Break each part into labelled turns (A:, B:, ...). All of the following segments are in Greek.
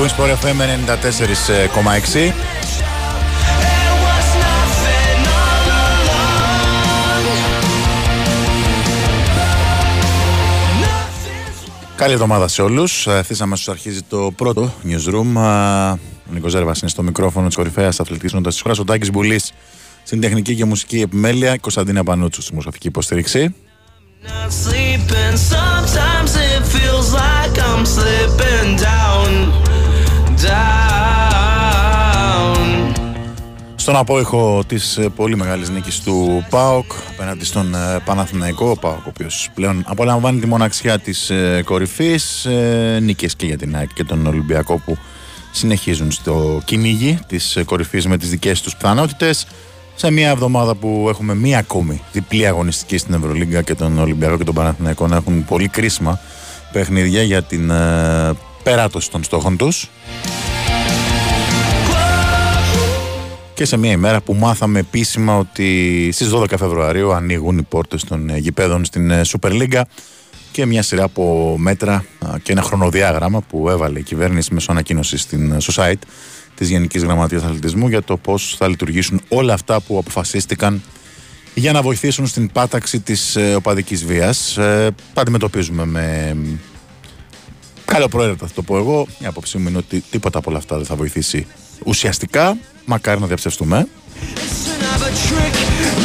A: καλησπέρα σας, Big Wings Sport FM 94,6.
B: It was nothing all along. Nothing's
A: Καλή εβδομάδα σε όλους. Ευθύς αμέσως αρχίζει το πρώτο newsroom. Α, Ο Νίκος Ζέρβας είναι στο μικρόφωνο της κορυφαίας αθλητικής νότας της χώρας. Ο Τάκης Μπουλής στην τεχνική και μουσική επιμέλεια. Η Κωνσταντίνα Πανούτσου στη μουσική υποστήριξη.
B: not sleeping. Sometimes it feels like
A: Στον απόϊχο της ε, πολύ μεγάλης νίκης του ΠΑΟΚ απέναντι στον ε, Παναθηναϊκό. Ο ΠΑΟΚ ο οποίος πλέον απολαμβάνει τη μοναξιά της ε, κορυφής. Ε, νίκες και για την ΑΕΚ και τον Ολυμπιακό που συνεχίζουν στο κυνήγι της ε, κορυφής με τις δικές τους πιθανότητες. Σε μια εβδομάδα που έχουμε μία ακόμη διπλή αγωνιστική στην Ευρωλίγκα και τον Ολυμπιακό και τον Παναθηναϊκό να έχουν πολύ κρίσιμα παιχνίδια για την ε, περάτωση των στόχων τους. Και σε μια ημέρα που μάθαμε επίσημα ότι στις 12 Φεβρουαρίου ανοίγουν οι πόρτες των ε, γηπέδων στην ε, Super League και μια σειρά από μέτρα α, και ένα χρονοδιάγραμμα που έβαλε η κυβέρνηση μέσω ανακοίνωση στην ε, στο site της Γενικής Γραμματείας Αθλητισμού για το πώς θα λειτουργήσουν όλα αυτά που αποφασίστηκαν για να βοηθήσουν στην πάταξη της ε, οπαδικής βίας. Ε, τα αντιμετωπίζουμε με καλοπροαίρετα θα το πω εγώ. Η άποψή μου είναι ότι τίποτα από όλα αυτά δεν θα βοηθήσει ουσιαστικά. Μακάρι να διαψευστούμε.
B: Listen, I've a trick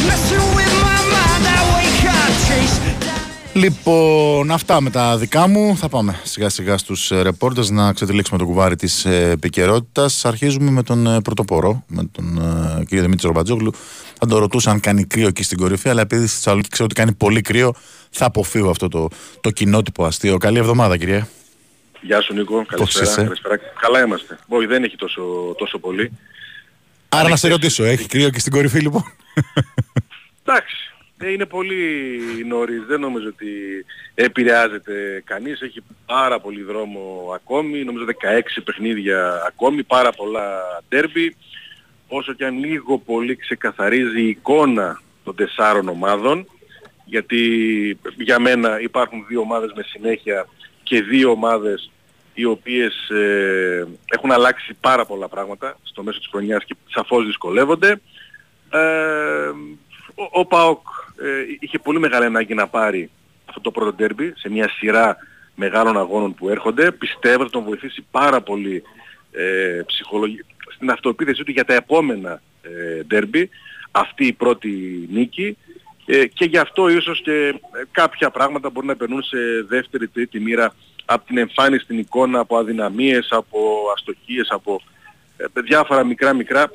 B: messing with my mind. I wake up, chase down.
A: Λοιπόν, αυτά με τα δικά μου. Θα πάμε σιγά σιγά στους ε, ρεπόρτες να ξετυλίξουμε το κουβάρι της ε, επικαιρότητας. Αρχίζουμε με τον ε, πρωτοπόρο, με τον ε, κύριο Δημήτρη Ρομπατζόγλου. Θα τον ρωτούσα αν κάνει κρύο εκεί στην κορυφή, αλλά επειδή στη Θεσσαλονίκη ξέρω ότι κάνει πολύ κρύο, θα αποφύγω αυτό το, το κοινότυπο αστείο. Καλή εβδομάδα, κύριε.
C: Γεια σου Νίκο, καλησπέρα.
A: είσαι;
C: καλησπέρα. Καλά είμαστε. Όχι δεν έχει τόσο, τόσο πολύ.
A: Άρα να σε ρωτήσω, έχεις κρύο και στην κορυφή, λοιπόν;
C: Εντάξει, ε, είναι πολύ νωρίς. Δεν νομίζω ότι επηρεάζεται κανείς. Έχει πάρα πολύ δρόμο ακόμη. Νομίζω 16 παιχνίδια ακόμη. Πάρα πολλά ντέρμπι. Όσο και αν λίγο πολύ ξεκαθαρίζει η εικόνα των τεσσάρων ομάδων. Γιατί για μένα υπάρχουν δύο ομάδες με συνέχεια και δύο ομάδες οι οποίες ε, έχουν αλλάξει πάρα πολλά πράγματα στο μέσο της χρονιάς και σαφώς δυσκολεύονται. Ε, ο, ο ΠΑΟΚ ε, είχε πολύ μεγάλη ανάγκη να πάρει αυτό το πρώτο ντέρμπι σε μια σειρά μεγάλων αγώνων που έρχονται. Πιστεύω ότι τον βοηθήσει πάρα πολύ ε, ψυχολογι... στην αυτοεπίθεσή του για τα επόμενα ε, ντέρμπι αυτή η πρώτη νίκη ε, και γι' αυτό ίσως και ε, κάποια πράγματα μπορεί να περνούν σε δεύτερη, τρίτη μοίρα από την εμφάνιση στην εικόνα, από αδυναμίες, από αστοχίες, από ε, διάφορα μικρά μικρά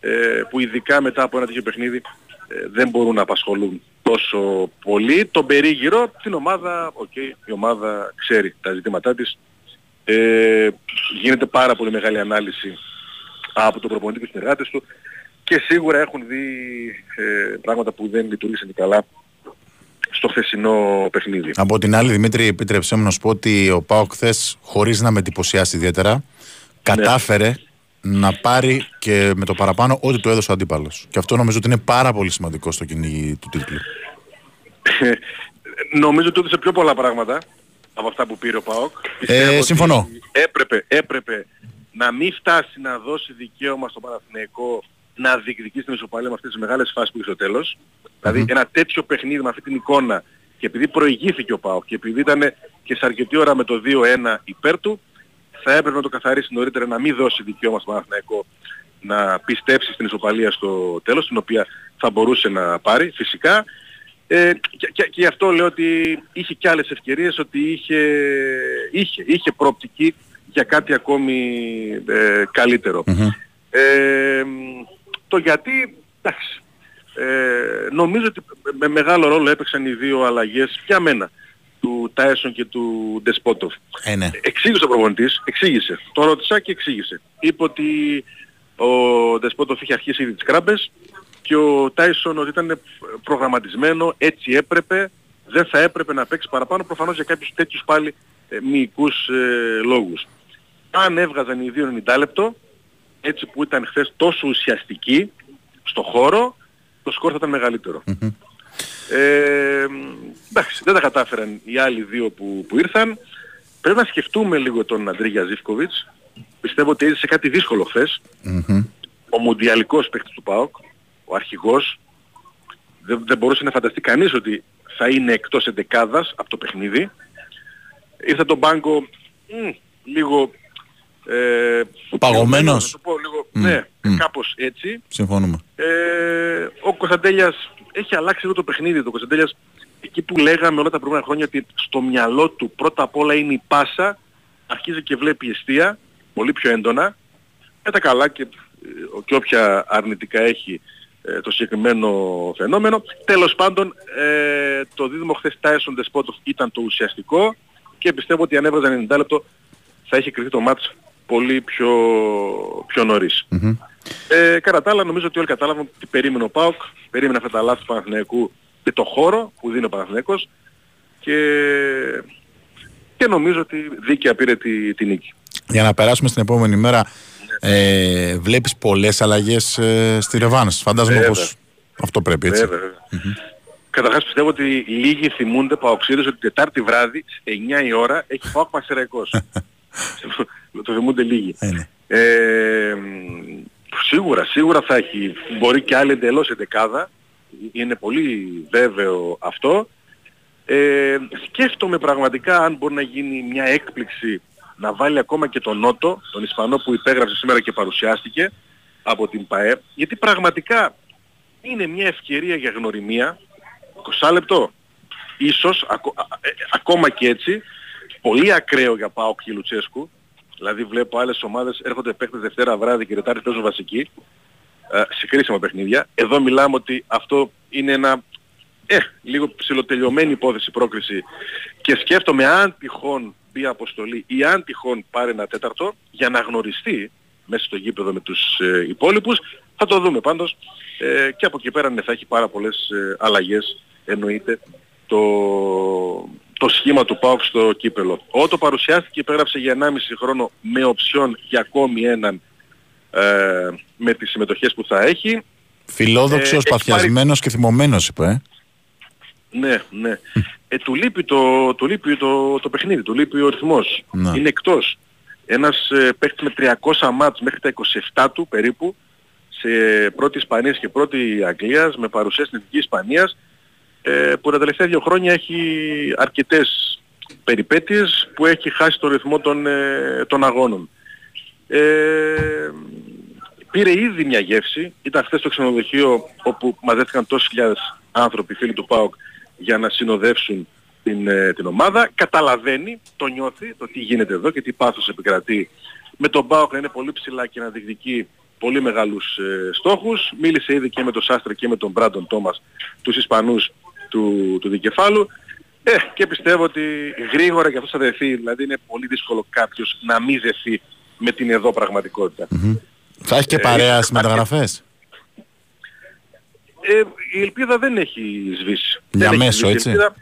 C: ε, που ειδικά μετά από ένα τέτοιο παιχνίδι ε, δεν μπορούν να απασχολούν τόσο πολύ. Τον περίγυρο, την ομάδα, οκ, η ομάδα ξέρει τα ζητήματά της. Ε, γίνεται πάρα πολύ μεγάλη ανάλυση από τον προπονητή και τους συνεργάτες του και σίγουρα έχουν δει ε, πράγματα που δεν λειτουργήσαν καλά στο χθεσινό παιχνίδι.
A: Από την άλλη, Δημήτρη, επίτρεψέ μου να σου πω ότι ο Πάοκ χθες, χωρίς να με εντυπωσιάσει ιδιαίτερα, κατάφερε να πάρει και με το παραπάνω ό,τι του έδωσε ο αντίπαλος. Και αυτό νομίζω ότι είναι πάρα πολύ σημαντικό στο κυνήγι του τίτλου.
C: νομίζω ότι έδωσε πιο πολλά πράγματα από αυτά που πήρε ο ΠΑΟΚ.
A: Ε, συμφωνώ.
C: Έπρεπε, έπρεπε να μην φτάσει να δώσει δικαίωμα στο Παναθηναϊκό να διεκδικήσει την ισοπαλία με αυτές τις μεγάλες φάσεις που είχε στο τελος Δηλαδή ένα τέτοιο παιχνίδι με αυτή την εικόνα και επειδή προηγήθηκε ο ΠΑΟΚ και επειδή ήταν και σε αρκετή ώρα με το 2-1 υπέρ του, θα έπρεπε να το καθαρίσει νωρίτερα να μην δώσει δικαίωμα στο Παναθηναϊκό να πιστέψει στην ισοπαλία στο τέλος, την οποία θα μπορούσε να πάρει φυσικά. Ε, και, και, και, γι' αυτό λέω ότι είχε και άλλες ευκαιρίες, ότι είχε, είχε, είχε προοπτική για κάτι ακόμη ε, καλυτερο Ε, το γιατί, εντάξει, ε, νομίζω ότι με μεγάλο ρόλο έπαιξαν οι δύο αλλαγές για μένα του Τάισον και του Ντεσπότοφ.
A: Ε, ναι.
C: Εξήγησε ο προπονητής, εξήγησε. Το ρώτησα και εξήγησε. Είπε ότι ο Ντεσπότοφ είχε αρχίσει ήδη τις κράμπες και ο Τάισον ότι ήταν προγραμματισμένο, έτσι έπρεπε, δεν θα έπρεπε να παίξει παραπάνω, προφανώς για κάποιους τέτοιους πάλι ε, μυϊκούς ε, λόγους. Αν έβγαζαν οι δύο 90 λεπτό, έτσι που ήταν χθες τόσο ουσιαστικοί στο χώρο, το σκορ θα ήταν Ε, εντάξει, δεν τα κατάφεραν οι άλλοι δύο που, που ήρθαν. Πρέπει να σκεφτούμε λίγο τον Αντρίγια Ζήφκοβιτς. Πιστεύω ότι έζησε κάτι δύσκολο χθες. Ο μουντιαλικός παίκτης του ΠΑΟΚ, ο αρχηγός, δεν, δεν μπορούσε να φανταστεί κανείς ότι θα είναι εκτός εντεκάδας από το παιχνίδι. Ήρθε τον Μπάγκο λίγο
A: ε, Παγωμένος;
C: Να το πω λίγο, ναι, κάπως έτσι.
A: Συμφωνούμε.
C: Ε, ο Κωνσταντέλιας έχει αλλάξει εδώ το παιχνίδι. Το Κωνσταντέλιας εκεί που λέγαμε όλα τα προηγούμενα χρόνια ότι στο μυαλό του πρώτα απ' όλα είναι η πάσα, αρχίζει και βλέπει αιστεία, πολύ πιο έντονα. Με τα καλά και, και όποια αρνητικά έχει ε, το συγκεκριμένο φαινόμενο. Τέλος πάντων, ε, το δίδυμο χθες Tyson Despotov ήταν το ουσιαστικό και πιστεύω ότι αν έβαζαν 90 λεπτό θα είχε κρυφτεί το μάτς πολύ πιο, πιο νωρίς. Mm-hmm. Ε, κατά τα άλλα νομίζω ότι όλοι κατάλαβαν τι περίμενε ο ΠΑΟΚ, περίμενε αυτά τα λάθη του Παναθηναϊκού και το χώρο που δίνει ο Παναθηναϊκός και, και νομίζω ότι δίκαια πήρε τη, τη νίκη.
A: Για να περάσουμε στην επόμενη μέρα, ε, βλέπεις πολλές αλλαγές ε, στη Ρεβάνς. Φαντάζομαι πως αυτό πρέπει έτσι.
C: Βέβαια, Καταρχάς πιστεύω ότι λίγοι θυμούνται παοξίδες ότι Τετάρτη βράδυ, 9 η ώρα, έχει ΠΑΟΚ Πασεραϊκός. το θυμούνται λίγοι. Ε, ναι. ε, σίγουρα, σίγουρα θα έχει, μπορεί και άλλη εντελώς εντεκάδα, είναι πολύ βέβαιο αυτό. Ε, σκέφτομαι πραγματικά αν μπορεί να γίνει μια έκπληξη να βάλει ακόμα και τον Νότο, τον Ισπανό που υπέγραψε σήμερα και παρουσιάστηκε από την ΠαΕ, γιατί πραγματικά είναι μια ευκαιρία για γνωριμία, 20 λεπτό, ίσως ε, ακόμα και έτσι, πολύ ακραίο για πάω και Λουτσέσκου, Δηλαδή βλέπω άλλες ομάδες έρχονται παίχτες Δευτέρα βράδυ και Τετάρτη παίζουν βασική ε, σε κρίσιμα παιχνίδια. Εδώ μιλάμε ότι αυτό είναι ένα ε, λίγο ψηλοτελειωμένη υπόθεση πρόκριση και σκέφτομαι αν τυχόν μπει αποστολή ή αν τυχόν πάρει ένα τέταρτο για να γνωριστεί μέσα στο γήπεδο με τους ε, υπόλοιπους. Θα το δούμε πάντως ε, και από εκεί πέρα ναι, θα έχει πάρα πολλές ε, αλλαγές εννοείται το, το σχήμα του ΠΑΟΚ στο κύπελο. Ότο παρουσιάστηκε υπέγραψε για 1,5 χρόνο με οψιόν για ακόμη έναν ε, με τις συμμετοχές που θα έχει.
A: Φιλόδοξος, ε, παθιασμένος και θυμωμένος είπε. Ε.
C: Ναι, ναι. ε, του λείπει, το, του λείπει το, το παιχνίδι, του λείπει ο ρυθμός. Ναι. Είναι εκτός. Ένας ε, παίχτης με 300 μάτς μέχρι τα 27 του περίπου σε πρώτη Ισπανίας και πρώτη Αγγλίας με παρουσία στην Εθνική Ισπανίας ε, που τα τελευταία δύο χρόνια έχει αρκετές περιπέτειες που έχει χάσει το ρυθμό των, ε, των αγώνων. Ε, πήρε ήδη μια γεύση, ήταν χθες στο ξενοδοχείο όπου μαζεύτηκαν τόσες χιλιάδες άνθρωποι, φίλοι του ΠΑΟΚ, για να συνοδεύσουν την, ε, την ομάδα. Καταλαβαίνει, το νιώθει, το τι γίνεται εδώ και τι πάθος επικρατεί με τον ΠΑΟΚ να είναι πολύ ψηλά και να διεκδικεί πολύ μεγάλους ε, στόχους. Μίλησε ήδη και με τον Σάστρε και με τον Μπράντον Τόμας, τους Ισπανούς του, του δικεφάλου. Ε, και πιστεύω ότι γρήγορα και αυτό θα δεθεί. Δηλαδή είναι πολύ δύσκολο κάποιος να μην δεθεί με την εδώ πραγματικότητα.
A: Mm-hmm. Θα έχει και ε, παρέα στις μεταγραφές;
C: ε, η ελπίδα δεν έχει σβήσει.
A: Για
C: δεν
A: μέσο,
C: έχει
A: έτσι.
C: Ελπίδα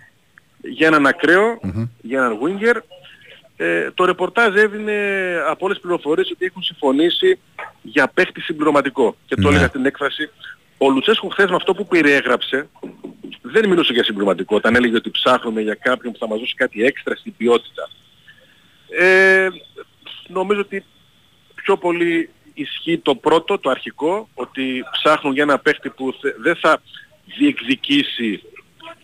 C: για έναν ακραίο, για έναν winger. Ε, το ρεπορτάζ έδινε από όλες τις πληροφορίες ότι έχουν συμφωνήσει για παίχτη συμπληρωματικό. Και το
A: Ναι.
C: έλεγα στην έκφραση. Ο Λουτσέσκου χθες με αυτό που περιέγραψε δεν μιλούσε για συμπληρωματικό όταν έλεγε ότι ψάχνουμε για κάποιον που θα μας δώσει κάτι έξτρα στην ποιότητα. Ε, νομίζω ότι πιο πολύ ισχύει το πρώτο, το αρχικό, ότι ψάχνουν για ένα παίχτη που θε- δεν θα διεκδικήσει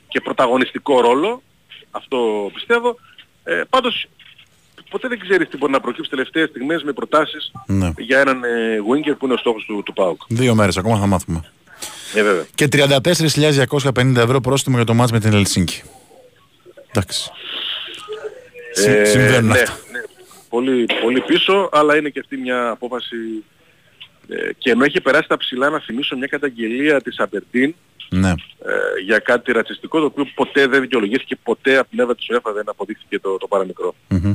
C: και πρωταγωνιστικό ρόλο. Αυτό πιστεύω. Ε, πάντως ποτέ δεν ξέρεις τι μπορεί να προκύψει τελευταίες στιγμές με προτάσεις
A: Ναι.
C: για έναν ε, winger που είναι ο στόχος του, του ΠΑΟΚ.
A: Δύο μέρες ακόμα θα μάθουμε.
C: Ε, βέβαια.
A: Και 34.250 ευρώ πρόστιμο για το μάτς με την Ελσίνκη. Εντάξει. Συ-
C: Ε,
A: συμβαίνουν
C: ναι,
A: αυτά.
C: ναι. Πολύ, πολύ πίσω, αλλά είναι και αυτή μια απόφαση ε, και ενώ έχει περάσει τα ψηλά να θυμίσω μια καταγγελία της Αμπερντίν
A: Ναι.
C: ε, για κάτι ρατσιστικό το οποίο ποτέ δεν δικαιολογήθηκε, ποτέ από την έδρα της UEFA δεν αποδείχθηκε το, το παραμικρό.
A: Μμμ.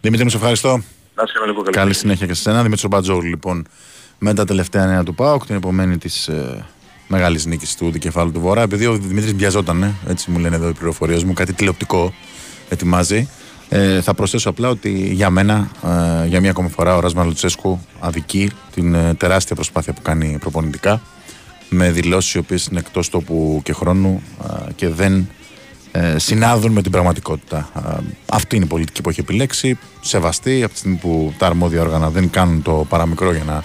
A: Δημήτρη, μου σε ευχαριστώ.
C: Να είσαι καλά, Νίκο, καλή.
A: Καλή συνέχεια και σε σένα. Δημήτρη Μπατζόγλου, λοιπόν, με τα τελευταία νέα του ΠΑΟΚ, την επομένη της ε, μεγάλης νίκης του δικεφάλου του Βορρά. Επειδή ο Δημήτρης μπιαζόταν, έτσι μου λένε εδώ οι πληροφορίες μου, κάτι τηλεοπτικό ετοιμάζει. Ε, θα προσθέσω απλά ότι για μένα, ε, για μία ακόμη φορά, ο Ράσμα Λουτσέσκου αδικεί την ε, τεράστια προσπάθεια που κάνει προπονητικά με δηλώσεις οι οποίες είναι εκτός τόπου και χρόνου ε, και δεν ε, συνάδουν με την πραγματικότητα. Ε, αυτή είναι η πολιτική που έχει επιλέξει. Σεβαστή από τη στιγμή που τα αρμόδια όργανα δεν κάνουν το παραμικρό για να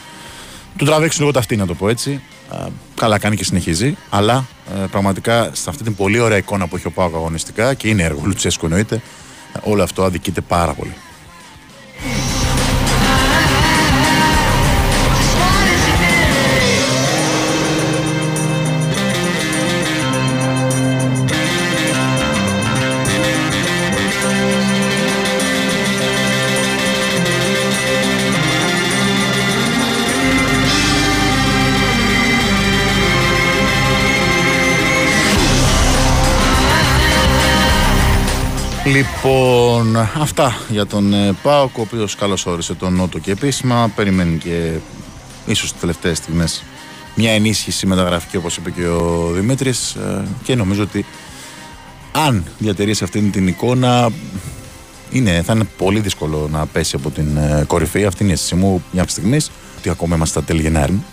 A: του τραβήξουν λίγο ταυτή, να το πω έτσι. Ε, καλά κάνει και συνεχίζει. Αλλά ε, πραγματικά σε αυτή την πολύ ωραία εικόνα που έχει ο Πάοκ αγωνιστικά και είναι έργο Λουτσέσκου εννοείται, ε, όλο αυτό αδικείται πάρα πολύ. Λοιπόν, αυτά για τον ε, Πάοκ, ο οποίος καλωσόρισε τον Νότο και επίσημα. Περιμένει και ίσως τις τελευταίες στιγμές μια ενίσχυση μεταγραφική, όπως είπε και ο Δημήτρης. Και νομίζω ότι αν διατηρήσει αυτή την εικόνα, είναι, θα είναι πολύ δύσκολο να πέσει από την ε, κορυφή. Αυτή είναι η αίσθηση μου μια στιγμή, ότι ακόμα είμαστε στα τέλη Γενάρη.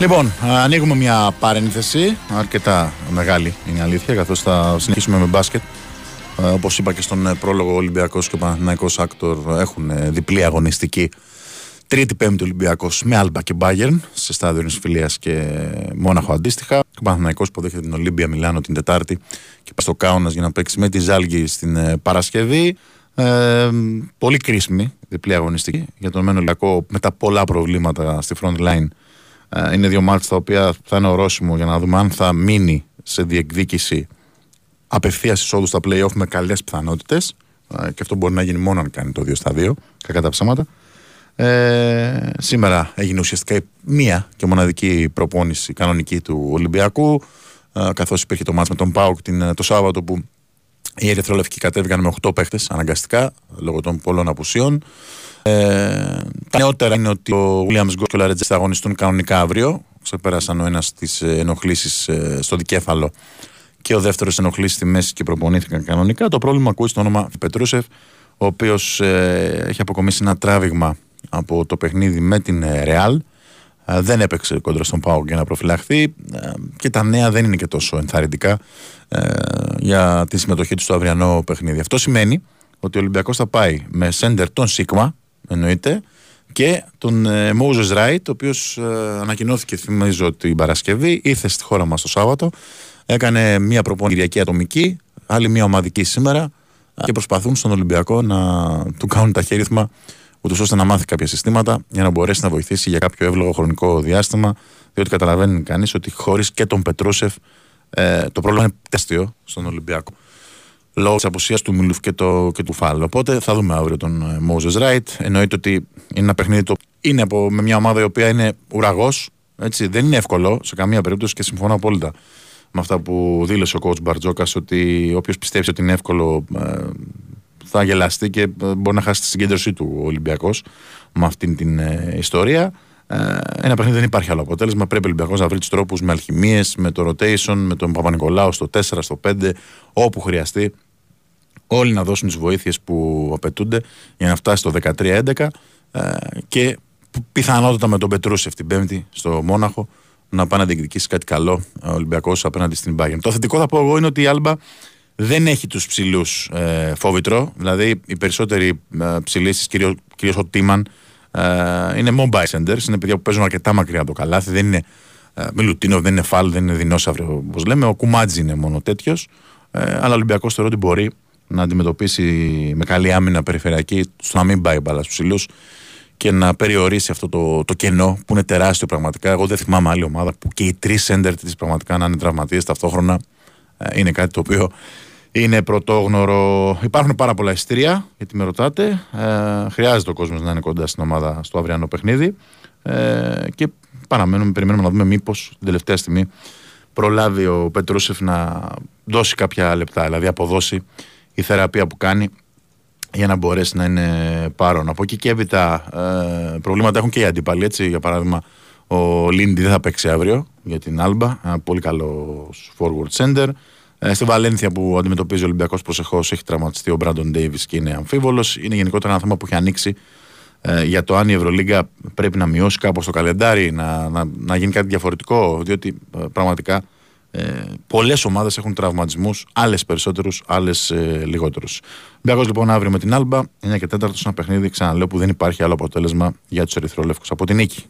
A: Λοιπόν, α, ανοίγουμε μια παρένθεση, αρκετά μεγάλη είναι η αλήθεια, καθώς θα συνεχίσουμε με μπάσκετ. Ε, όπως είπα και στον ε, πρόλογο, ο Ολυμπιακός και ο Παναθηναϊκός Άκτορ έχουν ε, διπλή αγωνιστική. Τρίτη Πέμπτη Ολυμπιακός με Άλμπα και Μπάγερν σε στάδιο νησφιλίας και Μόναχο αντίστοιχα. Ο Παναθηναϊκός υποδέχεται την Ολύμπια Μιλάνο την Τετάρτη και πάει στο Κάουνας για να παίξει με τη Ζαλγκίρις την ε, Παρασκευή. Ε, πολύ κρίσιμη διπλή αγωνιστική για τον μεν Ολυμπιακό με τα πολλά προβλήματα στη front line ε, είναι δύο μάτς τα οποία θα είναι ορόσημο για να δούμε αν θα μείνει σε διεκδίκηση απευθείας εισόδου στα playoff με καλές πιθανότητες. Και αυτό μπορεί να γίνει μόνο αν κάνει το 2 στα 2, κακά τα ψέματα. Ε, σήμερα έγινε ουσιαστικά η μία και μοναδική προπόνηση κανονική του Ολυμπιακού. Ε, Καθώς υπήρχε το μάτς με τον Πάουκ την, το Σάββατο που οι Ερυθρόλευκοι κατέβηκαν με 8 παίχτες αναγκαστικά λόγω των πολλών απουσιών. Ε, τα νεότερα είναι ότι ο Williams Γκο και ο Λαρετζέ θα αγωνιστούν κανονικά αύριο. Ξεπέρασαν ο ένας τις ενοχλήσεις ε, στο δικέφαλο και ο δεύτερος ενοχλήσει στη μέση και προπονήθηκαν κανονικά. Το πρόβλημα ακούει στο όνομα Πετρούσεφ, ο οποίος ε, έχει αποκομίσει ένα τράβηγμα από το παιχνίδι με την Ρεάλ. Ε, δεν έπαιξε κόντρα στον Πάο για να προφυλαχθεί ε, και τα νέα δεν είναι και τόσο ενθαρρυντικά ε, για τη συμμετοχή του στο αυριανό παιχνίδι. Αυτό σημαίνει ότι ο Ολυμπιακός θα πάει με σέντερ τον Σίγμα, εννοείται, και τον ε, Moses Wright, ο οποίος ε, ανακοινώθηκε, θυμίζω, την Παρασκευή, ήρθε στη χώρα μας το Σάββατο, έκανε μία προπόνηση Κυριακή ατομική, άλλη μία ομαδική σήμερα και προσπαθούν στον Ολυμπιακό να του κάνουν ταχύριθμα ούτως ώστε να μάθει κάποια συστήματα για να μπορέσει να βοηθήσει για κάποιο εύλογο χρονικό διάστημα. Διότι καταλαβαίνει κανείς ότι χωρίς και τον Πετρούσεφ ε, το πρόβλημα είναι τεράστιο στον Ολυμπιακό. Λόγω της απουσίας του Μιλουφ και, το, και του Φάλ. Οπότε θα δούμε αύριο τον ε, Moses Wright. Εννοείται ότι είναι ένα παιχνίδι το είναι από, με μια ομάδα η οποία είναι ουραγός. Δεν είναι εύκολο σε καμία περίπτωση και συμφωνώ απόλυτα με αυτά που δήλωσε ο coach Μπαρτζόκας ότι όποιος πιστεύει ότι είναι εύκολο ε, θα γελαστεί και ε, μπορεί να χάσει τη συγκέντρωσή του ο Ολυμπιακός με αυτήν την ε, ιστορία. Ε, ένα παιχνίδι δεν υπάρχει άλλο αποτέλεσμα. Πρέπει ο Ολυμπιακός να βρει τους τρόπους με αλχημίες, με το rotation, με τον Παπα-Νικολάου στο 4, στο 5, όπου χρειαστεί. Όλοι να δώσουν τις βοήθειες που απαιτούνται για να φτάσει στο 13-11 ε, και πιθανότατα με τον Πετρούσεφ την Πέμπτη στο Μόναχο να πάει να διεκδικήσει κάτι καλό ο Ολυμπιακός απέναντι στην Bayern. Το θετικό θα πω εγώ είναι ότι η Άλμπα δεν έχει τους ψηλούς ε, φόβητρο. Δηλαδή οι περισσότεροι ε, ψηλοί, κυρίω ο Τίμαν, ε, είναι mobile centers. Είναι παιδιά που παίζουν αρκετά μακριά από το καλάθι. Δεν είναι ε, Μιλουτίνο, δεν είναι φάλ, δεν είναι δεινόσαυρο όπως λέμε. Ο Κουμάτζη είναι μόνο τέτοιος. Ε, αλλά ο Ολυμπιακός θεωρώ ότι μπορεί να αντιμετωπίσει με καλή άμυνα περιφερειακή στο να μην πάει μπάλας στου ψηλού και να περιορίσει αυτό το, το κενό που είναι τεράστιο πραγματικά. Εγώ δεν θυμάμαι άλλη ομάδα που και οι τρεις σέντερ της πραγματικά να είναι τραυματίες ταυτόχρονα. Ε, είναι κάτι το οποίο είναι πρωτόγνωρο. Υπάρχουν πάρα πολλά ειστήρια, γιατί με ρωτάτε. Ε, χρειάζεται ο κόσμος να είναι κοντά στην ομάδα στο αυριανό παιχνίδι. Ε, και παραμένουμε, περιμένουμε να δούμε μήπως την τελευταία στιγμή προλάβει ο Πετρούσεφ να δώσει κάποια λεπτά, δηλαδή αποδώσει η θεραπεία που κάνει για να μπορέσει να είναι πάρον. Από εκεί και έπειτα ε, προβλήματα έχουν και οι αντίπαλοι. Έτσι, για παράδειγμα, ο Λίντι δεν θα παίξει αύριο για την Άλμπα. Ένα πολύ καλό forward center. Ε, στη Βαλένθια που αντιμετωπίζει ο Ολυμπιακός προσεχώς έχει τραυματιστεί ο Μπράντον Ντέιβις και είναι αμφίβολος. Είναι γενικότερα ένα θέμα που έχει ανοίξει ε, για το αν η Ευρωλίγκα πρέπει να μειώσει κάπως το καλεντάρι, να, να, να γίνει κάτι διαφορετικό. Διότι ε, πραγματικά ε, Πολλές ομάδες έχουν τραυματισμούς, άλλες περισσότερους, άλλες ε, λιγότερους. Μπιακό λοιπόν αύριο με την Άλμπα, 9 και 4 ένα παιχνίδι, ξαναλέω που δεν υπάρχει άλλο αποτέλεσμα για τους Ερυθρόλευκου από την νίκη.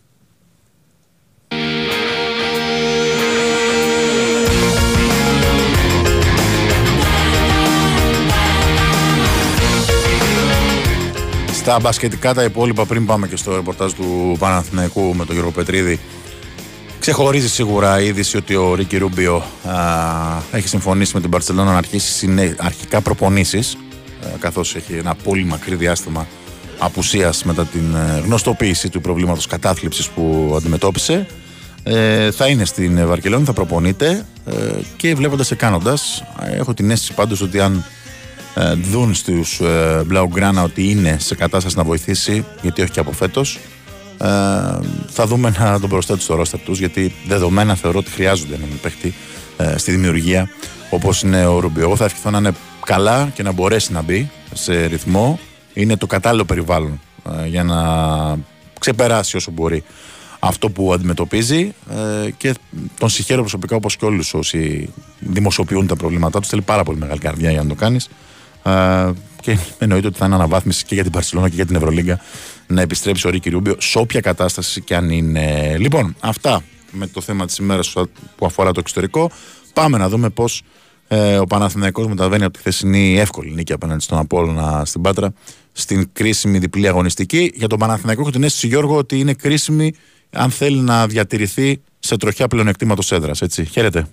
A: Στα μπασκετικά τα υπόλοιπα πριν πάμε και στο ρεπορτάζ του Παναθηναϊκού με τον Γιώργο Πετρίδη Ξεχωρίζει σίγουρα η είδηση ότι ο Ρίκη Ρούμπιο έχει συμφωνήσει με την Παρσελόνα να αρχίσει αρχικά προπονήσεις, καθώς έχει ένα πολύ μακρύ διάστημα απουσίας μετά την ε, γνωστοποίηση του προβλήματος κατάθλιψης που αντιμετώπισε. Ε, θα είναι στην Βαρκελόνη, θα προπονείται ε, και βλέποντας και κάνοντας, έχω την αίσθηση πάντως ότι αν ε, δουν στους ε, Blaugrana ότι είναι σε κατάσταση να βοηθήσει, γιατί όχι και από φέτος, ε, θα δούμε να τον προσθέτουν στο ρόστερ τους γιατί δεδομένα θεωρώ ότι χρειάζονται έναν παίχτη ε, στη δημιουργία όπως είναι ο Ρουμπιό. Εγώ θα ευχηθώ να είναι καλά και να μπορέσει να μπει σε ρυθμό. Είναι το κατάλληλο περιβάλλον ε, για να ξεπεράσει όσο μπορεί αυτό που αντιμετωπίζει ε, και τον συγχαίρω προσωπικά όπως και όλους όσοι δημοσιοποιούν τα προβλήματά τους. Θέλει πάρα πολύ μεγάλη καρδιά για να το κάνεις ε, και εννοείται ότι θα είναι αναβάθμιση και για την Παρσελόνα και για την Ευρωλίγκα να επιστρέψει ο Ρίκη Ρούμπιο σε όποια κατάσταση και αν είναι. Λοιπόν, αυτά με το θέμα της ημέρας που αφορά το εξωτερικό. Πάμε να δούμε πώς ε, ο Παναθηναϊκός μεταβαίνει από τη χθεσινή εύκολη νίκη απέναντι στον Απόλλωνα στην Πάτρα στην κρίσιμη διπλή αγωνιστική. Για τον Παναθηναϊκό έχω την αίσθηση, Γιώργο, ότι είναι κρίσιμη αν θέλει να διατηρηθεί σε τροχιά πλεονεκτήματος έδρας. Έτσι. Χαίρετε.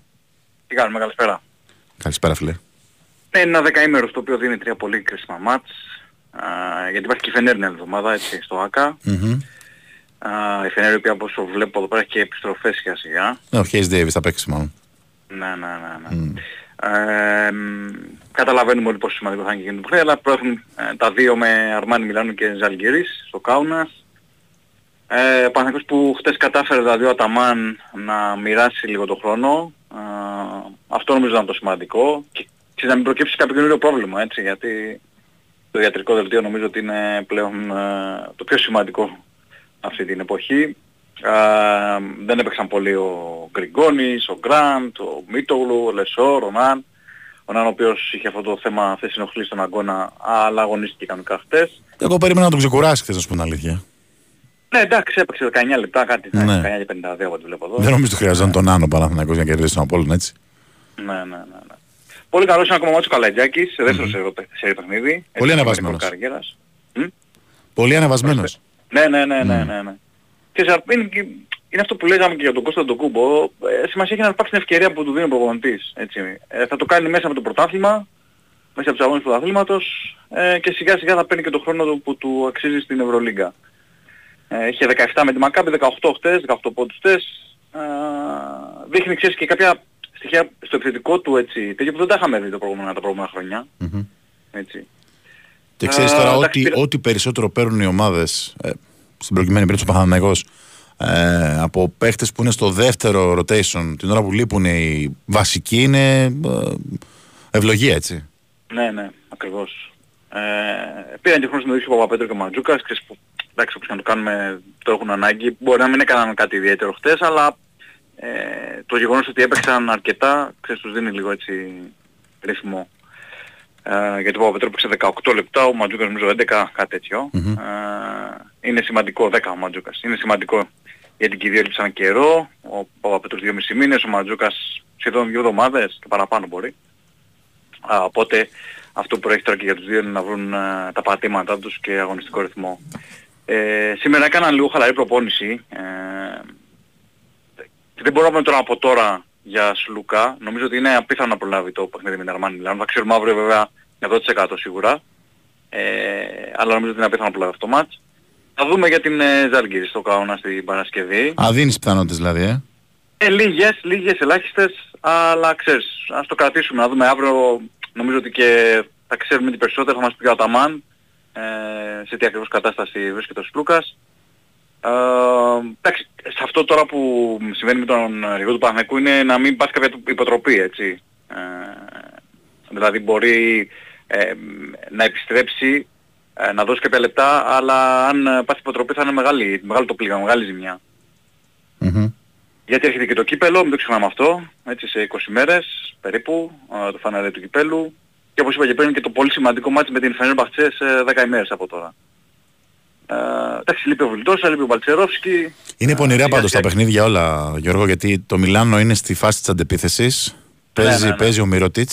D: Τι κάνουμε, καλησπέρα.
A: Καλησπέρα, φίλε.
D: Ναι, είναι ένα δεκαήμερο το οποίο δίνει τρία πολύ κρίσιμα μάτς γιατί υπάρχει και η Φενέρ μια εβδομάδα έτσι στο ΑΚΑ. Mm-hmm. η Φενέρ η οποία όπως βλέπω εδώ πέρα έχει και επιστροφές σιγά σιγά.
A: Ναι, ο Χέις Ντέιβις θα παίξει μάλλον.
D: Ναι, ναι, ναι. ναι. Mm. Ε, καταλαβαίνουμε όλοι πόσο σημαντικό θα είναι και το αλλά προέχουν ε, τα δύο με Αρμάνι Μιλάνο και Ζαλγκίρις στο Κάουνας. Ε, Παναθηναϊκός που χτες κατάφερε δηλαδή ο Αταμάν να μοιράσει λίγο το χρόνο. Ε, αυτό νομίζω ήταν το σημαντικό. Και, και να μην προκύψει κάποιο καινούριο πρόβλημα έτσι γιατί το ιατρικό δελτίο νομίζω ότι είναι πλέον ε, το πιο σημαντικό αυτή την εποχή. Ε, δεν έπαιξαν πολύ ο Γκριγκόνης, ο Γκραντ, ο Μίτογλου, ο Λεσόρ, ο Ναν. Ο Ναν ο οποίος είχε αυτό το θέμα αυτές ενοχλεί στον αγώνα, αλλά αγωνίστηκε κανονικά χτες.
A: Εγώ περίμενα να τον ξεκουράσει χθες, να σου πω την αλήθεια.
D: Ναι, εντάξει, έπαιξε 19 λεπτά, κάτι, ναι. 19 και 52 από ό,τι βλέπω εδώ.
A: Δεν νομίζω ότι χρειαζόταν τον Άνω Παναθηναϊκός για να κερδίσει τον Απόλλων, έτσι.
D: Ναι, ναι, ναι. ναι. Πολύ καλός είναι ακόμα ο Καλατζάκης, σε δεύτερος mm-hmm. σε παιχνίδι.
A: Πολύ ανεβασμένος. Πολύ ανεβασμένος.
D: Ναι, ναι, ναι, ναι, ναι. ναι. Και είναι, είναι αυτό που λέγαμε και για τον Κώστα τον Κούμπο. Ε, σημασία έχει να υπάρξει την ευκαιρία που του δίνει ο προπονητής. Έτσι. Ε, θα το κάνει μέσα από το πρωτάθλημα, μέσα από τους αγώνες του πρωταθλήματος ε, και σιγά σιγά θα παίρνει και το χρόνο του που του αξίζει στην Ευρωλίγκα. Ε, είχε 17 με τη Μακάμπη, 18 χτες, 18 πόντους χτες. Ε, δείχνει ξέρεις και κάποια στοιχεία στο επιθετικό του έτσι, τέτοιο που δεν τα είχαμε δει το προηγούμενα, τα προηγούμενα χρόνια.
A: Μμμ.
D: Έτσι.
A: Και ξέρεις
D: Α,
A: τώρα
D: εντάξει,
A: ότι,
D: πήρα-
A: ό,τι περισσότερο παίρνουν οι ομάδες, ε, στην προκειμένη περίπτωση ο Παναθηναϊκός, ε, από παίχτες που είναι στο δεύτερο rotation, την ώρα που λείπουν οι βασικοί, είναι ε, ευλογία έτσι.
D: Ναι, ναι, ακριβώς. Ε, πήραν και χρόνο συμμετοχή ο Παπαπέτρο και ο Μαντζούκας, ξέρεις που, εντάξει, όπως και να το κάνουμε, το έχουν ανάγκη. Μπορεί να μην έκαναν κάτι ιδιαίτερο χτες, αλλά ε, το γεγονός ότι έπαιξαν αρκετά, ξέρεις, τους δίνει λίγο έτσι ρυθμό. Ε, γιατί ο Παπαπέτρο έπαιξε 18 λεπτά, ο Μαντζούκας νομίζω 11, κάτι τέτοιο.
A: Μμμ.
D: Ε, είναι σημαντικό, 10 ο Μαντζούκας. Είναι σημαντικό γιατί και οι δύο έλειψαν καιρό, ο Παπαπέτρος 2,5 μήνες, ο Μαντζούκας σχεδόν δύο εβδομάδες και παραπάνω μπορεί. Α, οπότε αυτό που έχει τώρα και για τους δύο είναι να βρουν ε, τα πατήματά τους και αγωνιστικό ρυθμό. Ε, σήμερα έκαναν λίγο χαλαρή προπόνηση. Ε, δεν μπορώ να πούμε τώρα από τώρα για Σλουκά. Νομίζω ότι είναι απίθανο να προλάβει το παιχνίδι με την Αρμάνι Μιλάνο. Θα ξέρουμε αύριο βέβαια 100% σίγουρα. Ε, αλλά νομίζω ότι είναι απίθανο να προλάβει αυτό το μάτς. Θα δούμε για την ε, Ζάλγκυρη στο Καόνα στην Παρασκευή.
A: Α, δίνεις πιθανότητες δηλαδή, ε;
D: Ε, λίγες, λίγες ελάχιστες, αλλά ξέρεις, ας το κρατήσουμε, να δούμε αύριο, νομίζω ότι και θα ξέρουμε τι περισσότερο, θα μας πει και ο Αταμάν, ε, σε τι ακριβώς κατάσταση βρίσκεται ο Σλούκας. Ε, εντάξει, σε αυτό τώρα που συμβαίνει με τον Ρηγό του Παναθηναϊκού είναι να μην πάθει κάποια υποτροπή, έτσι. Ε, δηλαδή μπορεί ε, να επιστρέψει, ε, να δώσει κάποια λεπτά, αλλά αν ε, πάθει υποτροπή θα είναι μεγάλη, μεγάλο το πλήγμα, μεγάλη ζημιά.
A: Μμμ.
D: Γιατί έρχεται και το κύπελο, μην το ξεχνάμε αυτό, έτσι σε 20 μέρες περίπου, α, το φαναρέ του κυπέλου. Και όπως είπα και πριν και το πολύ σημαντικό μάτι με την Φενέρμπαχτσε σε 10 ημέρες από τώρα. Ε, εντάξει, λείπει ο Βιλντόσα, λείπει ο Μπαλτσερόφσκι.
A: Είναι πονηρά
D: σιγά
A: πάντως τα
D: σιγά.
A: παιχνίδια όλα, Γιώργο, γιατί το Μιλάνο είναι στη φάση της αντεπίθεσης. Παίζει,
D: ναι, ναι.
A: παίζει ο Μυροτίτ.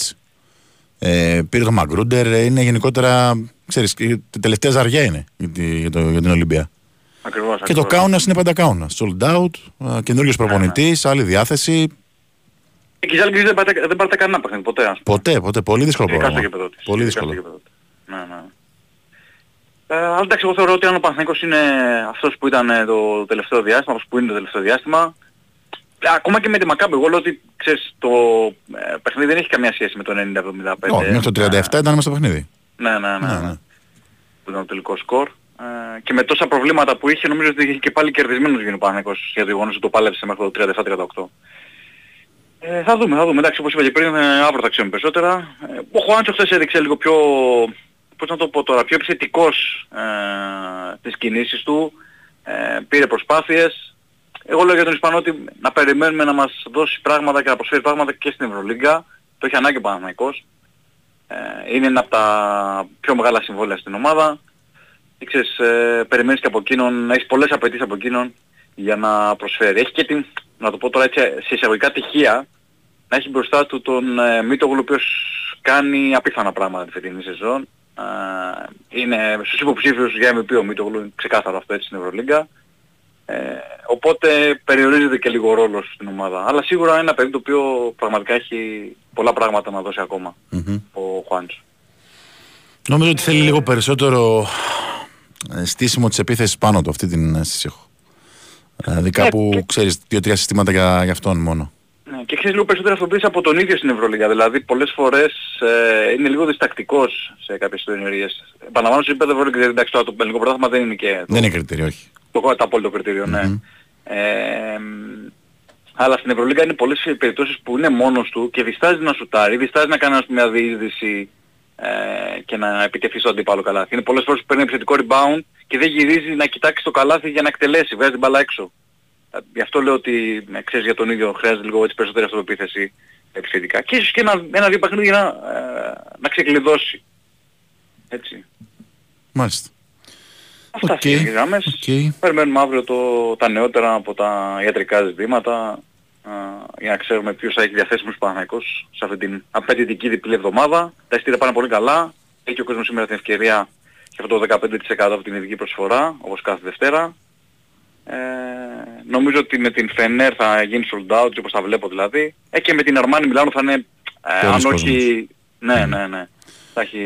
A: Ε, πήρε το Μαγκρούντερ. ε, Είναι γενικότερα. Ξέρεις, η τελευταία ζαριά είναι για, τη- για, το, για την Ολυμπία.
D: Ακριβώς,
A: Και το
D: ακριβώς.
A: Κάουνας είναι πάντα Κάουνας. Sold out, καινούριο
D: Ναι,
A: προπονητής, άλλη διάθεση.
D: Και η Ζάλγκης δεν πάρτε, δεν πάρτε κανένα παιχνίδι, ποτέ. ας πούμε.
A: Ποτέ, ποτέ. Πολύ δύσκολο
D: Ειδικά στο
A: πρόγραμμα.
D: γήπεδο της.
A: Πολύ
D: Ειδικά στο
A: δύσκολο.
D: γήπεδο της. Ναι, ναι. Ε, αλλά εντάξει, εγώ θεωρώ ότι αν ο Παναθηναϊκός είναι αυτός που ήταν ε, το τελευταίο διάστημα, αυτός που είναι το τελευταίο διάστημα, ε, ακόμα και με τη Μακάμπη, εγώ λέω ότι ξέρεις, το ε, παιχνίδι δεν έχει καμία σχέση με το 90-75.
A: Όχι, μέχρι το 37 ήταν μέσα στο παιχνίδι.
D: Ναι, ναι, ναι.
A: Ναι,
D: ναι.
A: ναι.
D: Που ήταν το τελικός σκορ. Ε, και με τόσα προβλήματα που είχε, νομίζω ότι είχε και πάλι κερδισμένος γίνει ο Παναθηναϊκός για το γεγονός ότι το πάλεψε μέχρι το 37-38. Ε, θα δούμε, θα δούμε. Εντάξει, όπως είπα και πριν, ε, αύριο θα ξέρουμε περισσότερα. Ε, ο Χουάντσο χθες έδειξε λίγο πιο, πώς να το πω τώρα, πιο επιθετικός ε, τις κινήσεις του. Ε, πήρε προσπάθειες. Εγώ λέω για τον Ισπανό ότι να περιμένουμε να μας δώσει πράγματα και να προσφέρει πράγματα και στην Ευρωλίγκα. Το έχει ανάγκη ο Παναθηναϊκός. Ε, είναι ένα από τα πιο μεγάλα συμβόλαια στην ομάδα. Και ξέρεις, ε, περιμένεις και από εκείνον, έχεις πολλές απαιτήσεις από εκείνον για να προσφέρει. Έχει και την, να το πω τώρα έτσι, σε εισαγωγικά τυχεία, να έχει μπροστά του τον ε, Μίτογλου ο οποίος κάνει απίθανα πράγματα τη φετινή σεζόν. Ε, είναι στους υποψήφιους για MVP ο Μίτογλου, είναι ξεκάθαρο αυτό έτσι στην Ευρωλίγκα. Ε, οπότε περιορίζεται και λίγο ο ρόλος στην ομάδα. Αλλά σίγουρα είναι ένα παιδί το οποίο πραγματικά έχει πολλά πράγματα να δώσει ακόμα
A: Μμμ.
D: ο Χουάντσο.
A: Νομίζω ότι θέλει λίγο περισσότερο ε, στήσιμο της επίθεσης πάνω του. Αυτή την αίσθηση έχω. Δηλαδή κάπου
D: και-
A: ξέρεις δύο-τρία συστήματα για, για αυτόν μόνο.
D: Ναι, και ξέρεις λίγο περισσότερο αυτοποίηση από τον ίδιο στην Ευρωλίγα. Δηλαδή πολλές φορές ε, είναι λίγο διστακτικός σε κάποιες ιστορίες. Επαναλαμβάνω σε επίπεδο Ευρωλίγα, γιατί εντάξει τώρα το ελληνικό πρωτάθλημα δεν είναι και το,
A: Δεν είναι κριτήριο, όχι.
D: το, το απόλυτο κριτήριο, ναι.
A: Μμμ.
D: Ε, μ, αλλά στην Ευρωλίγα είναι πολλές περιπτώσεις που είναι μόνος του και διστάζει να σουτάρει, διστάζει να κάνει ας πούμε, μια διείσδυση ε, και να επιτεθεί στο αντίπαλο καλάθι. Είναι πολλές φορές που παίρνει επιθετικό rebound και δεν γυρίζει να κοιτάξει το καλάθι για να εκτελέσει, βγάζει την μπάλα έξω. Ε, Γι' αυτό λέω ότι ε, ξέρεις για τον ίδιο χρειάζεται λίγο έτσι περισσότερη αυτοπεποίθηση επιθετικά. Και ίσως και ένα, ένα-δύο παιχνίδια να, ε, να ξεκλειδώσει. Έτσι.
A: Μάλιστα.
D: Αυτά
A: Οk,
D: okay. γραμμές.
A: οκ.
D: Περιμένουμε αύριο το, τα νεότερα από τα ιατρικά ζητήματα α, για να ξέρουμε ποιος θα έχει διαθέσιμος Παναθηναϊκός σε αυτή την απαιτητική διπλή εβδομάδα. Τα ειστήρια πάνε πολύ καλά. Έχει ο κόσμος σήμερα την ευκαιρία και αυτό το 15% από την ειδική προσφορά, όπως κάθε Δευτέρα. Ε, νομίζω ότι με την Φενέρ θα γίνει sold out, όπως τα βλέπω δηλαδή. Ε, και με την Αρμάνι Μιλάνο θα είναι, ε,
A: Πολλοί
D: αν όχι...
A: κόσμος.
D: Ναι, ναι, ναι. Θα, έχει,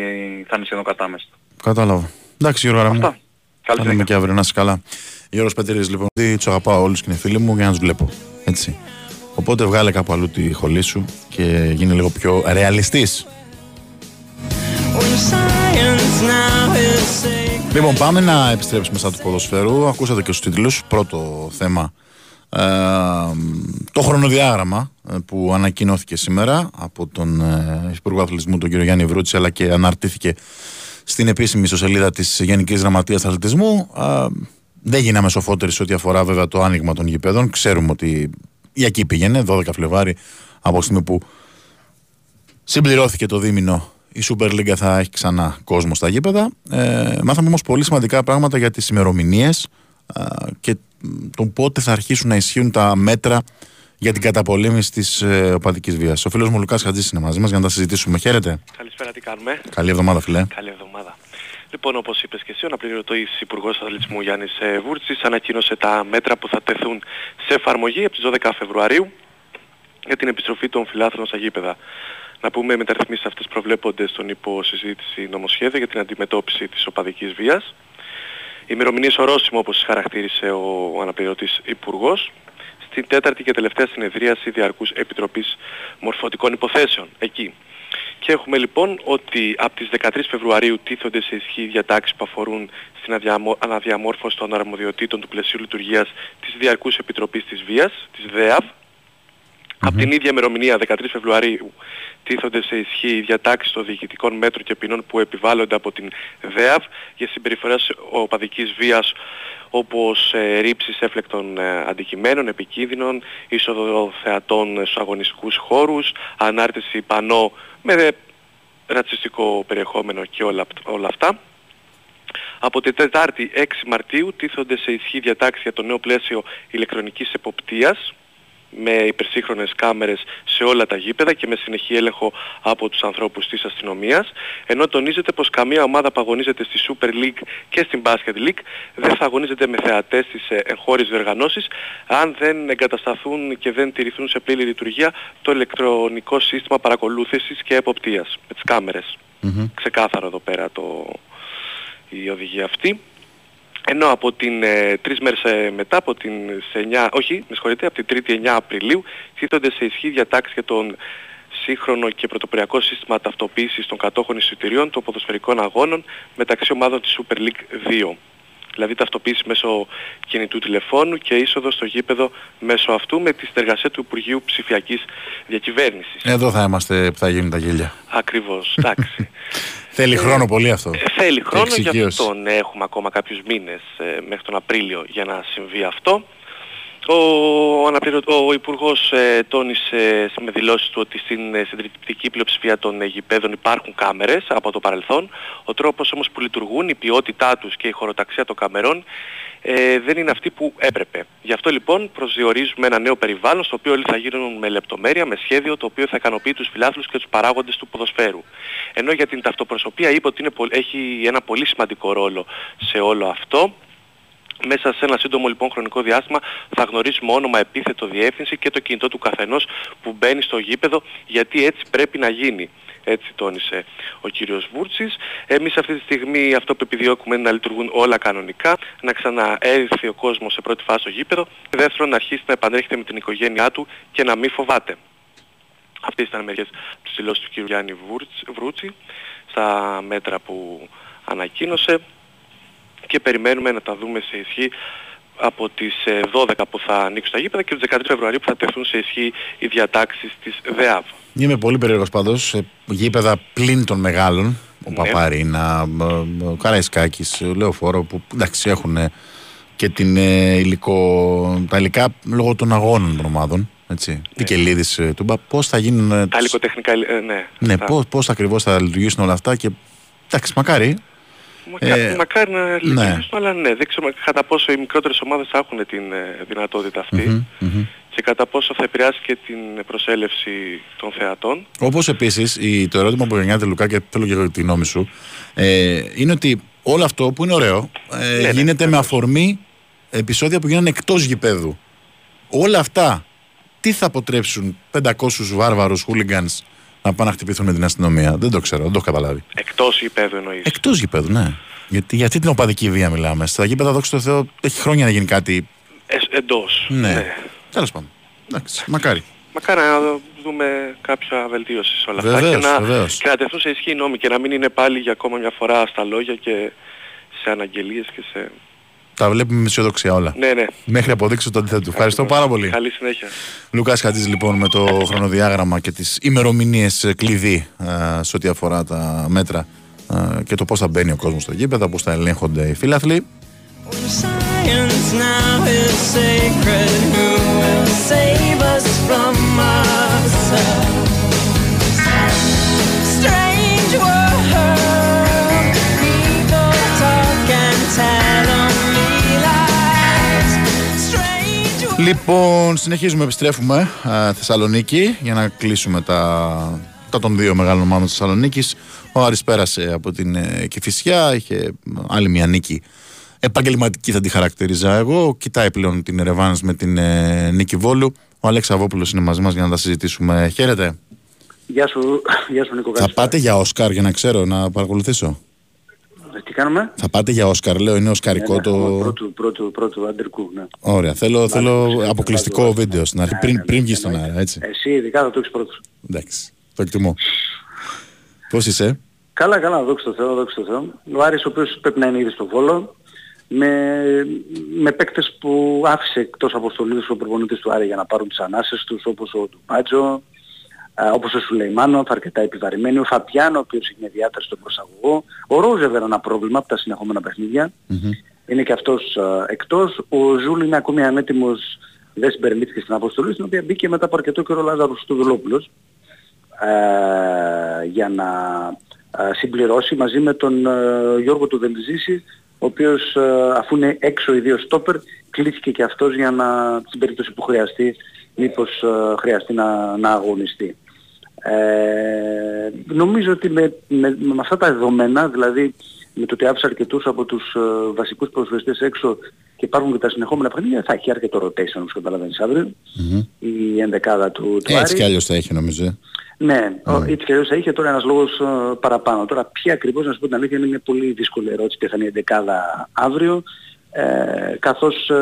D: θα είναι σχεδόν κατάμεστο.
A: Κατάλαβα. Εντάξει, Γιώργο Αραμή.
D: Αυτά. Καλή
A: Θα δούμε
D: συνέχεια.
A: και αύριο να είσαι καλά. Γιώργος Πετήρης λοιπόν, τους αγαπάω όλους και είναι φίλοι μου για να τους βλέπω. Έτσι. Οπότε βγάλε κάπου αλλού τη χολή σου και γίνει λίγο πιο ρεαλιστής. Λοιπόν, πάμε να επιστρέψουμε στα του ποδοσφαίρου. Ακούσατε και στους τίτλους. Πρώτο θέμα. Ε, το χρονοδιάγραμμα ε, που ανακοινώθηκε σήμερα από τον ε, Υπουργό Αθλητισμού, τον κύριο Γιάννη Βρούτση, αλλά και αναρτήθηκε στην επίσημη ιστοσελίδα της Γενικής Γραμματείας Αθλητισμού. Ε, δεν γίναμε σοφότεροι σε ό,τι αφορά βέβαια το άνοιγμα των γηπέδων. Ξέρουμε ότι η εκεί πήγαινε, 12 Φλεβάρι, από τη στιγμή που συμπληρώθηκε το δίμηνο η Super League θα έχει ξανά κόσμο στα γήπεδα. Ε, μάθαμε όμως πολύ σημαντικά πράγματα για τις ημερομηνίες ε, και τον πότε θα αρχίσουν να ισχύουν τα μέτρα για την καταπολέμηση της ε, οπαδικής βίας. Ο φίλος μου Λουκάς Χατζής είναι μαζί μας για να τα συζητήσουμε. Χαίρετε.
E: Καλησπέρα, τι κάνουμε;
A: Καλή εβδομάδα, φιλέ.
E: Καλή εβδομάδα. Λοιπόν, όπως είπες και εσύ, ο αναπληρωτή Υπουργός Αθλητισμού Γιάννης ε, Βούρτση ανακοίνωσε τα μέτρα που θα τεθούν σε εφαρμογή από τις 12 Φεβρουαρίου για την επιστροφή των φιλάθλων στα γήπεδα. Να πούμε, οι μεταρρυθμίσεις αυτές προβλέπονται στον υποσυζήτηση νομοσχέδιο για την αντιμετώπιση της οπαδικής βίας. Οι ημερομηνίες ορόσημο όπως χαρακτήρισε ο αναπληρωτής Υπουργός στην τέταρτη και τελευταία συνεδρίαση Διαρκούς Επιτροπής Μορφωτικών Υποθέσεων εκεί. Και έχουμε λοιπόν ότι από τις 13 Φεβρουαρίου τίθονται σε ισχύ διατάξεις που αφορούν στην αναδιαμόρφωση των αρμοδιοτήτων του πλαισίου λειτουργίας της Διαρκούς Επιτροπής της Βίας, της ΔΕΑΒ, από την ίδια ημερομηνία, 13 Φεβρουαρίου, τίθονται σε ισχύ οι διατάξεις των διοικητικών μέτρων και ποινών που επιβάλλονται από την ΔΕΑΒ για συμπεριφορές οπαδικής βίας όπως ε, ρήψεις έφλεκτων ε, αντικειμένων, επικίνδυνων, είσοδο θεατών στους αγωνιστικούς χώρους, ανάρτηση πανό με ρατσιστικό περιεχόμενο και όλα, όλα αυτά. Από την Τετάρτη 6 Μαρτίου τίθονται σε ισχύ διατάξεις για το νέο πλαίσιο ηλεκτρονικής εποπτείας με υπερσύγχρονες κάμερες σε όλα τα γήπεδα και με συνεχή έλεγχο από τους ανθρώπους της αστυνομίας ενώ τονίζεται πως καμία ομάδα που αγωνίζεται στη Super League και στην Basket League δεν θα αγωνίζεται με θεατές στις ε, εγχώριες διοργανώσεις αν δεν εγκατασταθούν και δεν τηρηθούν σε πλήρη λειτουργία το ηλεκτρονικό σύστημα παρακολούθησης και εποπτείας με τις κάμερες. Ξεκάθαρο εδώ πέρα το, η οδηγία αυτή. Ενώ από την ε, τρεις μέρες ε, μετά, από την σε 9, όχι, με συγχωρείτε, από την 3η 9 Απριλίου, θέτονται σε ισχύ διατάξεις για τον σύγχρονο και πρωτοποριακό σύστημα ταυτοποίησης των κατόχων εισιτηρίων των ποδοσφαιρικών αγώνων μεταξύ ομάδων της Super League 2. Δηλαδή ταυτοποίηση μέσω κινητού τηλεφώνου και είσοδο στο γήπεδο μέσω αυτού με τη συνεργασία του Υπουργείου Ψηφιακής Διακυβέρνησης.
A: Εδώ θα είμαστε που θα γίνουν τα γέλια.
E: Ακριβώς, εντάξει.
A: Θέλει χρόνο πολύ αυτό.
E: Ε, θέλει χρόνο, γι' αυτό ναι, έχουμε ακόμα κάποιους μήνες ε, μέχρι τον Απρίλιο για να συμβεί αυτό. Ο, ο Υπουργός ε, τόνισε με δηλώσεις του ότι στην ε, συντριπτική πλειοψηφία των γηπέδων υπάρχουν κάμερες από το παρελθόν. Ο τρόπος όμως που λειτουργούν, η ποιότητά τους και η χωροταξία των καμερών ε, δεν είναι αυτή που έπρεπε. Γι' αυτό λοιπόν προσδιορίζουμε ένα νέο περιβάλλον στο οποίο όλοι θα γίνουν με λεπτομέρεια, με σχέδιο το οποίο θα ικανοποιεί τους φιλάθλους και τους παράγοντες του ποδοσφαίρου. Ενώ για την ταυτοπροσωπία είπε ότι είναι, έχει ένα πολύ σημαντικό ρόλο σε όλο αυτό. Μέσα σε ένα σύντομο λοιπόν χρονικό διάστημα θα γνωρίσουμε όνομα, επίθετο, διεύθυνση και το κινητό του καθενός που μπαίνει στο γήπεδο γιατί έτσι πρέπει να γίνει. Έτσι τόνισε ο κύριος Βούρτσης. Εμείς αυτή τη στιγμή αυτό που επιδιώκουμε είναι να λειτουργούν όλα κανονικά, να ξαναέρθει ο κόσμος σε πρώτη φάση στο γήπεδο, δεύτερον να αρχίσει να επανέρχεται με την οικογένειά του και να μην φοβάται. Αυτές ήταν μερικές τις δηλώσεις του κ. Γιάννη Βρούτσι στα μέτρα που ανακοίνωσε και περιμένουμε να τα δούμε σε ισχύ από τις 12 ε, που θα ανοίξουν τα γήπεδα και τις 13 Φεβρουαρίου που θα τεθούν σε ισχύ οι διατάξεις της ΔΕΑΒ.
A: Είμαι πολύ περίεργος πάντως, γήπεδα πλην των μεγάλων, ο ναι. Παπαρίνα, ο Καραϊσκάκης, ο Λεωφόρο που εντάξει έχουν και την ε, υλικό, τα υλικά λόγω των αγώνων των ομάδων. Έτσι. Ναι. Πικελίδης, ε, Τούμπα, πώς θα γίνουν...
E: Τα υλικοτεχνικά, ναι.
A: Ναι, πώς, πώς ακριβώς θα λειτουργήσουν όλα αυτά και εντάξει, μακάρι
E: ε, μακάρι να λειτουργήσουν, ναι. αλλά ναι, δεν ξέρω κατά πόσο οι μικρότερες ομάδες θα έχουν την ε, δυνατότητα και κατά πόσο θα επηρεάσει και την προσέλευση των θεατών.
A: Όπως επίσης, το ερώτημα που γεννιάται Λουκά και θέλω και τη γνώμη σου, ε, είναι ότι όλο αυτό που είναι ωραίο ε, ναι, ναι, γίνεται με αφορμή επεισόδια που γίνανε εκτός γηπέδου. Όλα αυτά τι θα αποτρέψουν 500 βάρβαρους χούλιγκανς να πάνε να χτυπηθούν με την αστυνομία. Δεν το ξέρω, δεν το έχω καταλάβει.
E: Εκτός γηπέδου εννοείς.
A: Εκτός γηπέδου, ναι. Γιατί για αυτή την οπαδική βία μιλάμε. Στα γήπεδα, δόξα τω Θεώ, έχει χρόνια να γίνει κάτι.
E: Ε, Εντός.
A: Ναι. ναι. Τέλος πάντων. Εντάξει, μακάρι.
E: Μακάρι να δούμε κάποια βελτίωση σε όλα
A: Βεβαίως,
E: αυτά και να,
A: βεβαίως.
E: και να τεθούν σε ισχύ οι νόμοι και να μην είναι πάλι για ακόμα μια φορά στα λόγια και σε αναγγελίες και σε...
A: Τα βλέπουμε με αισιοδοξία όλα.
E: Ναι, ναι.
A: Μέχρι αποδείξεις το αντίθετο. Ευχαριστώ πάρα πολύ.
E: Καλή συνέχεια.
A: Λουκά Χατζής, λοιπόν, με το χρονοδιάγραμμα και τις ημερομηνίες κλειδί ε, σε ό,τι αφορά τα μέτρα ε, και το πώς θα μπαίνει ο κόσμος στο γήπεδο, πώς θα ελέγχονται οι φίλαθλοι. Λοιπόν, συνεχίζουμε, επιστρέφουμε ε, Θεσσαλονίκη για να κλείσουμε τα, τα των δύο μεγάλων ομάδων της Θεσσαλονίκης. Ο Άρης πέρασε από την ε, Κηφισιά, είχε άλλη μια νίκη επαγγελματική θα τη χαρακτηρίζα εγώ. Κοιτάει πλέον την Ερεβάνς με την ε, νίκη Βόλου. Ο Αλέξ Αβόπουλος είναι μαζί μας για να τα συζητήσουμε. Χαίρετε.
F: Γεια σου, γεια σου Νίκο
A: Θα
F: καλησπέρα.
A: πάτε για Όσκαρ για να ξέρω, να παρακολουθήσω.
F: Ε, Τι κάνουμε;
A: Θα πάτε για Όσκαρ, λέω, είναι οσκαρικό
F: Ναι, ναι,
A: το...
F: Πρώτου, πρώτου, πρώτου αντερκού, ναι.
A: Ωραία, θέλω, θέλω
F: ναι,
A: αποκλειστικό
F: ναι,
A: βίντεο στην αρχή,
F: ναι,
A: πριν,
F: ναι,
A: πριν
F: ναι,
A: βγεις στον
F: εννοείται.
A: αέρα, έτσι.
F: Εσύ ειδικά θα το έχεις πρώτος.
A: Εντάξει, το εκτιμώ. Πώς είσαι;
F: Καλά, καλά, δόξα τω Θεώ, δόξα τω Θεώ. Ο Άρης ο οποίος πρέπει να είναι ήδη στο Βόλο, με, με παίκτες που άφησε εκτός αποστολής ο προπονητής του Άρη για να πάρουν τις ανάσες τους, όπως ο Ντουπάτζο, α, όπως ο Σουλεϊμάνοφ, αρκετά επιβαρημένοι, ο Φαπιάνο, ο οποίος έχει μια διάταση στον προσαγωγό, ο Ρόζεβερ ένα πρόβλημα από τα συνεχόμενα παιχνίδια, είναι και αυτός α, εκτός, ο Ζούλ είναι ακόμη ανέτοιμος, δεν συμπεριλήφθηκε στην αποστολή, στην οποία μπήκε μετά από αρκετό καιρό ο Λάζαρος Στοδουλόπουλος, ε, για να ε, συμπληρώσει μαζί με τον ε, Γιώργο του Δελζήση ο οποίος ε, αφού είναι έξω οι δύο στόπερ κλείθηκε και αυτός για να, στην περίπτωση που χρειαστεί μήπως ε, χρειαστεί να, να αγωνιστεί. Ε, νομίζω ότι με, με, με αυτά τα δεδομένα, δηλαδή με το ότι άφησε αρκετούς από τους ε, βασικούς προσφεστές έξω και υπάρχουν και τα συνεχόμενα παιχνίδια, θα έχει αρκετό rotation όπως καταλαβαίνεις αύριο, η ενδεκάδα του, του
A: Έτσι
F: Άρη.
A: κι αλλιώς θα έχει νομίζω. ε.
F: Ναι, ο έτσι και αλλιώς θα είχε τώρα ένας λόγος ε, παραπάνω. Τώρα ποια ακριβώς, να σου πω την αλήθεια, είναι μια πολύ δύσκολη ερώτηση και θα είναι η δεκάδα αύριο, ε, καθώς ε,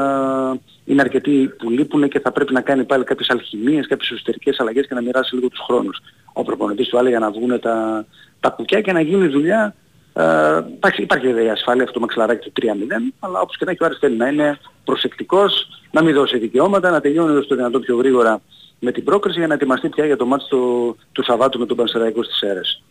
F: είναι αρκετοί που λείπουν και θα πρέπει να κάνει πάλι κάποιες αλχημίες, κάποιες εσωτερικές αλλαγές και να μοιράσει λίγο τους χρόνους. Ο προπονητής του άλλε για να βγουν τα, τα κουκιά και να γίνει δουλειά. Ε, εντάξει, υπάρχει βέβαια η ασφάλεια αυτό το μαξιλαράκι του 3-0, αλλά όπως και να έχει ο Άρης θέλει να είναι προσεκτικός, να μην δώσει δικαιώματα, να τελειώνει όσο το δυνατόν πιο γρήγορα με την πρόκριση για να ετοιμαστεί πια για το μάτς του, του Σαββάτου με τον Πανσεραϊκό στις αίρες.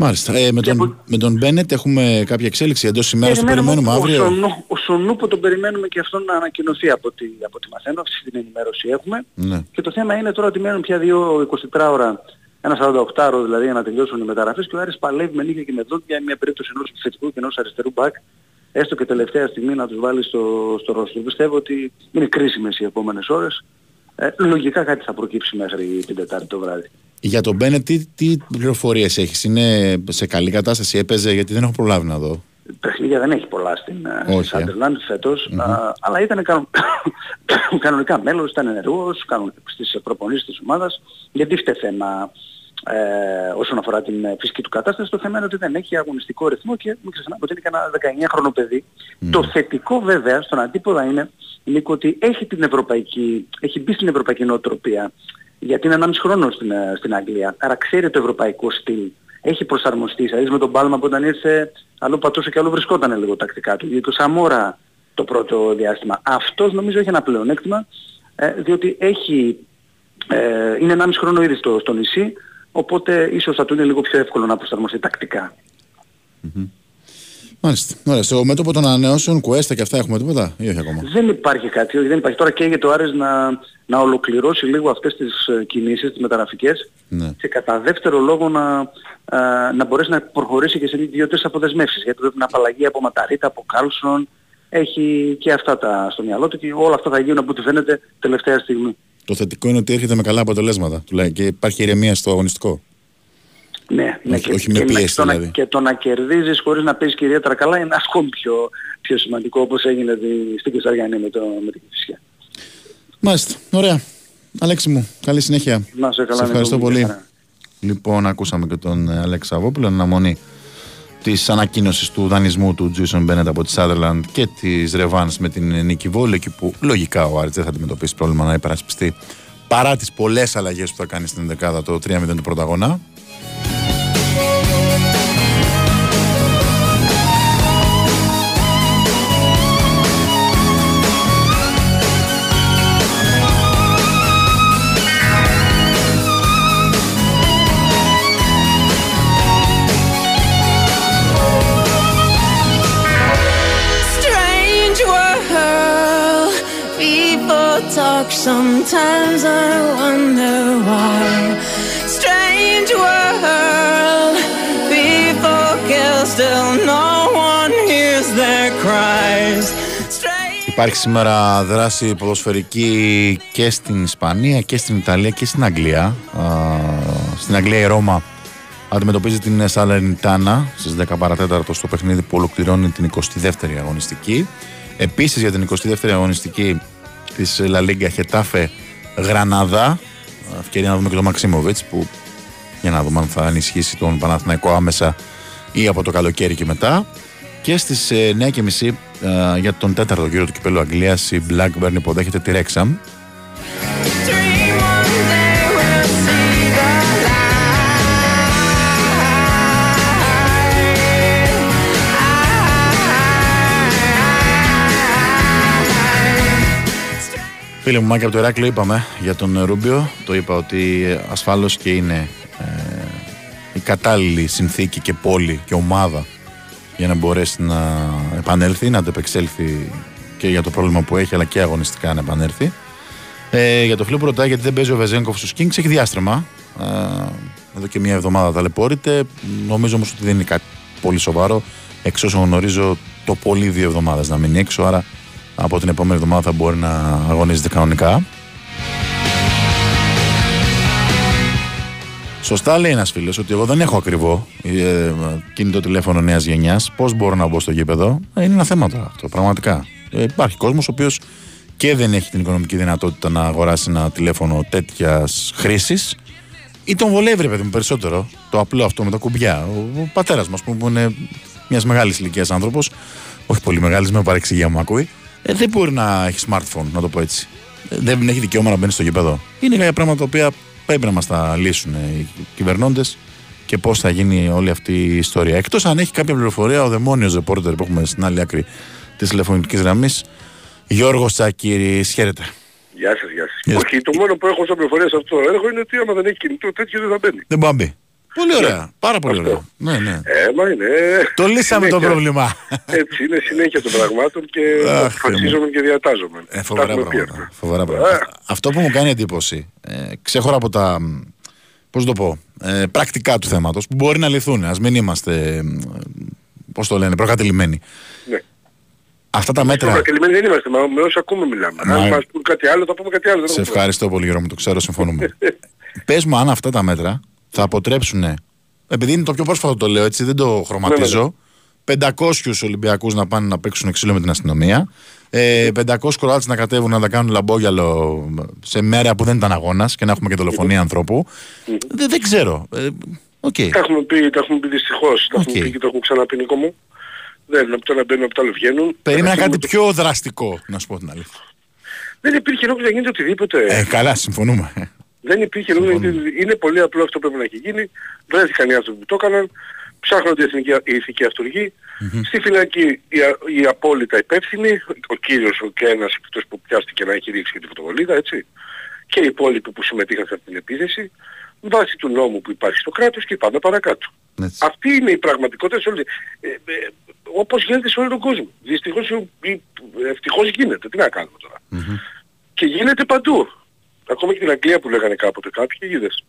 A: Μάλιστα. Ε, με, τον, με τον Μπένετ έχουμε κάποια εξέλιξη εντός ημέρας, το περιμένουμε
F: ο,
A: αύριο;
F: Σονού- ο Σονούπο τον περιμένουμε και αυτόν να ανακοινωθεί από ό,τι, από ό,τι μαθαίνω, αυτή την ενημέρωση έχουμε.
A: Ναι.
F: Και το θέμα είναι τώρα ότι μένουν πια δύο 24 ώρα, ένα 48 ώρο δηλαδή για να τελειώσουν οι μεταγραφές και ο Άρης παλεύει με νύχια και με δόντια για μια περίπτωση ενός επιθετικού και ενός αριστερού μπακ έστω και τελευταία στιγμή να τους βάλει στο, στο ρόστρο. Πιστεύω ότι είναι κρίσιμες οι επόμενες ώρες. Ε, λογικά κάτι θα προκύψει μέχρι την Τετάρτη το βράδυ.
A: Για τον Μπένετ, τι, τι πληροφορίες έχεις, είναι σε καλή κατάσταση, έπαιζε, γιατί δεν έχω προλάβει να δω.
F: παιχνίδια δεν έχει πολλά στην ε,
A: Όχι, ε.
F: Sunderland φετος α, αλλά ήταν κανο- κανονικά μέλος, ήταν ενεργός κανον, στις προπονήσεις της ομάδας. Γιατί φταίει θέμα ε, όσον αφορά την ε, φυσική του κατάσταση, το θέμα είναι ότι δεν έχει αγωνιστικό ρυθμό και μην ξεχνάμε ότι είναι και ένα 19χρονο παιδί. Το θετικό βέβαια στον αντίποδα είναι, Νίκο, ότι έχει την ευρωπαϊκή, έχει μπει στην ευρωπαϊκή νοοτροπία γιατί είναι 1,5 χρόνο στην, ε, στην Αγγλία. Άρα ξέρει το ευρωπαϊκό στυλ. Έχει προσαρμοστεί. Δηλαδή με τον Πάλμα που όταν ήρθε, αλλού πατούσε και αλλού βρισκόταν λίγο τακτικά του. Γιατί το Σαμόρα το πρώτο διάστημα. Αυτός νομίζω έχει ένα πλεονέκτημα, ε, διότι έχει, ε, είναι 1,5 χρόνο ήδη στο, στο νησί, οπότε ίσως θα του είναι λίγο πιο εύκολο να προσαρμοστεί τακτικά.
A: Μάλιστα. Ωραία. Στο μέτωπο των ανανεώσεων, κουέστα και αυτά έχουμε τίποτα ή όχι ακόμα;
F: Δεν υπάρχει κάτι, όχι δεν υπάρχει. Τώρα καίγεται ο Άρης να, να ολοκληρώσει λίγο αυτές τις ε, κινήσεις, τις μεταγραφικές
A: Ναι.
F: και κατά δεύτερο λόγο να, ε, να μπορέσει να προχωρήσει και σε δύο-τρεις αποδεσμεύσεις. Γιατί πρέπει να απαλλαγεί από Ματαρίτα, από Κάλσον, έχει και αυτά τα στο μυαλό του και όλα αυτά θα γίνουν από ό,τι φαίνεται τελευταία στιγμή.
A: Το θετικό είναι ότι έρχεται με καλά αποτελέσματα τουλάχιστον, και υπάρχει ηρεμία στο αγωνιστικό.
F: Ναι, ναι
A: Όχι- όχι με
F: και,
A: πίεση
F: το να-
A: δηλαδή.
F: και το να κερδίζεις χωρίς να παίζεις και ιδιαίτερα καλά είναι ακόμη πιο, πιο σημαντικό όπως έγινε τη- στην Κεσαριανή με, το, με την Κηφισιά.
A: Μάλιστα. Ωραία. Αλέξη μου, καλή συνέχεια.
F: Να σε καλά,
A: Σε ευχαριστώ
F: Νίκο μου,
A: πολύ.
F: χαρά.
A: Λοιπόν, ακούσαμε και τον ε, Αλέξη Αβόπουλο, εν αναμονή της ανακοίνωσης του δανεισμού του Τζούισον Μπένετ από τη Σάδερλαντ και της Ρεβάνς με την Νίκη Βόλου εκεί που λογικά ο Άρης δεν θα αντιμετωπίσει πρόβλημα να υπερασπιστεί παρά τις πολλές αλλαγές που θα κάνει στην δεκάδα το 3-0 του πρωταγωνά. Talk, sometimes I wonder why. Υπάρχει σήμερα δράση ποδοσφαιρική και στην Ισπανία και στην Ιταλία και στην Αγγλία. Στην Αγγλία η Ρώμα αντιμετωπίζει την Σαλερνιτάνα στις 10 παρατέταρτο στο παιχνίδι που ολοκληρώνει την 22η αγωνιστική. Επίσης για την 22η αγωνιστική της Λα Λίγκα Χετάφε Γραναδά. Ευκαιρία να δούμε και τον Μαξίμοβιτς που για να δούμε αν θα ενισχύσει τον Παναθηναϊκό άμεσα ή από το καλοκαίρι και μετά. Και στις 9.30 ε, για τον τέταρτο γύρο του κυπέλου Αγγλίας η Blackburn υποδέχεται τη Rexham Φίλε μου, Μάκη από το Εράκλειο είπαμε για τον Ρούμπιο. Το είπα ότι ασφάλως και είναι ε, η κατάλληλη συνθήκη και πόλη και ομάδα για να μπορέσει να επανέλθει, να αντεπεξέλθει και για το πρόβλημα που έχει, αλλά και αγωνιστικά να επανέλθει. Ε, για το φίλο που ρωτάει γιατί δεν παίζει ο Βεζέγκοφ στους Kings, έχει διάστρεμα. Ε, εδώ και μια εβδομάδα ταλαιπωρείται. Νομίζω όμως ότι δεν είναι κάτι πολύ σοβαρό. Εξ όσων γνωρίζω, το πολύ δύο εβδομάδες να μείνει έξω. Άρα από την επόμενη εβδομάδα θα μπορεί να αγωνίζεται κανονικά. Σωστά λέει ένας φίλος ότι εγώ δεν έχω ακριβό ε, κινητό τηλέφωνο νέας γενιάς. Πώς μπορώ να μπω στο γήπεδο, ε, είναι ένα θέμα τώρα αυτό. Πραγματικά. Ε, υπάρχει κόσμος ο οποίος και δεν έχει την οικονομική δυνατότητα να αγοράσει ένα τηλέφωνο τέτοιας χρήσης ή τον βολεύει, παιδί μου, περισσότερο. Το απλό αυτό με τα κουμπιά. Ο, ο πατέρας μας, που είναι μιας μεγάλης ηλικίας άνθρωπος, όχι πολύ μεγάλης, με παρεξηγία μου ακούει, ε, δεν μπορεί να έχει smartphone, να το πω έτσι. Ε, δεν έχει δικαίωμα να μπαίνει στο γήπεδο. Είναι κάποια πράγματα τα οποία πρέπει να μας τα λύσουν οι κυβερνώντες και πώς θα γίνει όλη αυτή η ιστορία. Εκτός αν έχει κάποια πληροφορία ο δαιμόνιος ρεπόρτερ που έχουμε στην άλλη άκρη της τηλεφωνικής γραμμής, Γιώργο Τσακύρη. Χαίρετε.
C: Γεια σας, γεια σας. Όχι, το μόνο που έχω σαν πληροφορία σε αυτό το έργο είναι ότι άμα δεν έχει κινητό τέτοιο δεν θα μπαίνει.
A: Δεν μπορεί να μπει. Πολύ ωραία. Ναι. Πάρα πολύ ωραία. Ναι, ναι.
C: Ε, μα είναι.
A: Το λύσαμε το πρόβλημα.
C: Έτσι είναι συνέχεια των πραγμάτων και φασίζομαι και διατάζομαι.
A: Ε, φοβερά πράγματα. Φοβερά πράγματα. Αυτό που μου κάνει εντύπωση, ε, ξέχωρα από τα, πώς το πω, ε, πρακτικά του θέματος, που μπορεί να λυθούν, ας μην είμαστε, πώς το λένε, προκατηλημένοι. Ναι. Αυτά τα μέτρα.
C: Προκατηλημένοι δεν είμαστε, μα με όσοι ακούμε μιλάμε. Μα... Αν μας πούν κάτι άλλο, θα πούμε κάτι άλλο.
A: Σε ευχαριστώ πολύ, Γιώργο, το ξέρω, συμφωνούμε. Πες μου αν αυτά τα μέτρα θα αποτρέψουν, επειδή είναι το πιο πρόσφατο το λέω έτσι, δεν το χρωματίζω, 500 Ολυμπιακούς να πάνε να παίξουν ξύλο με την αστυνομία, ε, 500 Κροάτες να κατέβουν να τα κάνουν λαμπόγιαλο σε μέρα που δεν ήταν αγώνας και να έχουμε και δολοφονία ανθρώπου. Δεν, δεν ξέρω. Ε, okay.
C: Τα έχουμε πει, τα έχουμε πει δυστυχώς, τα έχουμε πει και το έχουμε ξαναπεί Νίκο μου. Δεν, από το ένα μπαίνουν, από το άλλο βγαίνουν.
A: Περίμενα κάτι πιο δραστικό, να σου πω την αλήθεια.
C: Δεν υπήρχε λόγος να γίνεται οτιδήποτε.
A: Ε, καλά, συμφωνούμε.
C: Δεν υπήρχε λόγο, είναι πολύ απλό αυτό που πρέπει να έχει γίνει. Βρέθηκαν οι άνθρωποι που το έκαναν, ψάχνονται οι ηθικοί αυτούργοι. Mm-hmm. Στη φυλακή οι, οι απόλυτα υπεύθυνοι, ο κύριος ο και ένας εκτός που πιάστηκε να έχει ρίξει και τη φωτοβολίδα, έτσι, και οι υπόλοιποι που συμμετείχαν σε αυτή την επίθεση, βάσει του νόμου που υπάρχει στο κράτος και πάμε παρακάτω. Έτσι. Αυτή είναι η πραγματικότητα σε όλη... Ε, ε, όπως γίνεται σε όλο τον κόσμο. Δυστυχώς ή ευτυχώς γίνεται. Τι να κάνουμε τώρα. Mm-hmm. Και γίνεται παντού. Ακόμα και την Αγγλία που λέγανε κάποτε κάποιοι, είδες.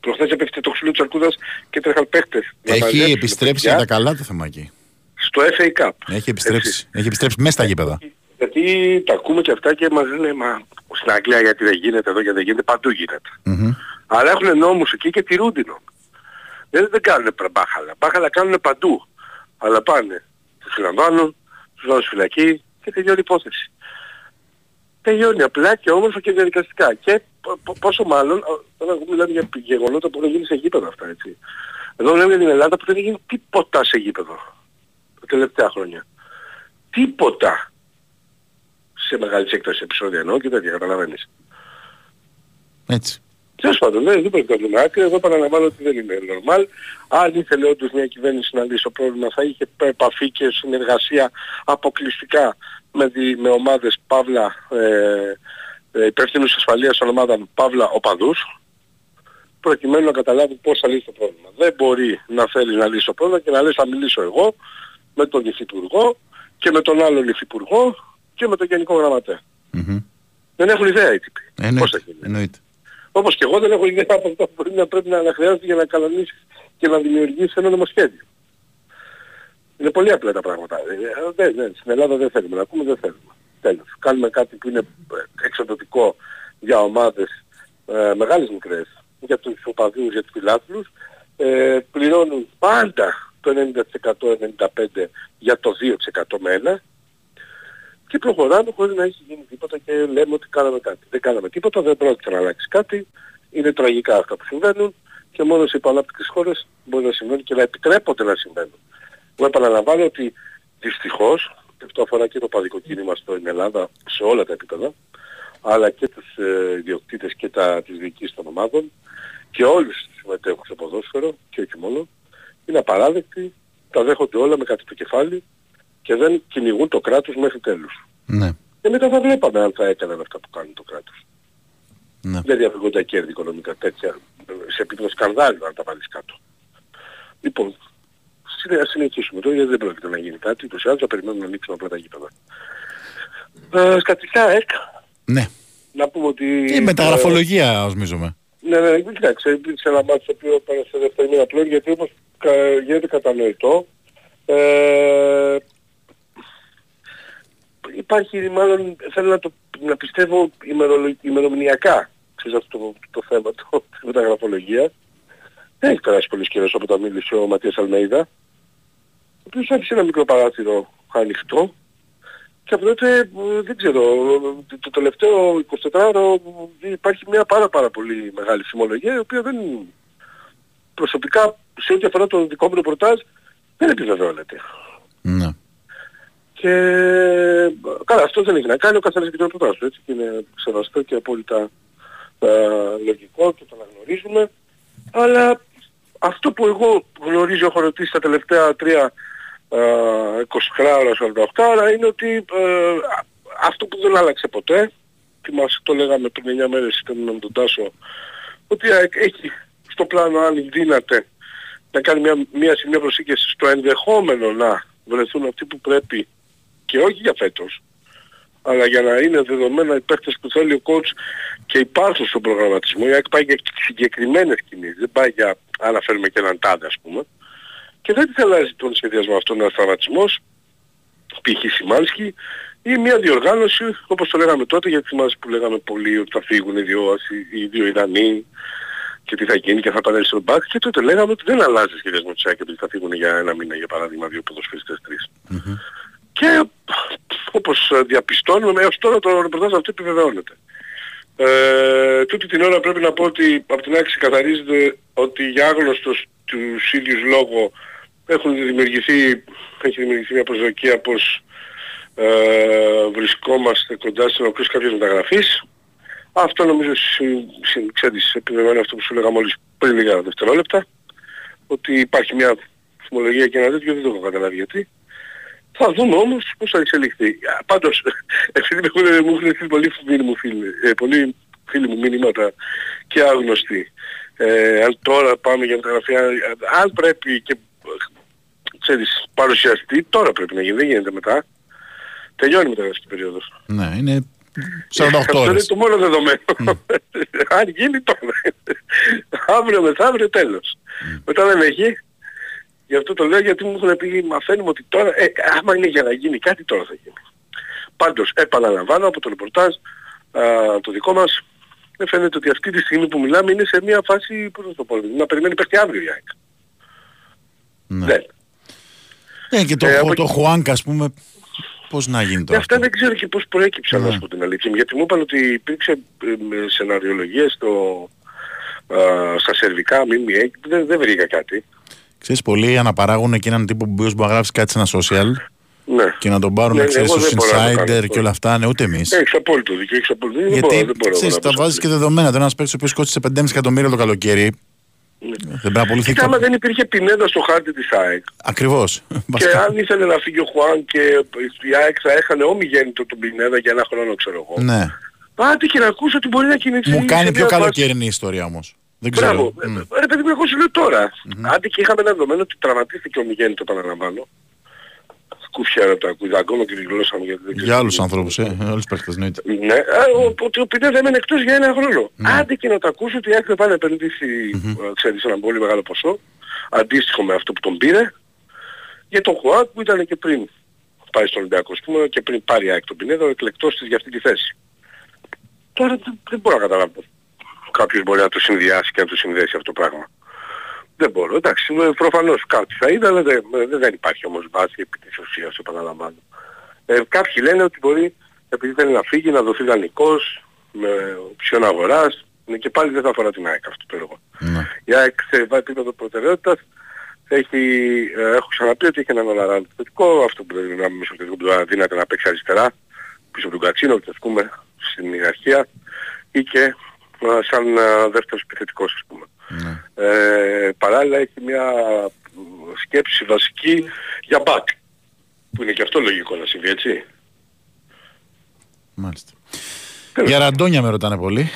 C: Προχθές έπεφτε το ξύλο της Αρκούδας και τρέχαν παίχτες.
A: Έχει επιστρέψει για τα καλά το θέμα εκεί.
C: Στο FA Cup.
A: Έχει επιστρέψει. Έτσι. Έχει επιστρέψει μέσα στα γήπεδα.
C: Γιατί τα ακούμε και αυτά και μας λένε μα στην Αγγλία γιατί δεν γίνεται εδώ, γιατί δεν γίνεται, παντού γίνεται. Mm-hmm. Αλλά έχουν νόμους εκεί και τηρούνται νόμους. Δεν, δεν κάνουν μπάχαλα. Μπάχαλα κάνουν παντού. Αλλά πάνε, τους συλλαμβάνουν, τους βάζουν φυλακή και τελειώνει η υπόθεση τελειώνει απλά και όμορφα και διαδικαστικά. Και πόσο μάλλον, όταν μιλάμε για γεγονότα που έχουν γίνει σε γήπεδα αυτά, έτσι. Εδώ βλέπουμε για την Ελλάδα που δεν έχει τίποτα σε γήπεδο τα τελευταία χρόνια. Τίποτα σε μεγάλη έκταση επεισόδια εννοώ και τέτοια καταλαβαίνεις.
A: Έτσι.
C: Τέλος πάντων, ναι, δεν πρέπει να δούμε άκρη. Εγώ παραλαμβάνω ότι δεν είναι normal. Αν ήθελε όντως μια κυβέρνηση να λύσει το πρόβλημα θα είχε επαφή και συνεργασία αποκλειστικά με, δι, με ομάδες Παύλα ε, ε, υπεύθυνους ασφαλείας των ομάδων Παύλα οπαδούς προκειμένου να καταλάβει πώς θα λύσει το πρόβλημα. Δεν μπορεί να θέλει να λύσει το πρόβλημα και να λέει θα μιλήσω εγώ με τον Υφυπουργό και με τον άλλον Υφυπουργό και με τον Γενικό Γραμματέα.
A: Μμμ.
C: Δεν έχουν ιδέα οι τύποι. Πώς θα
A: Εννοείται.
C: γίνει.
A: Εννοείται.
C: Όπως και εγώ δεν έχω ιδέα από αυτό που μπορεί να πρέπει να χρειάζεται για να κανονίσεις και να δημιουργήσεις ένα νομοσχέδιο. Είναι πολύ απλά τα πράγματα. Ε, ε, Δεν, δεν, στην Ελλάδα δεν θέλουμε να ακούμε, δεν θέλουμε. Τέλος. Κάνουμε κάτι που είναι ε, εξοδοτικό για ομάδες ε, μεγάλες μικρές, για τους οπαδούς, για τους φιλάθλους. Ε, πληρώνουν πάντα το 90%-95% για το 2% με ένα και προχωράμε χωρίς να έχει γίνει τίποτα και λέμε ότι κάναμε κάτι. Δεν κάναμε τίποτα, δεν πρόκειται να αλλάξει κάτι. Είναι τραγικά αυτά που συμβαίνουν και μόνο σε υπανάπτυξες χώρες μπορεί να συμβαίνουν και να επιτρέπονται να συμβαίνουν. Εγώ επαναλαμβάνω ότι δυστυχώς, και αυτό αφορά και το παδικό κίνημα στην Ελλάδα σε όλα τα επίπεδα, αλλά και τους ε, ιδιοκτήτες και τα, τις διοικήσεις των ομάδων και όλους τους συμμετέχους στο ποδόσφαιρο και όχι μόνο, είναι απαράδεκτοι, τα δέχονται όλα με κάτι το κεφάλι και δεν κυνηγούν το κράτος μέχρι τέλους.
A: Ναι.
C: Και μετά θα βλέπαμε αν θα έκαναν αυτά που κάνουν το κράτος.
A: Ναι.
C: Δεν διαφυγούν τα κέρδη οικονομικά τέτοια, σε επίπεδο σκανδάλου αν τα βάλεις κάτω. Λοιπόν, συνε- ας συνεχίσουμε τώρα γιατί δεν πρόκειται να γίνει κάτι, ούτως ή άλλως θα περιμένουμε να ανοίξουμε απλά τα γήπεδα. Ε, σκατικά ΕΚ,
A: Ναι.
C: να πούμε ότι...
A: Η μεταγραφολογία, οσμίζομαι.
C: Ναι, ναι, κοιτάξτε, υπήρξε ένα μάτι το οποίο πέρασε σε δεύτερη μήνα πλέον γιατί όπως κα- γίνεται κατανοητό ε, υπάρχει μάλλον, θέλω να το να πιστεύω ημερολο- ημερομηνιακά ξέρεις αυτό το, το θέμα το, της μεταγραφολογίας. Δεν έχει περάσει πολύ καιρός από τα μίλησε ο Ματίας Αλμέιδα ο οποίος άφησε ένα μικρό παράθυρο ανοιχτό και από τότε ε, δεν ξέρω, το, το τελευταίο 24ωρο υπάρχει μια πάρα πάρα πολύ μεγάλη φημολογία η οποία δεν προσωπικά σε ό,τι αφορά το δικό μου ρεπορτάζ δεν επιβεβαιώνεται.
A: Ναι.
C: Και καλά αυτό δεν έχει να κάνει ο καθένας και το ρεπορτάζ του έτσι και είναι σεβαστό και απόλυτα ε, λογικό και το αναγνωρίζουμε αλλά αυτό που εγώ γνωρίζω έχω ρωτήσει τα τελευταία τρία ε, 20 ώρα, 48 ώρα είναι ότι ε, α- αυτό που δεν άλλαξε ποτέ και μας το λέγαμε πριν 9 μέρες ήταν με τον Τάσο ότι ε, έχει στο πλάνο αν δύναται να κάνει μια, μια σημεία προσήκεση στο ενδεχόμενο να βρεθούν αυτοί που πρέπει και όχι για φέτος αλλά για να είναι δεδομένα οι παίκτες που θέλει ο coach και υπάρχουν στον προγραμματισμό. Γιατί πάει για συγκεκριμένες κινήσεις δεν πάει για αν φέρουμε και έναν τάδε ας πούμε και δεν της αλλάζει τον σχεδιασμό αυτόν ένας τραυματισμός π.χ. Σιμάνσκι ή μια διοργάνωση όπως το λέγαμε τότε γιατί θυμάσαι που λέγαμε πολύ ότι θα φύγουν οι δύο, Ασι- οι δύο Ιρανοί και τι θα γίνει και θα επανέλθει στον μπακ και τότε λέγαμε ότι δεν αλλάζει ο σχεδιασμός της ΑΕΚ ότι θα φύγουν για ένα μήνα για παράδειγμα δύο ποδοσφαιριστές τρεις. Και όπως διαπιστώνουμε έως τώρα το ρεπορτάζ αυτό επιβεβαιώνεται. Ε, τούτη την ώρα πρέπει να πω ότι από την άκρη ξεκαθαρίζεται ότι για άγνωστος τους ίδιους λόγο έχουν δημιουργηθεί, έχει δημιουργηθεί μια προσδοκία πως ε, βρισκόμαστε κοντά στην ολοκλήρωση κάποιες μεταγραφής. Αυτό νομίζω συ- συ- ξέρεις, επιβεβαιώνει αυτό που σου λέγα μόλις πριν λίγα δευτερόλεπτα. Ότι υπάρχει μια φημολογία και ένα τέτοιο, δεν το έχω καταλάβει γιατί. Θα δούμε όμως πώς θα εξελιχθεί. Α, Πάντως, επειδή με έχουν, μου έχουν στείλει πολλοί φίλοι μου, φίλοι, ε, πολλοί φίλοι μου μηνύματα και άγνωστοι. Ε, αν τώρα πάμε για μεταγραφή, αν, αν πρέπει και ξέρεις, παρουσιαστεί, τώρα πρέπει να γίνει, δεν γίνεται μετά. Τελειώνει η μεταγραφική περίοδος.
A: Ναι, είναι 48
C: Αυτό είναι
A: ώρες.
C: το μόνο δεδομένο. Αν γίνει τώρα. αύριο μεθαύριο τέλος. Μετά δεν έχει. Γι' αυτό το λέω γιατί μου έχουν πει μαθαίνουμε ότι τώρα, ε, άμα είναι για να γίνει κάτι τώρα θα γίνει. Πάντως επαναλαμβάνω από το ρεπορτάζ α, το δικό μας δεν φαίνεται ότι αυτή τη στιγμή που μιλάμε είναι σε μια φάση, πώς να το πω, να περιμένει παίχτη αύριο η ΑΕΚ.
A: Ναι.
C: Δεν.
A: Ε, και το,
C: Ε,
A: Χου-
C: από
A: το Χουάνκα, ας πούμε, πώς να γίνει
C: Και
A: τώρα
C: αυτά
A: αυτό;
C: δεν ξέρω και πώς προέκυψαν,
A: Ναι.
C: να σου πω την αλήθεια μου. Γιατί μου είπαν ότι υπήρξε ε, με σεναριολογίες στο, α, στα σερβικά, ΜΜΕ, δεν, δεν βρήκα κάτι.
A: Ξέρεις, πολλοί αναπαράγουν και έναν τύπο που μπορεί να γράψει κάτι σε ένα social
C: Ναι.
A: και να τον πάρουν
C: Ναι,
A: ναι, ξέρεις,
C: εγώ
A: στους
C: δεν μπορώ να το κάνω
A: insider
C: αυτό.
A: και όλα αυτά, ναι, ούτε εμείς.
C: Έχεις απόλυτο δίκιο, έχεις απόλυτο δίκιο. Δεν
A: Γιατί
C: μπορώ, δεν μπορώ
A: ξέρεις,
C: να
A: τα
C: πω
A: βάζεις και δεδομένα. Το ένας παίκτης ο οποίος κόστησε 5,5 εκατομμύρια το καλοκαίρι. Δεν πρέπει να απολυθεί.
C: Κοίτα, άμα δεν υπήρχε πινέδα στο χάρτη της ΑΕΚ
A: Ακριβώς.
C: και
A: Βασικά.
C: αν ήθελε να φύγει ο Χουάν και η ΑΕΚ θα έχανε όμοιγέννητο τον πινέδα για ένα χρόνο ξέρω εγώ.
A: Ναι.
C: Πάτε και να ακούσω ότι μπορεί να κινηθεί.
A: Μου
C: σε
A: κάνει
C: μια
A: πιο
C: φάση-
A: καλοκαιρινή η ιστορία όμως. Δεν ξέρω.
C: Μπράβο.
A: Μμ.
C: Ε, Ρε παιδί μου, εγώ σου λέω τώρα. Άντε και είχαμε ένα δεδομένο ότι τραυματίστηκε ο Μιγέννη, το επαναλαμβάνω. Κούφια από τα ακούδα ακόμα και τη γλώσσα μου γιατί δεν ξέρω.
A: Για άλλους ανθρώπους, ε, όλους τους παίκτες, εννοείται.
C: Ναι, ε, ο- ότι ο Πινέδα έμενε εκτός για ένα χρόνο. Άντε και να το ακούσω ότι άρχισε πάνε να επενδύσει, ε, ξέρεις, ένα πολύ μεγάλο ποσό, αντίστοιχο με αυτό που τον πήρε, για τον Χουάκ που ήταν και πριν πάει στον Ολυμπιακό, ας πούμε, και πριν πάρει η ΑΕΚ τον Πινέδα, ο εκλεκτός της για αυτή τη θέση. Τώρα δεν, δεν μπορώ να καταλάβω. Κάποιος μπορεί να το συνδυάσει και να το συνδέσει αυτό το πράγμα. Δεν μπορώ. Εντάξει, ε, προφανώς κάτι θα είδα, αλλά δεν, ε, δεν υπάρχει όμως βάση επί της ουσίας, επαναλαμβάνω. Ε, κάποιοι λένε ότι μπορεί, επειδή θέλει να φύγει, να δοθεί δανεικός, με οψιόν αγοράς, ναι, και πάλι δεν θα αφορά την ΑΕΚ αυτό το έργο.
A: Ναι.
C: Η ΑΕΚ σε επίπεδο προτεραιότητας έχει, ε, έχω ξαναπεί ότι έχει έναν αναράντο θετικό, αυτό που δεν είναι μισό θετικό που του δύναται να παίξει αριστερά, πίσω από τον Κατσίνο, ας πούμε, στην ιεραρχία, ή και ε, σαν ε, δεύτερος επιθετικός, ας πούμε.
A: Ναι.
C: Ε, παράλληλα έχει μια μ, σκέψη βασική για back, που είναι και αυτό λογικό να συμβεί, έτσι.
A: Μάλιστα. Για Ραντόνια με ρωτάνε πολύ.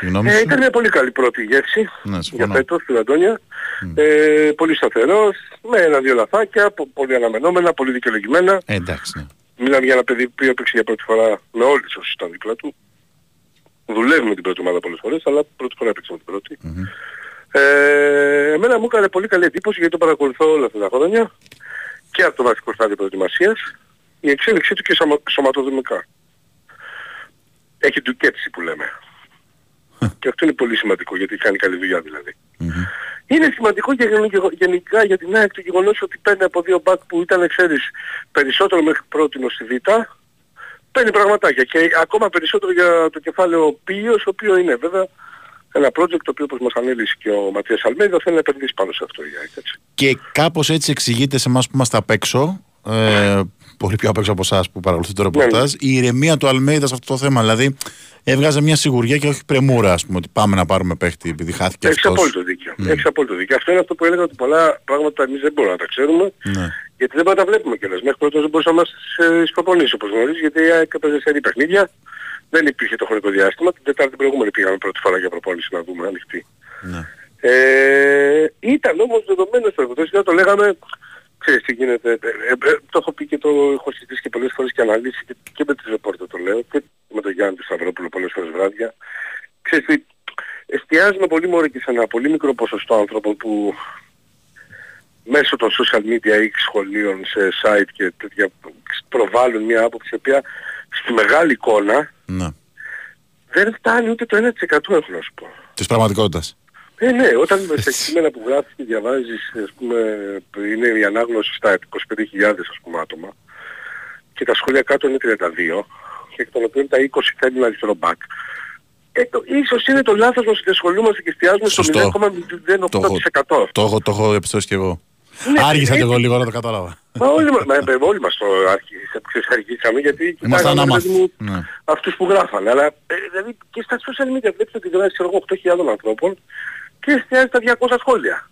A: Τη γνώμη
C: Ε,
A: σου.
C: ήταν μια πολύ καλή πρώτη γεύση
A: Ναι,
C: για
A: συμφωνώ.
C: φέτος του Αντώνια. Ε, πολύ σταθερός, με ένα-δύο λαθάκια, πο- πολύ αναμενόμενα, πολύ δικαιολογημένα.
A: Ε, εντάξει, ναι.
C: Μιλάμε για ένα παιδί που έπαιξε για πρώτη φορά με όλους όσοι ήταν δίπλα του. Δουλεύει με την πρώτη ομάδα πολλές φορές, αλλά πρώτη φορά έπαιξε με την πρώτη. Ε, εμένα μου έκανε πολύ καλή εντύπωση γιατί το παρακολουθώ όλα αυτά τα χρόνια και από το βασικό στάδιο προετοιμασίας η εξέλιξή του και σωμα, σωματοδομικά. Έχει ντουκέτσι που λέμε. και αυτό είναι πολύ σημαντικό γιατί κάνει καλή δουλειά δηλαδή.
A: Μμμ.
C: Είναι σημαντικό και γεν- γενικά για την ΑΕΚ το γεγονός ότι παίρνει από δύο μπακ που ήταν ξέρεις περισσότερο μέχρι πρώτη στη Β παίρνει πραγματάκια και ακόμα περισσότερο για το κεφάλαιο Πίος, ο οποίος είναι βέβαια ένα project το οποίο όπως μας ανέλησε και ο Ματίας Αλμέιδα θέλει να επενδύσει πάνω σε αυτό η ΑΕΚ. Έτσι.
A: Και κάπως έτσι εξηγείται σε εμάς που είμαστε απ' έξω, ε, πολύ πιο απ' έξω από εσάς που παρακολουθείτε το
C: Ναι,
A: ρεπορτάζ, η ηρεμία του Αλμέιδα σε αυτό το θέμα. Δηλαδή έβγαζε μια σιγουριά και όχι πρεμούρα, ας πούμε, ότι πάμε να πάρουμε παίχτη επειδή χάθηκε
C: Έχεις
A: αυτός.
C: απόλυτο δίκιο. Έχεις απόλυτο δίκιο. Αυτό είναι αυτό που έλεγα ότι πολλά πράγματα εμείς δεν μπορούμε να τα ξέρουμε
A: Ναι.
C: γιατί δεν μπορούμε να τα βλέπουμε κιόλας. Μέχρι πρώτος δεν μπορούσαμε να είμαστε στις προπονήσεις όπως γνωρίζεις γιατί η ΑΕΚ έπαιζε σε παιχνίδια. Δεν υπήρχε το χρονικό διάστημα. Την Τετάρτη την προηγούμενη πήγαμε πρώτη φορά για προπόνηση να δούμε ανοιχτή.
A: Ναι.
C: Ε, ήταν όμως δεδομένο στο έργο. Τώρα το λέγαμε, ξέρεις τι γίνεται, ε, ε, ε, το έχω πει και το έχω συζητήσει και πολλές φορές και αναλύσει και, και με τη ρεπόρτα το λέω και με τον Γιάννη του Σταυρόπουλο πολλές φορές βράδια. Ξέρεις τι, εστιάζουμε πολύ μόνο και σε ένα πολύ μικρό ποσοστό άνθρωπων που μέσω των social media ή σχολείων σε site και τέτοια προβάλλουν μια άποψη η οποία στη μεγάλη εικόνα
A: ναι.
C: δεν φτάνει ούτε το 1% έχω να σου πω.
A: Της πραγματικότητας.
C: Ε, ναι, όταν σε κείμενα που γράφεις και διαβάζεις, ας πούμε, είναι η ανάγνωση στα 25.000 ας πούμε άτομα και τα σχόλια κάτω είναι 32 και εκ των οποίων τα 20 θέλουν αριστερό back. Ε, το, ίσως είναι το λάθος μας ότι ασχολούμαστε και εστιάζουμε στο
A: Σωστό.
C: 0,08%.
A: Το έχω, το έχω επιστρέψει κι εγώ.
C: Ναι,
A: Άργησα
C: ε,
A: κι εγώ λίγο να το κατάλαβα.
C: Μα όλοι, μα, μα, ε, όλοι μας το αρχίσαμε, ξέρεις, αρχίσαμε γιατί
A: Ήμασταν
C: κοιτάγαμε, ρε
A: άμαθ.
C: παιδί μου,
A: Ναι.
C: αυτούς που γράφανε. Αλλά ε, δηλαδή και στα social media βλέπεις ότι γράφεις ξέρω εγώ 8.000 ανθρώπων και εστιάζει τα 200 σχόλια.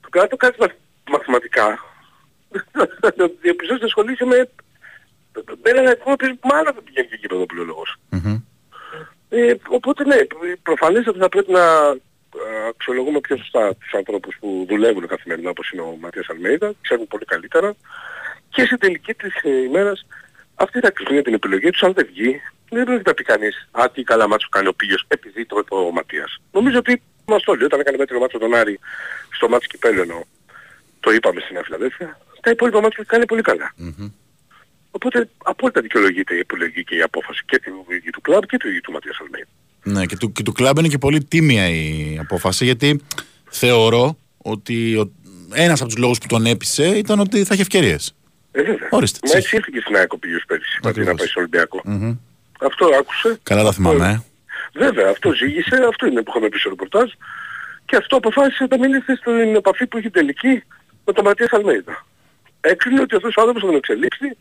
C: Το κάτω κάτι μαθ, μαθηματικά. Διαπιστώσεις να ασχολείσαι με με έναν αριθμό που μάλλον δεν πηγαίνει και εκεί εδώ που λέει ο λόγος.
A: Μμμ.
C: Ε, οπότε ναι, προφανές ότι θα πρέπει να ε, αξιολογούμε πιο σωστά τους ανθρώπους που δουλεύουν καθημερινά όπως είναι ο Ματίας Αλμέιδα, ξέρουν πολύ καλύτερα και σε τελική της ε, ημέρας αυτοί θα κρίνουν την επιλογή τους αν δεν βγει. Δεν πρέπει να πει κανείς «Α, τι καλά μάτσο κάνει ο Πίγιος επειδή το είπε ο Ματίας». Νομίζω ότι μας το λέει όταν έκανε μέτριο μάτσο τον Άρη στο μάτσο Κυπέλλου εννοώ. Το είπαμε στην Αφιλαδέφια. Τα υπόλοιπα μάτια κάνει πολύ καλά. Οπότε απόλυτα δικαιολογείται η επιλογή και η απόφαση και του ίδιου του κλαμπ και του ίδιου του Ματίας Αλμέιδα.
A: Ναι, και του, και του κλαμπ είναι και πολύ τίμια η απόφαση γιατί θεωρώ ότι ο, ένας από τους λόγους που τον έπεισε ήταν ότι θα έχει ευκαιρίες.
C: Ε, βέβαια.
A: Ορίστε,
C: Μα
A: ψήφι.
C: έτσι ήρθε και στην ΑΕΚ ο Πίγιος πέρυσι, αντί να
A: Ακριβώς.
C: πάει στο Ολυμπιακό.
A: Μμμ.
C: Αυτό άκουσε.
A: Καλά τα θυμάμαι, ε.
C: Βέβαια, αυτό ζήγησε, αυτό είναι που είχαμε πει στο ρεπορτάζ.
G: Και αυτό αποφάσισε όταν μίλησε στην επαφή που είχε τελική με τον Ματίας Αλμέιδα. Έκρινε ότι αυτός ο άνθρωπος θα τον εξελίξει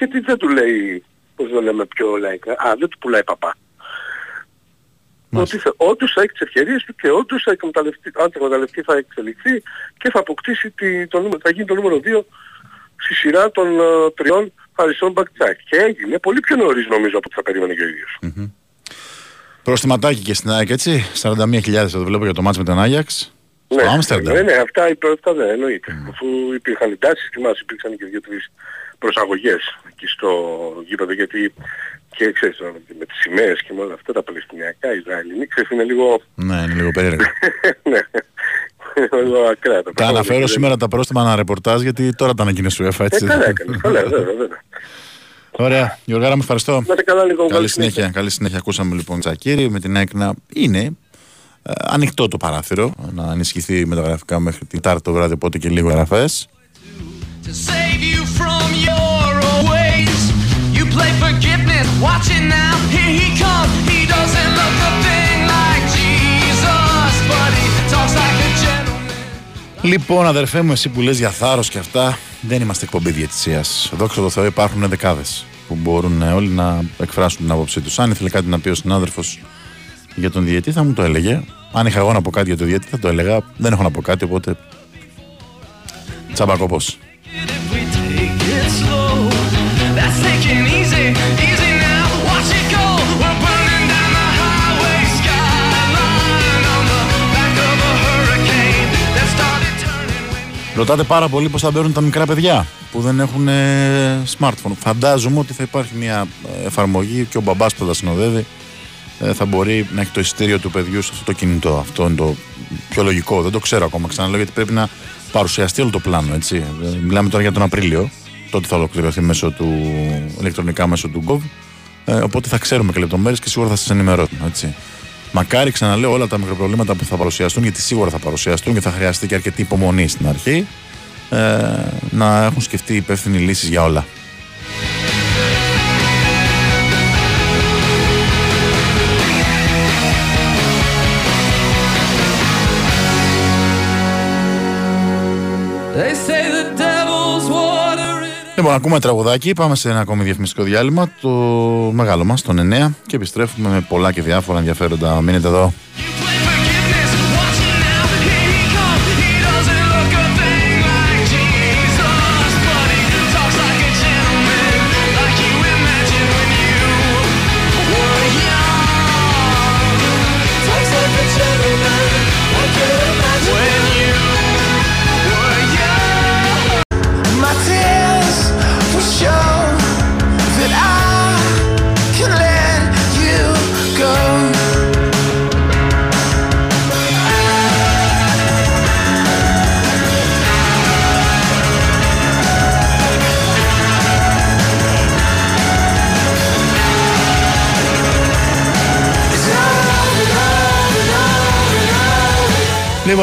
G: και τι δεν του λέει, πώς το λέμε πιο λαϊκά, α, δεν του πουλάει παπά. Ότι θα, όντως θα έχει τις ευκαιρίες του και όντως θα εκμεταλλευτεί, αν θα εκμεταλλευτεί θα εξελιχθεί και θα αποκτήσει τη, το, νούμερο- θα γίνει το νούμερο 2 στη σειρά των ε, τριών Χαρισών Μπακτζάκ. Και έγινε πολύ πιο νωρίς νομίζω από ό,τι θα περίμενε και ο ίδιος.
A: Προστιματάκι και στην ΑΕΚ, έτσι. 41.000 θα το βλέπω για το μάτς με τον Άγιαξ. Στο Άμστερνταμ.
G: ναι, ναι, αυτά, είπε- αυτά δεν εννοείται. Αφού υπήρχαν εντάσεις, θυμάσαι, υπήρξαν και δύο-τρεις προσαγωγές εκεί στο γήπεδο γιατί και ξέρεις τώρα, με τις σημαίες και με όλα αυτά τα Παλαιστινιακά, Ισραηλινή, ξέρεις είναι λίγο,
A: Ναι, είναι λίγο περίεργο.
G: ναι, λίγο ακραία τα
A: Τα
G: πράγματα.
A: αναφέρω
G: Δεν-
A: σήμερα τα πρόστιμα ένα ρεπορτάζ γιατί τώρα τα ανακοίνωσε η UEFA,
G: Ε,
A: έτσι.
G: καλά έκανες, καλά, βέβαια, βέβαια.
A: Ωραία. Γιωργάρα μου ευχαριστώ.
G: Να είστε καλά λίγο.
A: Καλή συνέχεια. Καλή συνέχεια. Ακούσαμε λοιπόν Τσακύρη με την ΑΕΚ να είναι ε, ανοιχτό το παράθυρο να ενισχυθεί μεταγραφικά μέχρι την Τάρτη το βράδυ, οπότε και λίγο γραφές.
B: To save you from your own ways. You play forgiveness, watch it now. Here he comes. He doesn't look a thing like Jesus, but he talks like a gentleman.
A: Λοιπόν, αδερφέ μου, εσύ που λες για θάρρος και αυτά, δεν είμαστε εκπομπή διαιτησίας. Δόξα τω Θεώ υπάρχουν δεκάδες που μπορούν ε, όλοι να εκφράσουν την άποψή τους. Αν ήθελε κάτι να πει ο συνάδελφος για τον διαιτή, θα μου το έλεγε. Αν είχα εγώ να πω κάτι για τον διαιτή, θα το έλεγα. Δεν έχω να πω κάτι, οπότε τσαμπακόπος. Ρωτάτε πάρα πολύ πώς θα μπαίνουν τα μικρά παιδιά που δεν έχουν ε, smartphone. Φαντάζομαι ότι θα υπάρχει μια ε, εφαρμογή και ο μπαμπάς που θα τα συνοδεύει ε, θα μπορεί να έχει το εισιτήριο του παιδιού σε αυτό το κινητό. Αυτό είναι το πιο λογικό. Δεν το ξέρω ακόμα. Ξαναλέω γιατί πρέπει να παρουσιαστεί όλο το πλάνο. Έτσι. Ε, Μιλάμε τώρα για τον Απρίλιο. Τότε θα ολοκληρωθεί μέσω του, ηλεκτρονικά μέσω του Gov. Ε, οπότε θα ξέρουμε και λεπτομέρειες και σίγουρα θα σας ενημερώσουμε. Έτσι. Μακάρι, ξαναλέω, όλα τα μικροπροβλήματα που θα παρουσιαστούν, γιατί σίγουρα θα παρουσιαστούν και θα χρειαστεί και αρκετή υπομονή στην αρχή, ε, να έχουν σκεφτεί υπεύθυνοι λύσεις για όλα. Λοιπόν, ακούμε τραγουδάκι. Πάμε σε ένα ακόμη διαφημιστικό διάλειμμα. Το μεγάλο μας, τον 9. Και επιστρέφουμε με πολλά και διάφορα ενδιαφέροντα. Μείνετε εδώ.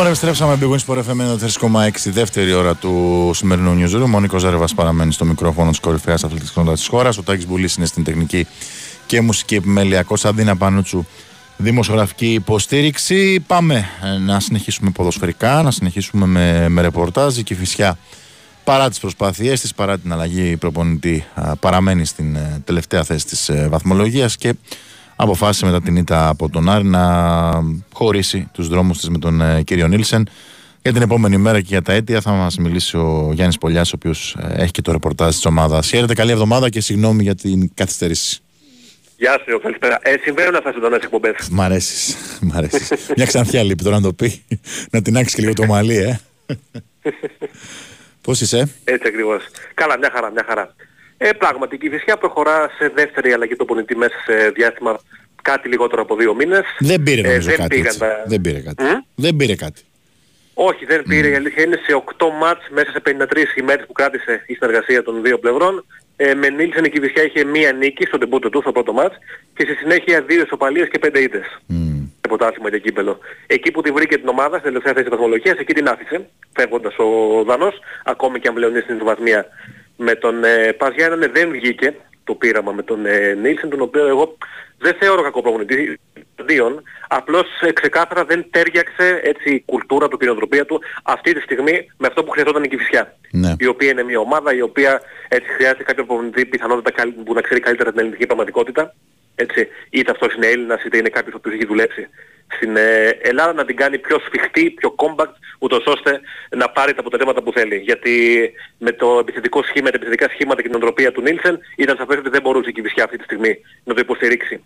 A: Λοιπόν, επιστρέψαμε Big Wings Sport FM 4,6 δεύτερη ώρα του σημερινού newsroom. Ο Νίκο Ζέρβα παραμένει στο μικρόφωνο της κορυφαίας αθλητικής κοινότητα της χώρας. Ο Τάκης Μπουλής είναι στην τεχνική και μουσική επιμέλεια. Κωνσταντίνα Πανούτσου, δημοσιογραφική υποστήριξη. Πάμε ε, να συνεχίσουμε ποδοσφαιρικά, να συνεχίσουμε με, με ρεπορτάζ. Και φυσικά παρά τις προσπάθειές της, παρά την αλλαγή προπονητή, α, παραμένει στην ε, τελευταία θέση της ε, βαθμολογίας και αποφάσισε μετά την ήττα από τον Άρη να χωρίσει τους δρόμους της με τον ε, κύριο Νίλσεν. Για την επόμενη μέρα και για τα αίτια θα μας μιλήσει ο Γιάννης Πολιάς, ο οποίος ε, έχει και το ρεπορτάζ της ομάδας. Χαίρετε, καλή εβδομάδα και συγγνώμη για την καθυστέρηση.
G: Γεια σου, καλησπέρα. Ε, συμβαίνουν αυτά σε εντονές εκπομπές.
A: Μ' αρέσεις, μ' αρέσεις. Μια ξανθιά λείπει τώρα να το πει, να την άξεις και λίγο το μαλλί, ε. Πώς είσαι,
G: Έτσι ακριβώς. Καλά, μια χαρά, μια χαρά. Ε, πράγματι, η Κηφισιά προχωρά σε δεύτερη αλλαγή του πονητή μέσα σε διάστημα κάτι λιγότερο από δύο μήνες.
A: δεν πήρε
G: Ε,
A: νομίζω
G: δεν
A: κάτι
G: πήγαν
A: έτσι.
G: τα-
A: Δεν πήρε κάτι.
G: Μμ;
A: Δεν πήρε κάτι.
G: Όχι, δεν πήρε. Η αλήθεια είναι σε 8 μάτς μέσα σε 53 ημέρες που κράτησε η συνεργασία των δύο πλευρών. Ε, με Νίλσεν η Κηφισιά είχε μία νίκη στο τεμπούτο του στο πρώτο μάτς και στη συνέχεια δύο ισοπαλίες και πέντε ήττες.
A: Μμ.
G: Σε πρωτάθλημα και κύπελο. Εκεί που τη βρήκε την ομάδα, στην τελευταία θέση της βαθμολογίας, εκεί την άφησε, φεύγοντας ο Δανός, ακόμη και αν πλέον είναι στην βαθμία με τον ε, Πας Γιάννενα, δεν βγήκε το πείραμα με τον ε, Νίλσεν, τον οποίο εγώ δεν θεωρώ κακό προπονητή αντίον, απλώς ε, ξεκάθαρα δεν τέριαξε έτσι η κουλτούρα του, την οτροπία του αυτή τη στιγμή με αυτό που χρειαζόταν η Κηφισιά.
A: Ναι.
G: Η οποία είναι μια ομάδα η οποία έτσι χρειάζεται κάποιο προπονητή πιθανότητα καλ- που να ξέρει καλύτερα την ελληνική πραγματικότητα. Έτσι, είτε αυτός είναι Έλληνας είτε είναι κάποιος ο οποίος έχει δουλέψει στην ε, Ελλάδα να την κάνει πιο σφιχτή, πιο compact, ούτως ώστε να πάρει τα αποτελέσματα που θέλει. Γιατί με το επιθετικό σχήμα, τα επιθετικά σχήματα και την οτροπία του Νίλσεν ήταν σαφές ότι δεν μπορούσε η Κηφισιά αυτή τη στιγμή να το υποστηρίξει.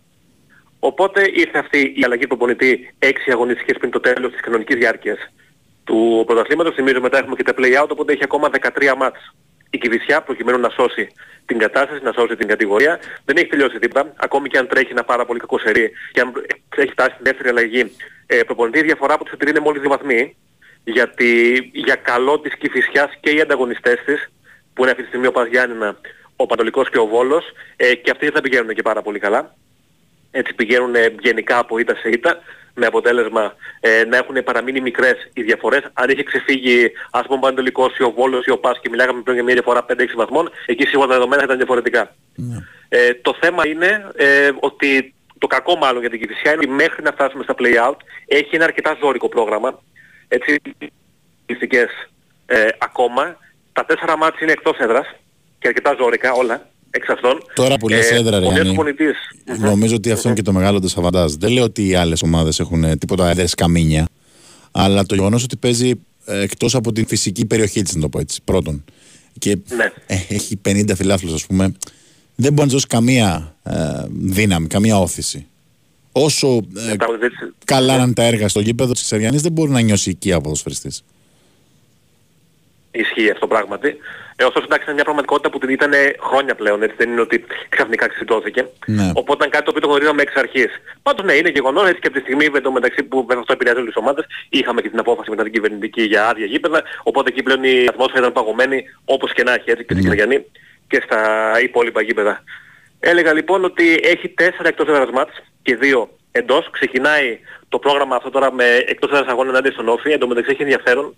G: Οπότε ήρθε αυτή η αλλαγή προπονητή 6 αγωνιστικές πριν το τέλος της κανονικής διάρκειας του πρωταθλήματος. Θυμίζω μετά έχουμε και τα play-out, οπότε έχει ακόμα 13 μάτς. Η Κηβισιά προκειμένου να σώσει την κατάσταση, να σώσει την κατηγορία. Δεν έχει τελειώσει τίποτα, ακόμη και αν τρέχει ένα πάρα πολύ κακό σερί και αν έχει φτάσει στην δεύτερη αλλαγή ε, προπονητή, η διαφορά από τους είναι μόλις δύο βαθμοί. Γιατί για καλό της Κηφισιάς και οι ανταγωνιστές της, που είναι αυτή τη στιγμή ο Παζιάννηνα, ο Πατολικός και ο Βόλος, ε, και αυτοί δεν θα πηγαίνουν και πάρα πολύ καλά έτσι πηγαίνουν ε, γενικά από ήττα σε ήττα με αποτέλεσμα ε, να έχουν παραμείνει μικρές οι διαφορές. Αν είχε ξεφύγει ας πούμε ο Παντελικός ή ο Βόλος ή ο Πας και μιλάγαμε πριν για μια διαφορά 5-6 βαθμών, εκεί σίγουρα τα δεδομένα θα ήταν διαφορετικά. Ε, το θέμα είναι ε, ότι το κακό μάλλον για την Κηφισιά είναι ότι μέχρι να φτάσουμε στα play-out έχει ένα αρκετά ζώρικο πρόγραμμα. Έτσι, ληστικές ε, ακόμα. Τα τέσσερα μάτια είναι εκτός έδρας και αρκετά ζώρικα όλα εξ αυτών.
A: Τώρα που λες έδρα, ρε
G: ο νέος
A: Γιάννη,
G: προπονητής.
A: Νομίζω ότι αυτό είναι και το μεγάλο του σαβαντάζ. Δεν λέω ότι οι άλλες ομάδες έχουν ε, τίποτα έδρε καμίνια. Αλλά το γεγονός ότι παίζει εκτός από την φυσική περιοχή της, να το πω έτσι. Πρώτον. Και
G: Ναι.
A: ε, έχει 50 φιλάθλους, ας πούμε. Δεν μπορεί να δώσει καμία ε, δύναμη, καμία όθηση. Όσο ε,
G: Μετά, έτσι,
A: καλά να είναι τα έργα στο γήπεδο της Σεριανή, δεν μπορεί να νιώσει οικία ποδοσφαιριστής.
G: Ισχύει αυτό πράγματι. Ε, ωστόσο εντάξει είναι μια πραγματικότητα που την ήταν χρόνια πλέον, έτσι δεν είναι ότι ξαφνικά ξεσυντώθηκε.
A: Ναι.
G: Οπότε ήταν κάτι το οποίο το γνωρίζαμε εξ αρχής. Πάντως ναι, είναι γεγονός, έτσι και από τη στιγμή με το μεταξύ που βέβαια αυτό επηρεάζει όλες τις ομάδες, είχαμε και την απόφαση μετά την κυβερνητική για άδεια γήπεδα, οπότε εκεί πλέον η ατμόσφαιρα ήταν παγωμένη όπως και να έχει έτσι και στην Κυριανή και στα υπόλοιπα γήπεδα. Έλεγα λοιπόν ότι έχει τέσσερα εκτός έδρας μάτς και δύο εντός. Ξεκινάει το πρόγραμμα αυτό τώρα με εκτός έδρας αγώνα ενάντια στον Όφη. Εν τω μεταξύ έχει ενδιαφέρον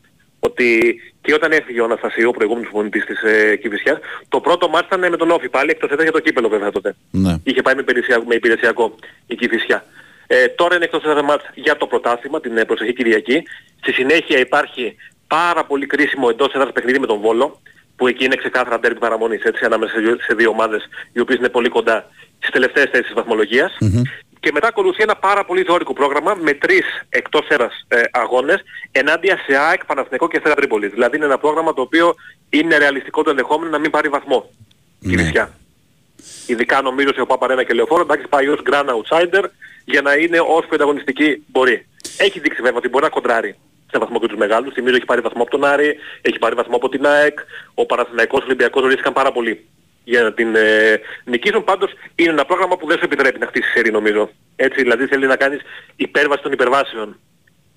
G: ότι και όταν έφυγε ο Αναστασίου, ο προηγούμενος προπονητής της ε, Κηφισιάς, το πρώτο μάτς ήταν με τον Όφη πάλι, εκτός έδρας για το κύπελο βέβαια τότε.
A: Ναι.
G: Είχε πάει με υπηρεσιακό, με υπηρεσιακό η Κηφισιά. Ε, τώρα είναι εκτός έδρας μάτς για το πρωτάθλημα, την ε, προσεχή Κυριακή. Στη συνέχεια υπάρχει πάρα πολύ κρίσιμο εντός έδρας παιχνίδι με τον Βόλο, που εκεί είναι ξεκάθαρα τέρμι παραμονής, έτσι, ανάμεσα σε δύο- σε δύο ομάδες οι οποίες είναι πολύ κοντά στις τελευταίες θέσεις της βαθμολογίας. Και μετά ακολουθεί ένα πάρα πολύ ζώρικο πρόγραμμα με τρεις εκτός έδρας ε, αγώνες ενάντια σε ΑΕΚ, Παναθηναϊκό και Αστέρα Τρίπολης. Δηλαδή είναι ένα πρόγραμμα το οποίο είναι ρεαλιστικό το ενδεχόμενο να μην πάρει βαθμό.
A: Ναι.
G: Κηφισιά. Ειδικά νομίζω σε ο Παπαρένα και Λεωφόρο, εντάξει πάει ως grand outsider για να είναι όσο πιο ανταγωνιστική μπορεί. Έχει δείξει βέβαια ότι μπορεί να κοντράρει σε βαθμό και τους μεγάλους. Θυμίζω έχει πάρει βαθμό από τον Άρη, έχει πάρει βαθμό από την ΑΕΚ, ο Παναθηναϊκός Ολυμπιακός ορίστηκαν πάρα πολύ για να την ε, νικήσουν. Πάντως είναι ένα πρόγραμμα που δεν σου επιτρέπει να χτίσεις σερή νομίζω. Έτσι δηλαδή θέλει να κάνεις υπέρβαση των υπερβάσεων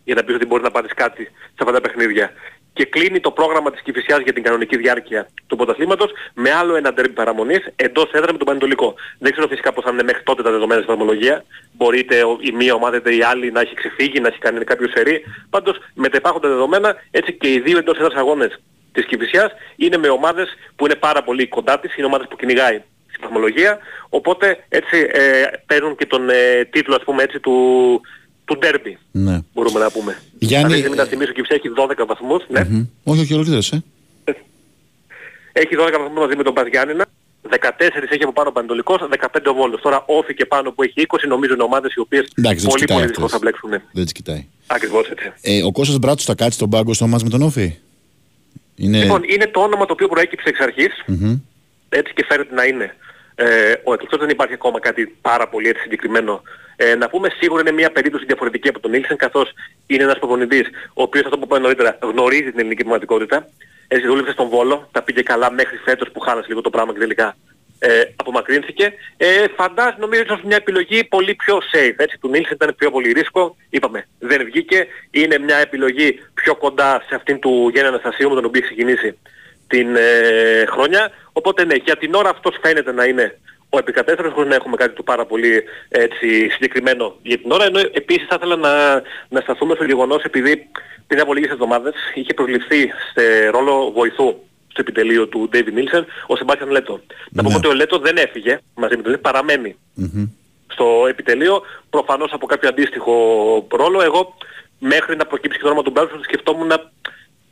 G: για να πεις ότι μπορείς να πάρεις κάτι σε αυτά τα παιχνίδια. Και κλείνει το πρόγραμμα της Κηφισιάς για την κανονική διάρκεια του πρωταθλήματος με άλλο ένα ντέρμπι παραμονής εντός έδρα με τον Πανετολικό. Δεν ξέρω φυσικά πώς θα είναι μέχρι τότε τα δεδομένα στη βαθμολογία. Μπορεί είτε ο- η μία ομάδα είτε η άλλη να έχει ξεφύγει, να έχει κάνει κάποιο σερί. Πάντως με τα υπάρχοντα δεδομένα έτσι και οι δύο εντός έδρας αγώνες της Κηφισιάς είναι με ομάδες που είναι πάρα πολύ κοντά της, είναι ομάδες που κυνηγάει στην βαθμολογία, οπότε έτσι ε, παίρνουν και τον ε, τίτλο ας πούμε έτσι του, του ντέρμπι
A: Ναι.
G: μπορούμε να πούμε.
A: Γιάννη,
G: Αυτή τη στιγμή
A: ε,
G: να θυμίσω και η Κυψιά έχει 12 βαθμούς, ναι.
A: Μμ. Όχι, όχι, ολοκλήρωσε.
G: Έχει 12 βαθμούς μαζί με τον Παζιάννηνα, 14 έχει από πάνω ο Πανετολικός, 15 ο Βόλος. Τώρα όφη και πάνω που έχει 20 νομίζω είναι ομάδες οι οποίες
A: Εντάξει, δεν τους
G: πολύ
A: κοιτάει
G: πολύ
A: αυτές.
G: δύσκολα θα μπλέξουν.
A: Δεν τι κοιτάει.
G: Ακριβώς έτσι.
A: Ε, ο Κώστας Μπράτσος θα κάτσει στον πάγκο στο μάτς με τον Όφη; Είναι...
G: Λοιπόν, είναι το όνομα το οποίο προέκυψε εξ αρχής,
A: Μμμ.
G: έτσι και φαίνεται να είναι. Ε, ο εκλογός δεν υπάρχει ακόμα κάτι πάρα πολύ έτσι συγκεκριμένο. Ε, να πούμε σίγουρα είναι μια περίπτωση διαφορετική από τον Νίλσεν καθώς είναι ένας προπονητής ο οποίος αυτό που είπαμε νωρίτερα γνωρίζει την ελληνική πραγματικότητα. Έτσι δούλεψε στον Βόλο, τα πήγε καλά μέχρι φέτος που χάλασε λίγο το πράγμα και τελικά ε, απομακρύνθηκε. Ε, φαντάζομαι νομίζω ίσως μια επιλογή πολύ πιο safe. Έτσι, του Νίλσεν ήταν πιο πολύ ρίσκο. Είπαμε, δεν βγήκε. Είναι μια επιλογή πιο κοντά σε αυτήν του Γέννα Αναστασίου με τον οποίο έχει ξεκινήσει την ε, χρονιά. Οπότε ναι, για την ώρα αυτός φαίνεται να είναι ο επικατέστερος χωρίς να έχουμε κάτι του πάρα πολύ έτσι, συγκεκριμένο για την ώρα. Ενώ επίσης θα ήθελα να, να σταθούμε στο γεγονός επειδή πριν από λίγες εβδομάδες είχε προσληφθεί σε ρόλο βοηθού στο επιτελείο του David Nielsen, ο Σεμπάστιαν Λέτο. Να πούμε
A: Ναι.
G: ότι ο Λέτο δεν έφυγε μαζί με τον Nielsen, παραμένει
A: Μμμ.
G: στο επιτελείο, προφανώς από κάποιο αντίστοιχο ρόλο. Εγώ μέχρι να προκύψει και το όνομα του Μπέλσον σκεφτόμουν να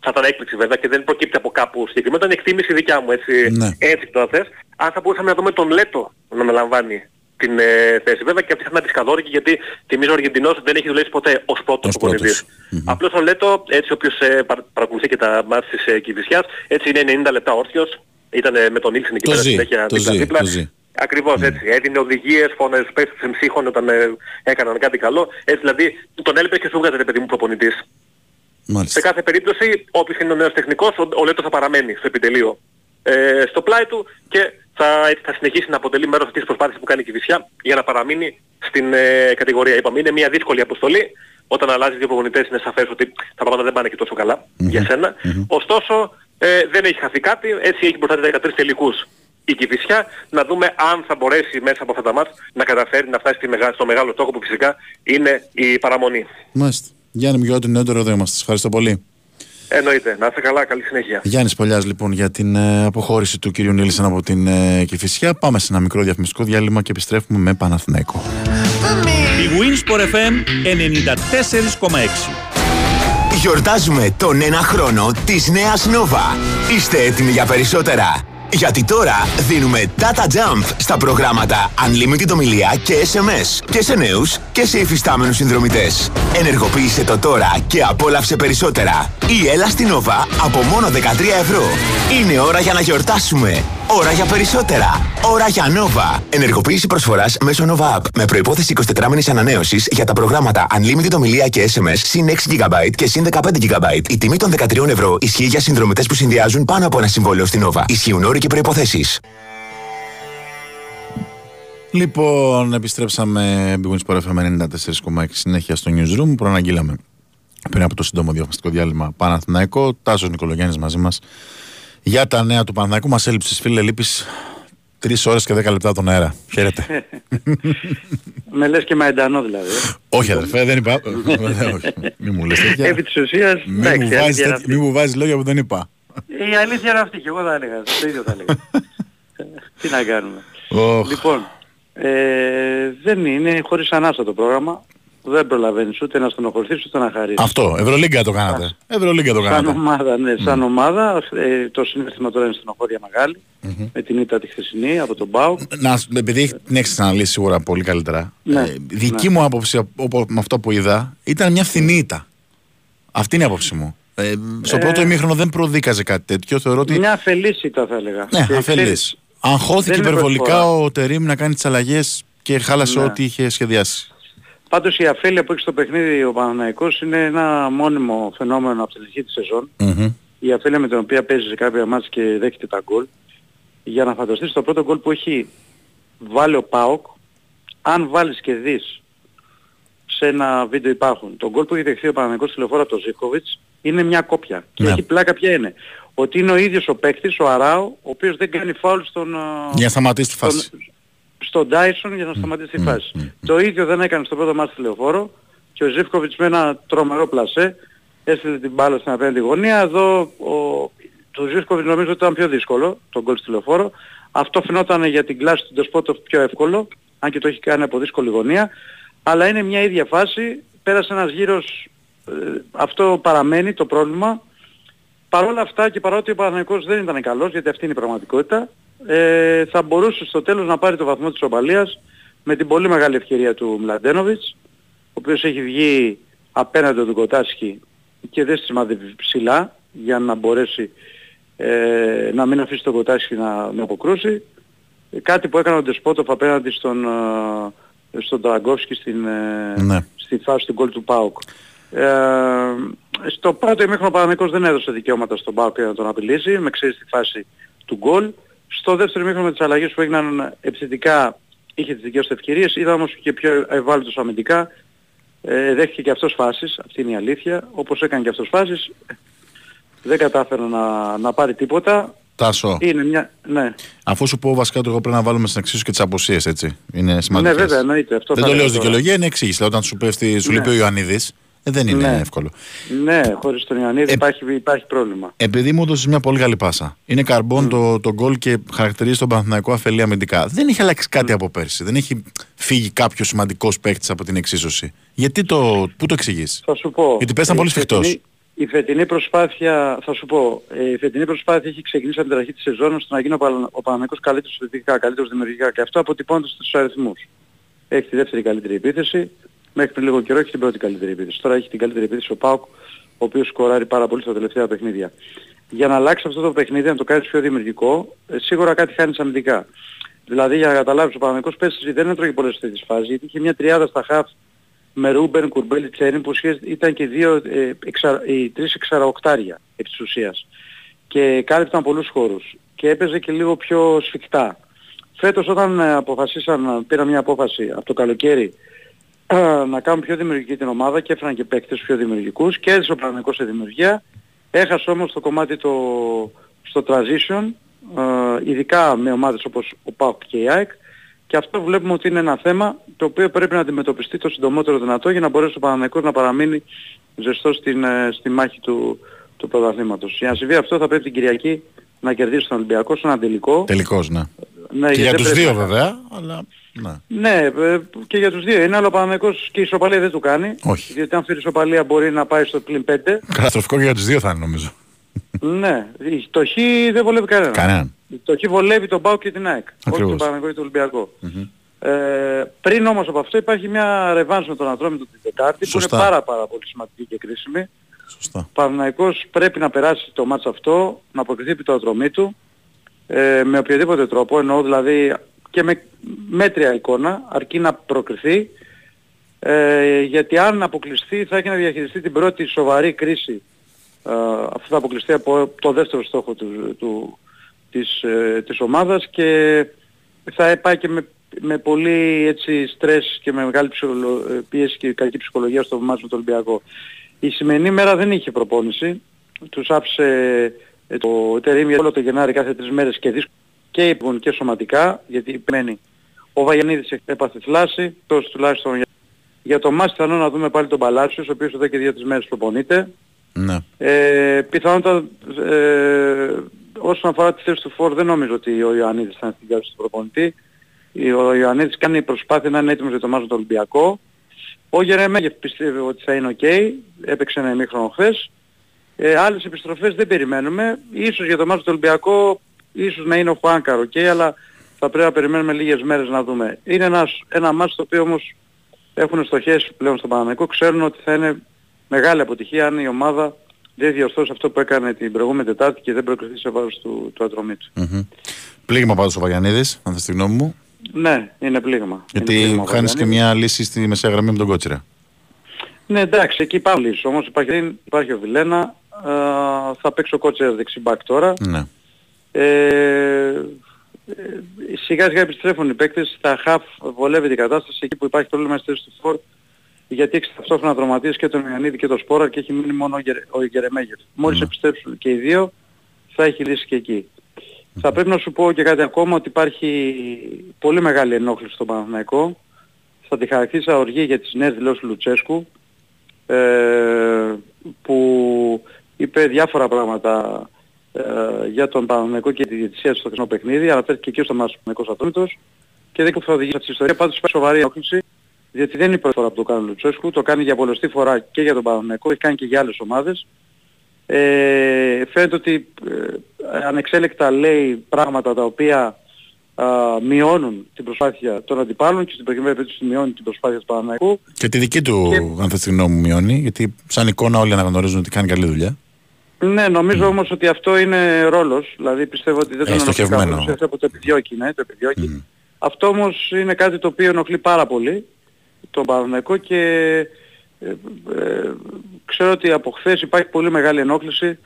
G: θα ήταν έκπληξη βέβαια και δεν προκύπτει από κάπου συγκεκριμένα. Ήταν εκτίμηση δικιά μου έτσι,
A: Ναι.
G: έτσι το θες. Αν θα μπορούσαμε να δούμε τον Λέτο να αναλαμβάνει την ε, θέση. Βέβαια και αυτή θα είναι αντισκαδόρικη γιατί θυμίζω ο Αργεντινός δεν έχει δουλέψει ποτέ ως πρώτος
A: Ως
G: προπονητής.
A: πρώτος. Μμμ.
G: Απλώς ο Λέτο, έτσι ο οποίος ε, παρα- παρακολουθεί και τα μάτια της ε, Κηφισιάς, έτσι είναι 90 λεπτά όρθιος. Ήταν με τον Ήλσεν εκεί
A: Το
G: πέρα
A: ζει,
G: συνέχεια
A: το ζει,
G: δίπλα-δίπλα.
A: το ζει.
G: Ακριβώς έτσι. Έδινε οδηγίες, φώνες, πες τους εμψύχων όταν ε, έκαναν κάτι καλό. Έτσι δηλαδή τον έλειπε και σου βγάζε ρε παιδί μου προπονητής. Σε
A: Μάλιστα.
G: κάθε περίπτωση, όποιος είναι ο νέος τεχνικός, ο, ο Λέτος θα παραμένει στο επιτελείο ε, στο πλάι του και θα, έτσι, θα συνεχίσει να αποτελεί μέρος αυτής της προσπάθειας που κάνει η Κηφισιά για να παραμείνει στην ε, κατηγορία. Είπαμε, είναι μια δύσκολη αποστολή. Όταν αλλάζει δύο προπονητές είναι σαφές ότι τα πράγματα δεν πάνε και τόσο καλά για σένα. Ωστόσο, ε, δεν έχει χαθεί κάτι. Έτσι έχει μπροστά τα 13 τελικούς η Κηφισιά. Να δούμε αν θα μπορέσει μέσα από αυτά τα μάτς να καταφέρει να φτάσει στη μεγα- στο μεγάλο στόχο που φυσικά είναι η παραμονή.
A: Μάλιστα. Γιάννη μου, για ό,τι νεότερο εδώ είμαστε. Σας ευχαριστώ πολύ.
G: Εννοείται. Να είστε καλά. Καλή συνέχεια.
A: Γιάννης Πολιάς, λοιπόν, για την ε, αποχώρηση του κυρίου Νίλσεν από την ε, Κηφισιά. Πάμε σε ένα μικρό διαφημιστικό διάλειμμα και επιστρέφουμε με Παναθηναϊκό.
H: Η Winsport FM 94,6.
I: Γιορτάζουμε τον ένα χρόνο της νέας Nova. Είστε έτοιμοι για περισσότερα; Γιατί τώρα δίνουμε data jump στα προγράμματα Unlimited ομιλία και SMS και σε νέους και σε υφιστάμενους συνδρομητές. Ενεργοποίησε το τώρα και απόλαυσε περισσότερα. Ή έλα στην Nova από μόνο 13 ευρώ. Είναι ώρα για να γιορτάσουμε. Ώρα για περισσότερα. Ώρα για Nova. Ενεργοποίηση προσφοράς μέσω Nova App με προϋπόθεση 24 μήνες ανανέωσης για τα προγράμματα Unlimited ομιλία και SMS συν 6 GB και συν 15 GB. Η τιμή των 13 ευρώ ισχύει για συνδρομητές που συνδυάζουν πάνω από ένα συμβόλαιο στην Nova. Ισχύουν όροι και προϋποθέσεις.
A: Λοιπόν, επιστρέψαμε Big Wins Sport FM 94,6 συνέχεια στο newsroom. Προαναγγείλαμε πριν από το σύντομο διαφημιστικό διάλειμμα Παναθηναϊκό. Τάσος Νικολογιάννης μαζί μας για τα νέα του Παναθηναϊκού. Μας έλειψες, φίλε, λείπεις 3 ώρες και 10 λεπτά τον αέρα. Χαίρετε.
J: Με λες και μαϊντανό δηλαδή.
A: όχι, αδερφέ, δεν είπα. Ε, όχι, Μη μου λες τέτοια.
J: Επί της ουσίας,
A: Μη μου
J: εντάξει, η
A: βάζεις
J: αλήθεια είναι
A: τέτοια- μη μου βάζεις λόγια που δεν είπα.
J: Αυτή. Η αλήθεια είναι αυτή και εγώ θα έλεγα. Το ίδιο θα έλεγα. Τι να κάνουμε.
A: Οχ.
J: Λοιπόν, ε, δεν είναι χωρίς ανάσα το πρόγραμμα. Δεν προλαβαίνεις ούτε να στενοχωρηθείς ούτε να χαρείς.
A: Αυτό, Ευρωλίγκα το κάνατε. Ευρωλίγκα το
J: Σαν
A: κάνατε.
J: ομάδα, ναι, σαν ομάδα, ε, το συνέστημα τώρα είναι στενοχώρια μεγάλη, με την ήττα τη χθεσινή από τον Μπάου.
A: Να, σου- επειδή την έχεις αναλύσει σίγουρα πολύ καλύτερα.
J: Ναι,
A: ε, δική
J: ναι.
A: μου άποψη από, με αυτό που είδα ήταν μια φθηνή ήττα. Αυτή είναι η άποψη μου. Ε, στο
J: Ε,
A: πρώτο ημίχρονο δεν προδίκαζε κάτι τέτοιο. Θεωρώ ότι.
J: Μια αφελής ήττα θα έλεγα.
A: ναι,
J: Και
A: αφελής.
J: ξέρεις,
A: Αγχώθηκε
J: δεν είναι
A: υπερβολικά
J: προσφορά.
A: ο Τερήμ να κάνει τις αλλαγές και χάλασε
J: Ναι.
A: ό,τι είχε σχεδιάσει.
J: Πάντως η αφέλεια που έχει στο παιχνίδι ο Παναναϊκός είναι ένα μόνιμο φαινόμενο από την αρχή της σεζόν.
A: Μμμ.
J: Η αφέλεια με την οποία παίζει σε κάποια μάτς και δέχεται τα γκολ. Για να φανταστείς το πρώτο γκολ που έχει βάλει ο ΠΑΟΚ, αν βάλεις και δεις σε ένα βίντεο υπάρχουν. Το γκολ που έχει δεχθεί ο Παναναϊκός τηλεφόρα από τον Ζίβκοβιτς είναι μια κόπια. Και
A: Ναι.
J: έχει πλάκα ποια είναι. Ότι είναι ο ίδιος ο παίκτης, ο Αράο, ο οποίος δεν κάνει φάουλ στον, ε,
A: Για να σταματήσει τη φάση.
J: στον, στον Dyson για να σταματήσει τη φάση. Το ίδιο δεν έκανε στο πρώτο μάτι τηλεφόρο και ο Ζίβκοβιτς με ένα τρομερό πλασέ έστειλε την μπάλα στην απέναντι γωνία. Εδώ ο, το Ζίβκοβιτς νομίζω ότι ήταν πιο δύσκολο, τον γκολ στη τηλεφόρο. Αυτό φαινόταν για την κλάση του Ντεσπότοφ πιο εύκολο, αν και το έχει κάνει από δύσκολη γωνία. Αλλά είναι μια ίδια φάση, πέρασε ένας γύρος, ε, αυτό παραμένει το πρόβλημα. Παρ' όλα αυτά και παρότι ο Παναθηναϊκός δεν ήταν καλός, γιατί αυτή είναι η πραγματικότητα, ε, θα μπορούσε στο τέλος να πάρει το βαθμό της οπαλίας με την πολύ μεγάλη ευκαιρία του Μλαντένοβιτς, ο οποίος έχει βγει απέναντι από τον Κοτάσκι και δεν σημαδεύει ψηλά για να μπορέσει ε, να μην αφήσει τον Κοτάσκι να, να αποκρούσει. Ε, κάτι που έκανε ο Ντεσπότοφ απέναντι στον, ε, στον Τραγκόφσκι στην, ε,
A: Ναι.
J: στη φάση του γκολ του ΠΑΟΚ. Ε, στο πρώτο ημίχρονο ο Παναγικός δεν έδωσε δικαιώματα στον ΠΑΟΚ για να τον απειλήσει, με ξέρεις στη φάση του γκολ. Στο δεύτερο ημίχρονο με τις αλλαγές που έγιναν επιθετικά είχε τις δικές του ευκαιρίες, είδα όμως και πιο ευάλωτος αμυντικά. Ε, δέχτηκε και αυτός φάσεις, αυτή είναι η αλήθεια. Όπως έκανε και αυτός φάσεις, δεν κατάφερε να, να πάρει τίποτα.
A: Τάσο,
J: Είναι μια... Ναι,
A: αφού σου πω βασικά ότι εγώ πρέπει να βάλουμε στην εξίσου και τις αποσίες, έτσι. Είναι
J: ναι
A: σημαντικό.
J: βέβαια εννοείται. Αυτό
A: Δεν
J: θα
A: το λέω
J: έλεγα
A: ως
J: τώρα.
A: δικαιολογία, είναι εξήγηση. Δηλαδή, Όταν σου, πέφτει, σου
J: Ναι.
A: λείπει ο Ιωαννίδης, Ε, δεν είναι
J: Ναι.
A: εύκολο.
J: Ναι, χωρίς τον Ιωαννίδη
A: Ε,
J: υπάρχει, υπάρχει πρόβλημα.
A: Επειδή μου έδωσες μια πολύ καλή πάσα. Είναι καρμπόν το, το γκολ και χαρακτηρίζει τον Παναθηναϊκό αφελή αμυντικά. Δεν έχει αλλάξει κάτι από πέρσι. Δεν έχει φύγει κάποιος σημαντικός παίκτης από την εξίσωση. Γιατί το. Πού το εξηγείς;
J: Θα σου πω.
A: Γιατί πες ήταν
J: η
A: πολύ σφιχτός.
J: φετινή- Η φετινή προσπάθεια, θα σου πω, ε, η φετινή προσπάθεια έχει ξεκινήσει από την αρχή της σεζόν ώστε να γίνει ο, Παλα- ο Παναγικός καλύτερος θετικά, καλύτερος δημιουργικά και αυτό αποτυπώνεται στους αριθμούς. Έχει τη δεύτερη καλύτερη επίθεση, μέχρι πριν λίγο καιρό έχει την πρώτη καλύτερη επίθεση. Τώρα έχει την καλύτερη επίθεση ο Πάουκ, ο οποίος σκοράρει πάρα πολύ στα τελευταία παιχνίδια. Για να αλλάξει αυτό το παιχνίδι, να το κάνεις πιο δημιουργικό, ε, σίγουρα κάτι χάνεις αμυντικά. Δηλαδή για να καταλάβεις ο Παναγικός πέρσι δεν έτρωγε πολλές τέτοιες φάσεις, γιατί είχε μια τριάδα στα χαφ με Ρούμπεν, Κουρμπέλη, Τσέριν που σχέση ήταν και δύο, ε, εξα, οι τρεις εξαραοκτάρια επί της ουσίας και κάλυπταν πολλούς χώρους και έπαιζε και λίγο πιο σφιχτά. Φέτος όταν ε, αποφασίσαν, πήρα μια απόφαση από το καλοκαίρι ε, να κάνουν πιο δημιουργική την ομάδα και έφεραν και παίκτες πιο δημιουργικούς και έζησε ο Παναγικός σε δημιουργία. Έχασε όμως το κομμάτι το, στο transition, ε, ειδικά με ομάδες όπως ο ΠΑΟΚ και η ΑΕΚ και αυτό βλέπουμε ότι είναι ένα θέμα το οποίο πρέπει να αντιμετωπιστεί το συντομότερο δυνατό για να μπορέσει ο Παναγικός να παραμείνει ζεστός στην, ε, στη μάχη του, του πρωταθλήματος. Για να συμβεί αυτό θα πρέπει την Κυριακή να κερδίσει τον Ολυμπιακό σε ένα τελικό.
A: Τελικώ, ναι.
J: Ναι,
A: και για
J: γιατί
A: τους
J: δεν πρέπει
A: δύο
J: να-
A: βέβαια. Αλλά. Ναι.
J: ναι, ε, και για τους δύο είναι, αλλά ο Παναγικός και η ισοπαλία δεν του κάνει.
A: Όχι.
J: Διότι αν φέρει ισοπαλία μπορεί να πάει στο πλην 5.
A: Καταστροφικό και για τους δύο θα είναι νομίζω.
J: Ναι, η- το χ δεν βολεύει κανέναν.
A: Κανέναν.
J: Το χ βολεύει τον Πάο και την ΑΕΚ. Όχι
A: Ακριβώς.
J: τον Παναγικό και τον Ολυμπιακό. Ε, πριν όμως από αυτό υπάρχει μια ρεβάνς με τον Ατρόμητο την Τετάρτη που
A: Σωστά.
J: είναι πάρα πάρα πολύ σημαντική και κρίσιμη.
A: Σωστά.
J: Ο Παναθηναϊκός πρέπει να περάσει το μάτς αυτό, να αποκριθεί επί το ατρομή του, ε, με οποιοδήποτε τρόπο, εννοώ δηλαδή και με μέτρια εικόνα, αρκεί να προκριθεί, ε, γιατί αν αποκλειστεί θα έχει να διαχειριστεί την πρώτη σοβαρή κρίση. Ε, αυτό θα αποκλειστεί από το δεύτερο στόχο του, του, της, ε, της ομάδας και θα πάει και με, με πολύ έτσι στρες και με μεγάλη ψυχολο- ε, πίεση και κακή ψυχολογία στο μάτς με τον Ολυμπιακό. Η σημερινή μέρα δεν είχε προπόνηση. Τους άφησε ε, το τερίμι για όλο το Γενάρη κάθε τρεις μέρες και δύσκολο και υπουργών και σωματικά, γιατί μένει ο Βαγιανίδης έπαθε θλάση, τόσο τουλάχιστον για, για το μάτς πιθανό να δούμε πάλι τον Παλάσιος, ο οποίος εδώ και δύο-τρεις μέρες προπονείται.
A: Ναι.
J: Ε, πιθανότατα ε, όσον αφορά τη θέση του Φορ δεν νομίζω ότι ο Ιωαννίδης θα είναι στην κάρτα του προπονητή. Ο Ιωαννίδης κάνει προσπάθεια να είναι έτοιμος για το μάτς με τον Ολυμπιακό. Ο Γερεμέγεφ πιστεύει ότι θα είναι ok, έπαιξε ένα ημίχρονο χθες. Ε, άλλες επιστροφές δεν περιμένουμε. Ίσως για το μάτς του Ολυμπιακό, ίσως να είναι ο Χουάνκαρ ok, αλλά θα πρέπει να περιμένουμε λίγες μέρες να δούμε. Είναι ένας, ένα μάτς το οποίο όμως έχουν στοχές πλέον στο Παναμαϊκό, ξέρουν ότι θα είναι μεγάλη αποτυχία αν η ομάδα δεν διορθώσει αυτό που έκανε την προηγούμενη Τετάρτη και δεν προκριθεί σε βάρος του, του ατρωμίτου.
A: Μμμ. Πλήγμα πάντως ο Βαγιανίδης, αν θες τη γνώμη μου.
J: Ναι, είναι πλήγμα. Είναι πλήγμα
A: Γιατί
J: ο
A: χάνεις και
J: Βαγιανίδης.
A: μια λύση στη μεσαία γραμμή με τον Κότσιρα.
J: Ναι, εντάξει, εκεί υπάρχουν λύσεις. Όμως υπάρχει, υπάρχει ο Βιλένα, ε, θα παίξει ο κότσερ δεξιμπάκ τώρα.
A: Ναι.
J: Ε, ε, σιγά σιγά επιστρέφουν οι παίκτες, τα χαφ βολεύει την κατάσταση εκεί που υπάρχει πρόβλημα στη θέση του Φορ γιατί έχει ταυτόχρονα τραυματίες και τον Ιωαννίδη και τον Σπόρα και έχει μείνει μόνο ο, Γερε, ο Γερεμέγεφ. Μόλις
A: Ναι.
J: επιστρέψουν και οι δύο θα έχει λύσει και εκεί. Θα πρέπει να σου πω και κάτι ακόμα ότι υπάρχει πολύ μεγάλη ενόχληση στο Παναθηναϊκό. Θα τη χαρακτήρισα οργή για τις νέες δηλώσεις του Λουτσέσκου ε, που είπε διάφορα πράγματα ε, για τον Παναθηναϊκό και τη διαιτησία στο χθεσινό παιχνίδι. Αναφέρθηκε και στο μας Παναθηναϊκός Ατόμητος και δεν θα οδηγήσει αυτή η ιστορία. Πάντως υπάρχει σοβαρή ενόχληση διότι δεν είναι η πρώτη φορά που το κάνει ο Λουτσέσκου, το κάνει για πολλωστή φορά και για τον Παναθηναϊκό, έχει κάνει και για άλλες ομάδες. Ε, φαίνεται ότι ε, ανεξέλεκτα λέει πράγματα τα οποία α, μειώνουν την προσπάθεια των αντιπάλων και στην προκειμένη περίπτωση μειώνει την προσπάθεια του Παναθηναϊκού.
A: Και τη δική του, αν θες τη γνώμη μου, μειώνει. Γιατί σαν εικόνα όλοι αναγνωρίζουν ότι κάνει καλή δουλειά.
J: Ναι, νομίζω όμως ότι αυτό είναι ρόλος. Δηλαδή πιστεύω ότι δεν
A: Ε,
J: τον ενοχλεί
A: στοχευμένο.
J: καθόλου. Αυτό που το επιδιώκει, ναι, το επιδιώκει. Αυτό όμως είναι κάτι το οποίο ενοχλεί πάρα πολύ τον Παναθηναϊκό και ε, ε, ξέρω ότι από χθες υπάρχει πολύ μεγάλη ενόχληση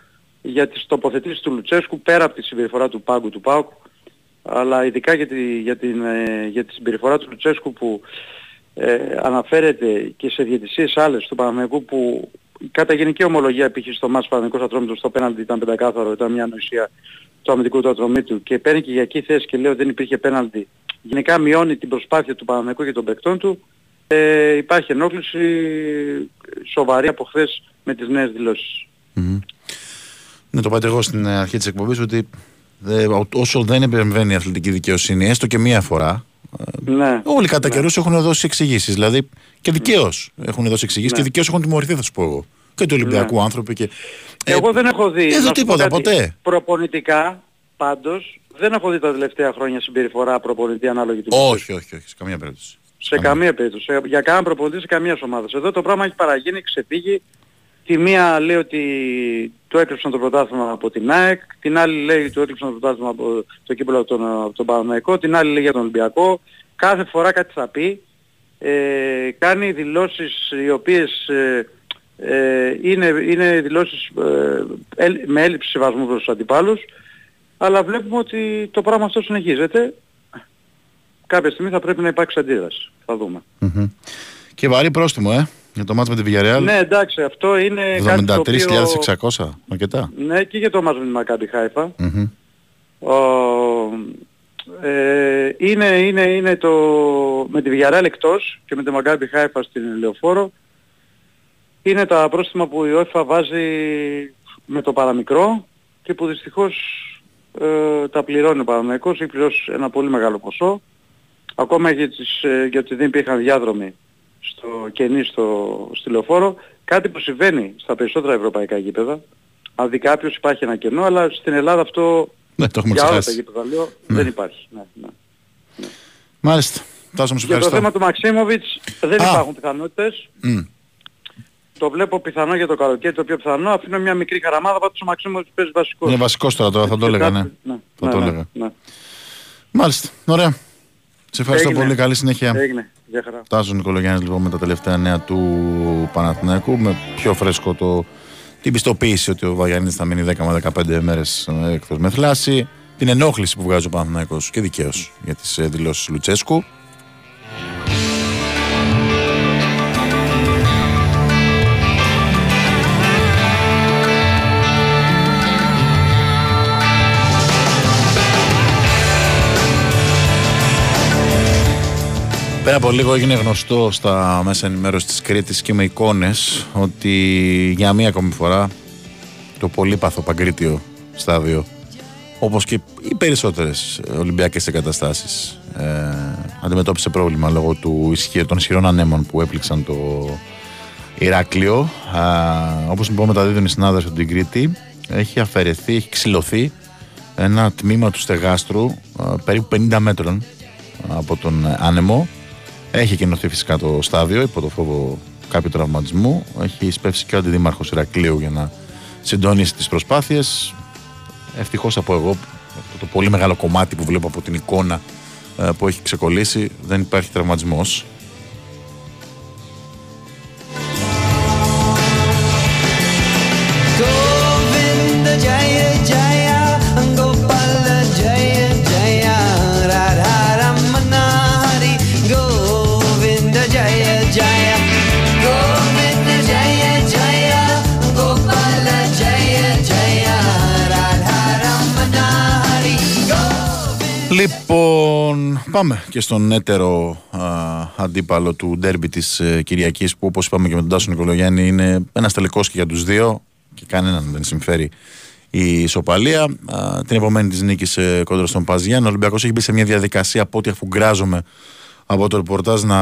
J: για τις τοποθετήσεις του Λουτσέσκου πέρα από τη συμπεριφορά του Πάγκου του ΠΑΟΚ αλλά ειδικά για τη, για την, ε, για τη συμπεριφορά του Λουτσέσκου που ε, αναφέρεται και σε διαιτησίες άλλες του Παναθηναϊκού που κατά γενική ομολογία π.χ. στο μάτς Παναθηναϊκός Ατρόμητος στο πέναλτι ήταν πεντακάθαρο, ήταν μια ανοησία του αμυντικού του Ατρομήτου και παίρνει και για εκεί θέση και λέει ότι δεν υπήρχε πέναλτι. Γενικά μειώνει την προσπάθεια του Παναθηναϊκού και των παικτών του. Ε, υπάρχει ενόχληση σοβαρή από χθες με τις νέες δηλώσεις.
A: Μμμ. Ναι, το είπατε εγώ στην αρχή της εκπομπής ότι ε, ό- όσο δεν επεμβαίνει η αθλητική δικαιοσύνη, έστω και μία φορά,
J: Ναι.
A: όλοι κατά καιρούς έχουν δώσει εξηγήσεις. Δηλαδή και δικαίως έχουν δώσει εξηγήσεις
J: Ναι.
A: και δικαίως έχουν τιμωρηθεί θα σου πω εγώ. Και του Ολυμπιακού άνθρωποι και... Ε,
J: Εγώ δεν έχω δει. να
A: Εδώ
J: σου πω
A: τίποτα,
J: κάτι.
A: ποτέ.
J: Προπονητικά, πάντως, δεν έχω δει τα τελευταία χρόνια συμπεριφορά προπονητή ανάλογη του.
A: Όχι, όχι, όχι, σε καμία περίπτωση.
J: Σε καμία περίπτωση. Σε- Για κανέναν προπονητή σε καμίας ομάδας. Εδώ το πράγμα έχει παραγίνει, ξεφύγει. Τη μία λέει ότι το έκλειψαν το πρωτάθλημα από την ΑΕΚ, την άλλη λέει ότι το έκλειψαν το πρωτάθλημα από το κύπελο από τον, από τον Παναθηναϊκό, την άλλη λέει για τον Ολυμπιακό. Κάθε φορά κάτι θα πει. Ε, κάνει δηλώσεις οι οποίες ε, ε, είναι, είναι δηλώσεις ε, έλ- με έλλειψη σεβασμού προς τους αντιπάλους, αλλά βλέπουμε ότι το πράγμα αυτό συνεχίζεται. Κάποια στιγμή θα πρέπει να υπάρξει αντίδραση. Θα δούμε.
A: Μμμ. Και βαρύ πρόστιμο, ε, για το μάτς με τη Villarreal.
J: Ναι, εντάξει, αυτό είναι κάτι το οποίο...
A: 73.600, αρκετά.
J: Ναι, και για το μάτς με την Μακάμπι Χάιφα.
A: Μμμ.
J: Ο, ε, είναι, είναι, είναι το... με τη Villarreal εκτός και με τη Μακάμπι Χάιφα στην Λεωφόρο είναι τα πρόστιμα που η UEFA βάζει με το παραμικρό και που δυστυχώς ε, τα πληρώνει ο Παναμαϊκός, έχει πληρώσει ένα πολύ μεγάλο ποσό. Ακόμα για τις, ε, γιατί δεν υπήρχαν διάδρομοι στο κενή στο, στη Λεωφόρο, κάτι που συμβαίνει στα περισσότερα ευρωπαϊκά γήπεδα. Αν δει κάποιος υπάρχει ένα κενό, αλλά στην Ελλάδα αυτό
A: Ναι, το έχουμε
J: για όλα τα
A: ξεχάσει.
J: γήπεδα λέω δεν υπάρχει. Ναι, ναι.
A: Μάλιστα. Τάσο μου, σε
J: Για το
A: ευχαριστώ.
J: θέμα του Μαξίμοβιτς δεν
A: Α.
J: υπάρχουν πιθανότητες.
A: Μμ.
J: Το βλέπω πιθανό για το καλοκαίρι, το πιο πιθανό. Αφήνω μια μικρή χαραμάδα, πάντως ο Μαξίμοβιτς παίζει βασικός.
A: Είναι βασικός τώρα, τώρα θα το έλεγα, ναι.
J: Ναι,
A: Θα
J: ναι,
A: το
J: ναι,
A: έλεγα.
J: ναι.
A: Μάλιστα. Ωραία. Σε ευχαριστώ
J: Έγινε.
A: πολύ. Καλή συνέχεια.
J: Έγινε. Γεια χαρά.
A: Τάσο Νικολογιάννης λοιπόν με τα τελευταία νέα του Παναθηναϊκού με πιο φρέσκο το, την πιστοποίηση ότι ο Βαγιαννής θα μείνει 10 με 15 μέρες ε, εκτός με θλάση την ενόχληση που βγάζει ο Παναθηναϊκός και δικαίως για τις ε, δηλώσεις Λουτσέσκου Πέρα από λίγο έγινε γνωστό στα μέσα ενημέρωσης της Κρήτης και με εικόνες ότι για μία ακόμη φορά το πολύπαθο Παγκρίτιο στάδιο όπως και οι περισσότερες Ολυμπιακές εγκαταστάσεις ε, αντιμετώπισε πρόβλημα λόγω του ισχύ, των ισχυρών ανέμων που έπληξαν το Ηράκλειο. Α, όπως λοιπόν μεταδίδουν οι συνάδελφοι από την Κρήτη έχει αφαιρεθεί, έχει ξυλωθεί ένα τμήμα του στεγάστρου α, περίπου 50 μέτρων από τον ε, άνεμο. Έχει κενωθεί φυσικά το στάδιο υπό το φόβο κάποιου τραυματισμού. Έχει σπεύσει και ο αντιδήμαρχος Ηρακλείου για να συντονίσει τις προσπάθειες. Ευτυχώς από εγώ, αυτό το πολύ μεγάλο κομμάτι που βλέπω από την εικόνα ε, που έχει ξεκολλήσει, δεν υπάρχει τραυματισμός. Λοιπόν, πάμε και στον έτερο α, αντίπαλο του ντέρμπι της ε, Κυριακής που όπως είπαμε και με τον Τάσο Νικολογιάννη είναι ένας τελικός και για τους δύο και κανέναν δεν συμφέρει η ισοπαλία. Α, την επομένη της νίκης ε, κόντρα στον Παζιάν. Ο Ολυμπιακός έχει μπει σε μια διαδικασία από ό,τι αφού γκράζομαι από το ρεπορτάζ να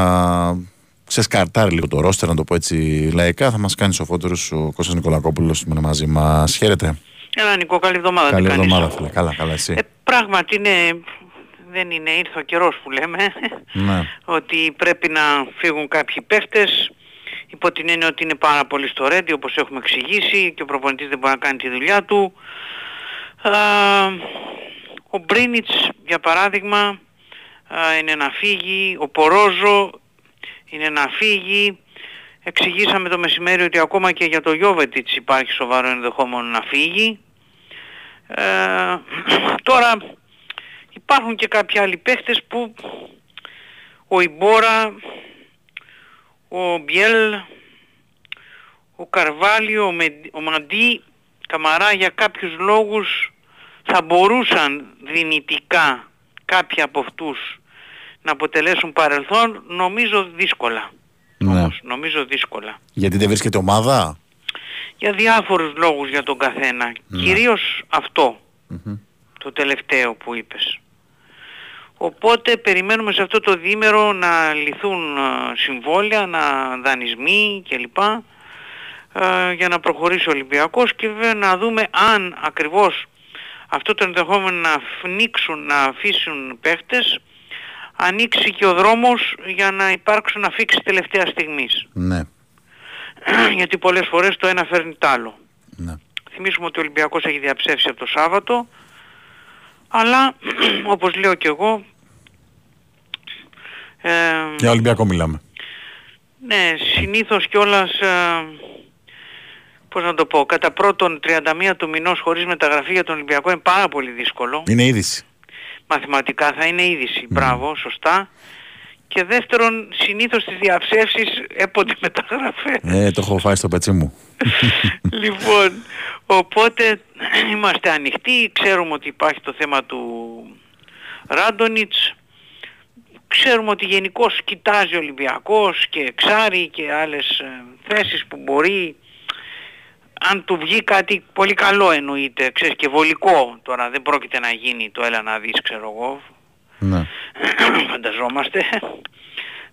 A: ξεσκαρτάρει λίγο το ρόστερ, να το πω έτσι λαϊκά. Θα μας κάνει σοφότερους ο Κώστας Νικολακόπουλος που είναι μαζί μας. Χαίρετε.
K: Έλα Νικό, καλή εβδομάδα.
A: Καλή
K: τι κάνεις;
A: εβδομάδα φίλε. Καλά, καλά εσύ.
K: Ε, πράγματι είναι, δεν είναι, ήρθε ο καιρός που λέμε,
A: Ναι.
K: ότι πρέπει να φύγουν κάποιοι παίχτες, υπό την έννοια ότι είναι πάρα πολύ στο ρέντι όπως έχουμε εξηγήσει και ο προπονητής δεν μπορεί να κάνει τη δουλειά του. Α, ο Μπρίνιτς για παράδειγμα α, είναι να φύγει, ο Πορόζο είναι να φύγει. Εξηγήσαμε το μεσημέρι ότι ακόμα και για το Γιώβετιτς υπάρχει σοβαρό ενδεχόμενο να φύγει. Ε, τώρα υπάρχουν και κάποιοι άλλοι παίχτες που ο Ιμπόρα, ο Μπιέλ, ο Καρβάλιο, ο, Μεν- ο Μαντί, Καμαρά για κάποιους λόγους θα μπορούσαν δυνητικά κάποιοι από αυτούς να αποτελέσουν παρελθόν, νομίζω δύσκολα. όμως. Νομίζω δύσκολα.
A: Γιατί δεν βρίσκεται ομάδα;
K: Για διάφορους λόγους για τον καθένα. Κυρίως αυτό. Το τελευταίο που είπες. Οπότε περιμένουμε σε αυτό το διήμερο να λυθούν ε, συμβόλαια, να δανεισμοί κλπ. ε, για να προχωρήσει ο Ολυμπιακός και βέβαια να δούμε αν ακριβώς αυτό το ενδεχόμενο να φνίξουν, να αφήσουν παίχτες ανοίξει και ο δρόμος για να υπάρξουν αφήξεις τελευταία στιγμής.
A: Ναι.
K: Γιατί πολλές φορές το ένα φέρνει το άλλο.
A: ναι.
K: Θυμίσουμε ότι ο Ολυμπιακός έχει διαψεύσει από το Σάββατο, αλλά όπως λέω και εγώ, ε,
A: Για Ολυμπιακό μιλάμε.
K: ναι, συνήθως κιόλας, ε, πώς να το πω, κατά πρώτον 31 του μηνός χωρίς μεταγραφή για τον Ολυμπιακό είναι πάρα πολύ δύσκολο.
A: Είναι είδηση.
K: Μαθηματικά θα είναι είδηση. Μπράβο, σωστά. Και δεύτερον, συνήθως τις διαψεύσεις έπονται μεταγραφές.
A: Ε, το έχω φάει στο πετσί μου.
K: λοιπόν, οπότε είμαστε ανοιχτοί, ξέρουμε ότι υπάρχει το θέμα του Ράντονιτς, ξέρουμε ότι γενικώς κοιτάζει ο Ολυμπιακός και εξάρει και άλλες ε, θέσεις που μπορεί, αν του βγει κάτι πολύ καλό εννοείται, ξέρεις και βολικό τώρα, δεν πρόκειται να γίνει το έλα να δεις ξέρω εγώ,
A: ναι.
K: φανταζόμαστε.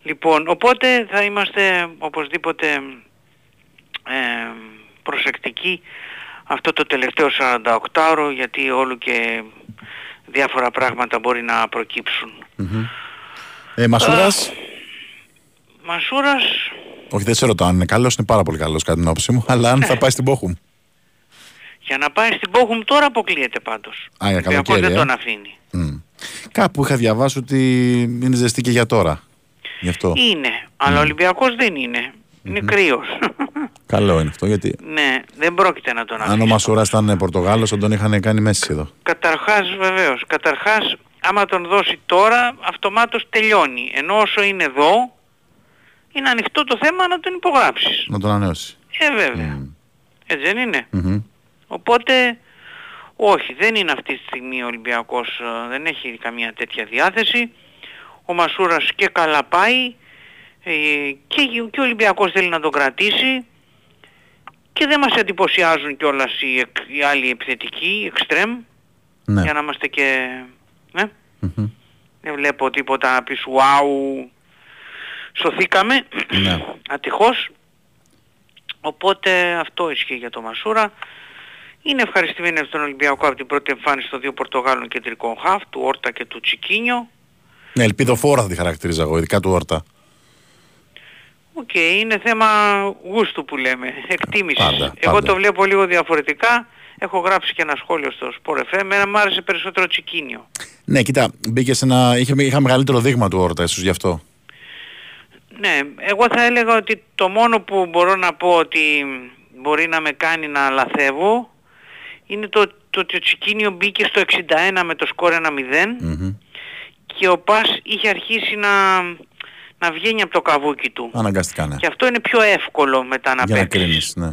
K: Λοιπόν, οπότε θα είμαστε οπωσδήποτε ε, προσεκτικοί αυτό το τελευταίο 48ωρο γιατί όλο και διάφορα πράγματα μπορεί να προκύψουν.
A: Ε, Μασούρας;
K: Μασούρας,
A: Όχι, δεν σε ρωτάω αν είναι καλός, είναι πάρα πολύ καλός κατά την άποψή μου, αλλά αν θα πάει στην Πόχουμ.
K: για να πάει στην Πόχουμ τώρα αποκλείεται πάντως.
A: Α, για
K: Ο Ολυμπιακός
A: καλοκαίρι,
K: δεν
A: ε.
K: τον αφήνει.
A: Μμ. Κάπου είχα διαβάσει ότι είναι ζεστή και για τώρα. Γι' αυτό.
K: Είναι, αλλά ο Ολυμπιακός δεν είναι. Είναι κρύος.
A: Καλό είναι αυτό, γιατί
K: ναι, δεν πρόκειται να τον αφήσει.
A: αν ο Μασούρας ήταν Πορτογάλος θα τον είχαν κάνει μέση εδώ.
K: Καταρχάς βεβαίως, καταρχάς άμα τον δώσει τώρα αυτομάτως τελειώνει. Ενώ όσο είναι εδώ είναι ανοιχτό το θέμα να τον υπογράψεις.
A: Να τον ανανεώσει.
K: Ε βέβαια. Έτσι δεν είναι.
A: Μμμ.
K: Οπότε όχι, δεν είναι αυτή τη στιγμή ο Ολυμπιακός, ε, δεν έχει καμία τέτοια διάθεση. Ο Μασούρας και καλά πάει ε, και, και ο Ολυμπιακός θέλει να τον κρατήσει και δεν μας εντυπωσιάζουν κιόλας οι, εκ- οι άλλοι επιθετικοί, οι εξτρέμ,
A: Ναι.
K: για να είμαστε και... Ναι.
A: Μμμ.
K: Δεν βλέπω τίποτα να πεις «Wow, σωθήκαμε».
A: Ναι.
K: Ατυχώς. Οπότε αυτό ισχύει για το Μασούρα. Είναι ευχαριστημένοι στον Ολυμπιακό από την πρώτη εμφάνιση των δύο Πορτογάλων κεντρικών χαφ, του Όρτα και του Τσικίνιο.
A: Ναι, ελπιδοφόρα θα τη χαρακτήριζα εγώ, ειδικά του Όρτα.
K: Οκ, είναι θέμα γούστου που λέμε, εκτίμησης.
A: Πάντα,
K: Εγώ
A: πάντα.
K: το βλέπω λίγο διαφορετικά. Έχω γράψει και ένα σχόλιο στο Sport FM. Εμένα μου άρεσε περισσότερο Τσικίνιο.
A: Ναι, κοίτα, μπήκε σε ένα. Είχε, είχα μεγαλύτερο δείγμα του Όρτα, ίσως γι' αυτό.
K: Ναι, εγώ θα έλεγα ότι το μόνο που μπορώ να πω ότι μπορεί να με κάνει να λαθεύω είναι το, το ότι ο Τσικίνιο μπήκε στο 61 με το σκορ 1-0
A: Μμμ.
K: και ο Πας είχε αρχίσει να, να βγαίνει από το καβούκι του.
A: Αναγκαστικά, ναι.
K: Και αυτό είναι πιο εύκολο μετά να
A: Για να
K: παίξεις.
A: κρίνεις, ναι.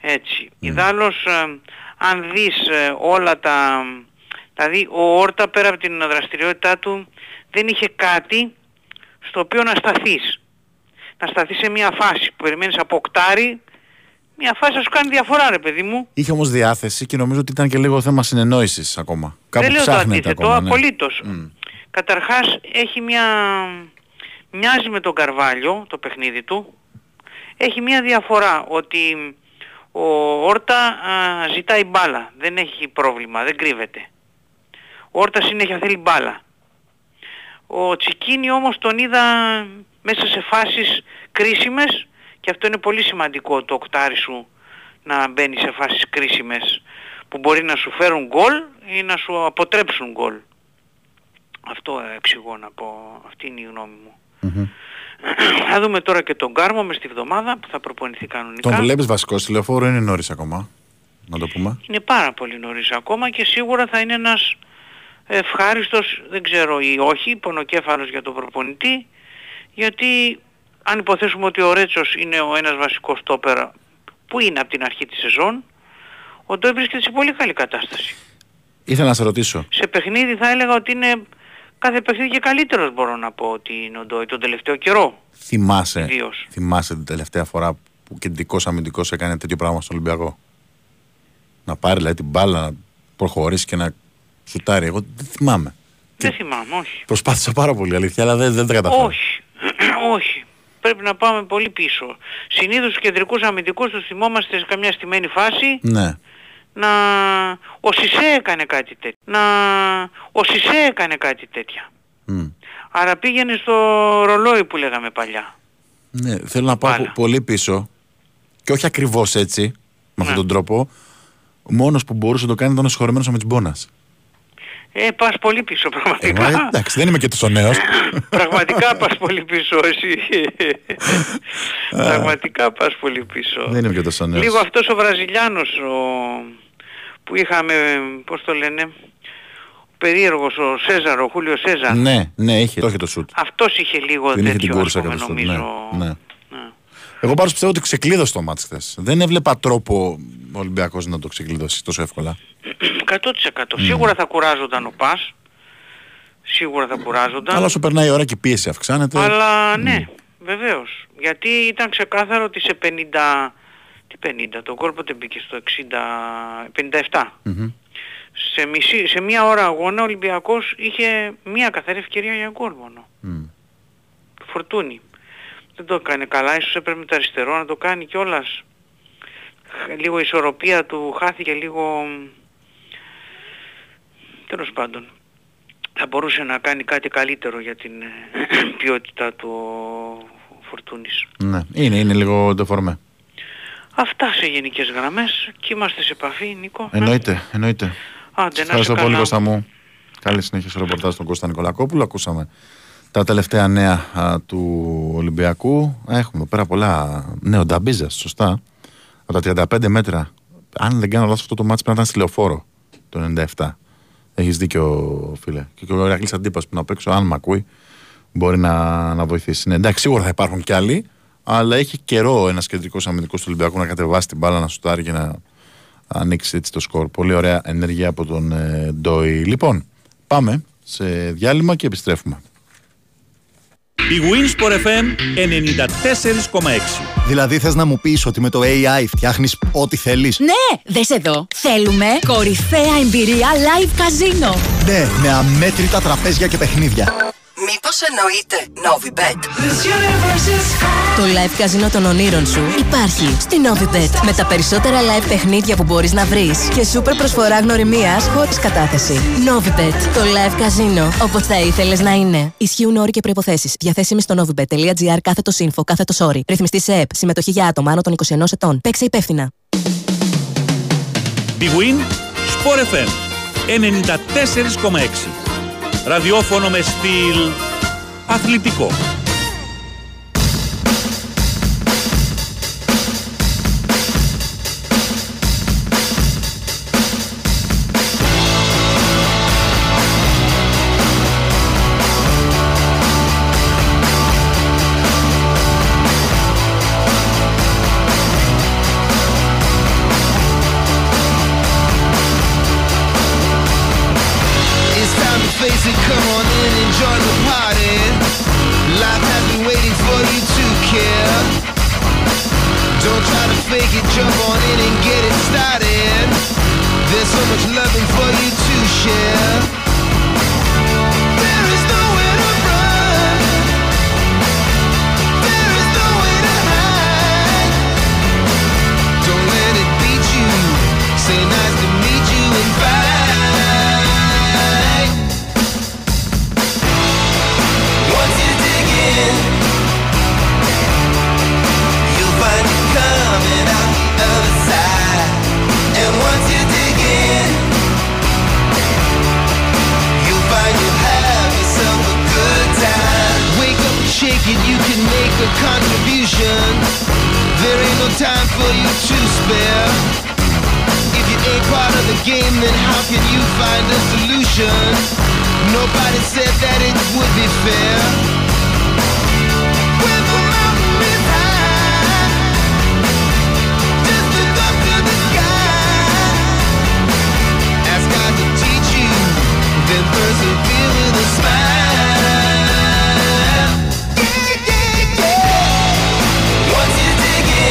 K: Έτσι. Ιδάλλως, ε, αν δεις ε, όλα τα... Δηλαδή, ο Όρτα πέρα από την δραστηριότητά του δεν είχε κάτι στο οποίο να σταθείς. Να σταθείς σε μια φάση που περιμένεις από οκτάρι, μια φάση θα σου κάνει διαφορά ρε παιδί μου.
A: Είχε όμως διάθεση και νομίζω ότι ήταν και λίγο θέμα συνεννόησης ακόμα. Κάπου
K: δεν λέω το
A: ψάχνεται
K: αντίθετο,
A: ακόμα. ναι.
K: απολύτως.
A: Μμ.
K: Καταρχάς έχει μια... Μοιάζει με τον Καρβάλιο το παιχνίδι του. Έχει μια διαφορά ότι ο Όρτα α, ζητάει μπάλα. Δεν έχει πρόβλημα, δεν κρύβεται. Ο Όρτας συνέχεια θέλει μπάλα. Ο Τσικίνη όμως τον είδα μέσα σε φάσεις κρίσιμες και αυτό είναι πολύ σημαντικό το οκτάρι σου να μπαίνει σε φάσεις κρίσιμες που μπορεί να σου φέρουν γκολ ή να σου αποτρέψουν γκολ. Αυτό εξηγώ να πω, αυτή είναι η γνώμη μου.
A: Μμμ.
K: Θα δούμε τώρα και τον Κάρμο μες τη βδομάδα που θα προπονηθεί κανονικά.
A: Τον βλέπεις βασικός στη λεωφόρο, είναι νωρίς ακόμα. Να το πούμε;
K: Είναι πάρα πολύ νωρίς ακόμα και σίγουρα θα είναι ένας ευχάριστος, δεν ξέρω ή όχι, πονοκέφαλος για τον προπονητή, γιατί αν υποθέσουμε ότι ο Ρέτσος είναι ο ένας βασικός στόπερα που είναι από την αρχή της σεζόν, ο Ντόι βρίσκεται σε πολύ καλή κατάσταση.
A: Ήθελα να σε ρωτήσω.
K: Σε παιχνίδι θα έλεγα ότι είναι κάθε παιχνίδι και καλύτερος μπορώ να πω ότι είναι ο Ντόι τον τελευταίο καιρό.
A: Θυμάσαι,
K: Ιδίως.
A: θυμάσαι την τελευταία φορά που κεντρικός αμυντικός έκανε τέτοιο πράγμα στον Ολυμπιακό; Να πάρει δηλαδή την μπάλα, να προχωρήσει και να σουτάρει. Εγώ δεν θυμάμαι.
K: Δεν θυμάμαι, όχι.
A: Προσπάθησα πάρα πολύ αλήθεια, αλλά δεν, δεν τα καταφέρω.
K: Όχι. όχι. Πρέπει να πάμε πολύ πίσω. Συνήθως τους κεντρικούς αμυντικούς τους θυμόμαστε σε καμιά στημένη φάση
A: Ναι.
K: να... Ο Σισε έκανε κάτι τέτοιο. Να... Ο Σισε έκανε κάτι τέτοια.
A: Μμ.
K: Άρα πήγαινε στο ρολόι που λέγαμε παλιά.
A: Ναι, θέλω να πάω
K: Μπάλα.
A: πο- πολύ πίσω και όχι ακριβώς έτσι, με αυτόν τον τρόπο. Ο μόνος που μπορούσε να το κάνει ήταν ο συγχωρεμένος ο Μιτσμπόνας.
K: Ε, πας πολύ πίσω πραγματικά.
A: Εγώ, εντάξει, δεν είμαι και τόσο νέος.
K: Πραγματικά πας πολύ πίσω εσύ. Πραγματικά πας πολύ πίσω.
A: δεν είμαι και τόσο νέος.
K: Λίγο αυτός ο Βραζιλιάνος ο... που είχαμε, πώς το λένε, ο περίεργος ο Σέζαρο, ο Χούλιο Σέζαρ.
A: Ναι, ναι, είχε, το είχε το σουτ.
K: Αυτός είχε λίγο
A: Την είχε την
K: τέτοιο, ας
A: κούρσα
K: πούμε,
A: κατά το σουτ.
K: νομίζω.
A: Ναι, ναι. Εγώ πάντως πιστεύω ότι ξεκλείδωσε το μάτς χθες. Δεν έβλεπα τρόπο ο Ολυμπιακός να το ξεκλειδώσει τόσο εύκολα.
K: 100%. Σίγουρα θα κουράζονταν ο Πας. Σίγουρα θα κουράζονταν.
A: Αλλά όσο περνάει η ώρα και η πίεση αυξάνεται.
K: Αλλά ναι, βεβαίως. Γιατί ήταν ξεκάθαρο ότι σε 50... Τι 50, το γκολ πότε μπήκε στο 60... 57.
A: Μμμ.
K: Σε, μισή, σε μία ώρα αγώνα ο Ολυμπιακός είχε μία καθαρή ευκαιρία για γκολ μόνο.
A: Μμ.
K: Το Φορτούνι. Δεν το έκανε καλά, ίσως έπρεπε με το αριστερό να το κάνει κιόλας. Χ- Λίγο η ισορροπία του χάθηκε λίγο... Τέλος πάντων. Θα μπορούσε να κάνει κάτι καλύτερο για την ε, ποιότητα του ο Φορτούνης.
A: Ναι, είναι, είναι λίγο ντεφορμέ.
K: Αυτά σε γενικές γραμμές και είμαστε σε επαφή, Νίκο.
A: Εννοείται, εννοείται.
K: Άντε, να
A: Ευχαριστώ
K: είσαι
A: πολύ
K: καλά.
A: Κώστα μου. Καλή συνέχεια στο ρεπορτάζ του Κώστα Νικολακόπουλου. Ακούσαμε τα τελευταία νέα α, του Ολυμπιακού. Α, Έχουμε εδώ πέρα πολλά. Ναι, ο Νταμπίζα, σωστά. Από τα 35 μέτρα. Αν δεν κάνω λάθος, αυτό το μάτι πρέπει να ήταν στη λεωφόρο το 97. Έχεις δίκιο, φίλε. Και ο Ηρακλής Αντίπα που είναι απ' έξω, αν με ακούει, μπορεί να, να βοηθήσει. Ναι, εντάξει, σίγουρα θα υπάρχουν κι άλλοι, αλλά έχει καιρό ένας κεντρικός αμυντικός του Ολυμπιακού να κατεβάσει την μπάλα, να σουτάρει και να ανοίξει έτσι το σκορ. Πολύ ωραία ενέργεια από τον ε, Ντόι. Λοιπόν, πάμε σε διάλειμμα και επιστρέφουμε.
H: Η Winsport FM 94,6.
L: Δηλαδή θες να μου πεις ότι με το AI φτιάχνεις ό,τι θέλεις;
M: Ναι, δες εδώ. Θέλουμε κορυφαία εμπειρία live καζίνο.
L: Ναι, με αμέτρητα τραπέζια και παιχνίδια.
N: Μήπως εννοείται Novibet.
M: Το live καζίνο των ονείρων σου υπάρχει στη Novibet. Με τα περισσότερα live παιχνίδια που μπορείς να βρεις και σούπερ προσφορά γνωριμίας χωρίς κατάθεση. Novibet. Το live καζίνο όπως θα ήθελες να είναι. Ισχύουν όροι και προϋποθέσεις. Διαθέσιμοι στο novibet.gr κάθετος info κάθετος όροι. Ρυθμιστή σε ΕΠ. Συμμετοχή για άτομα άνω των 21 ετών. Παίξε υπεύθυνα.
H: Big Win Sport FM 94,6. Ραδιόφωνο με στυλ αθλητικό.
B: It, jump on in and get it started. There's so much loving for you to share. Contribution. There ain't no time for you to spare. If you ain't part of the game, then how can you find a solution? Nobody said that it would be fair.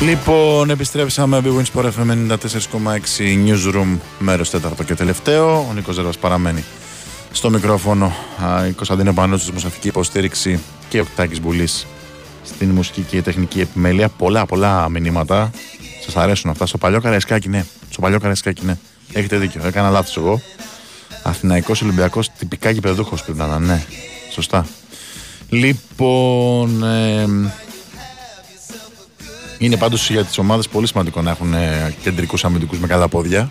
A: Λοιπόν, επιστρέψαμε Big Wins Sport FM 94,6 Newsroom, μέρος τέταρτο και τελευταίο. Ο Νίκος Ζέρβας παραμένει στο μικρόφωνο. Α, Η Κωνσταντίνα Πανούτσου στη μουσική υποστήριξη και ο Τάκης Μπουλής στην μουσική και τεχνική επιμέλεια. Πολλά, πολλά μηνύματα. Σας αρέσουν αυτά. Στο παλιό Καραϊσκάκι, ναι. Στο παλιό Καραϊσκάκι, ναι. Έχετε δίκιο. Έκανα λάθος εγώ. Αθηναϊκός Ολυμπιακός, τυπικά γηπεδούχος πρέπει να είναι, ναι. Σωστά. Λοιπόν, εμ, είναι πάντως για τις ομάδες πολύ σημαντικό να έχουν ε, κεντρικούς αμυντικούς με καλά πόδια.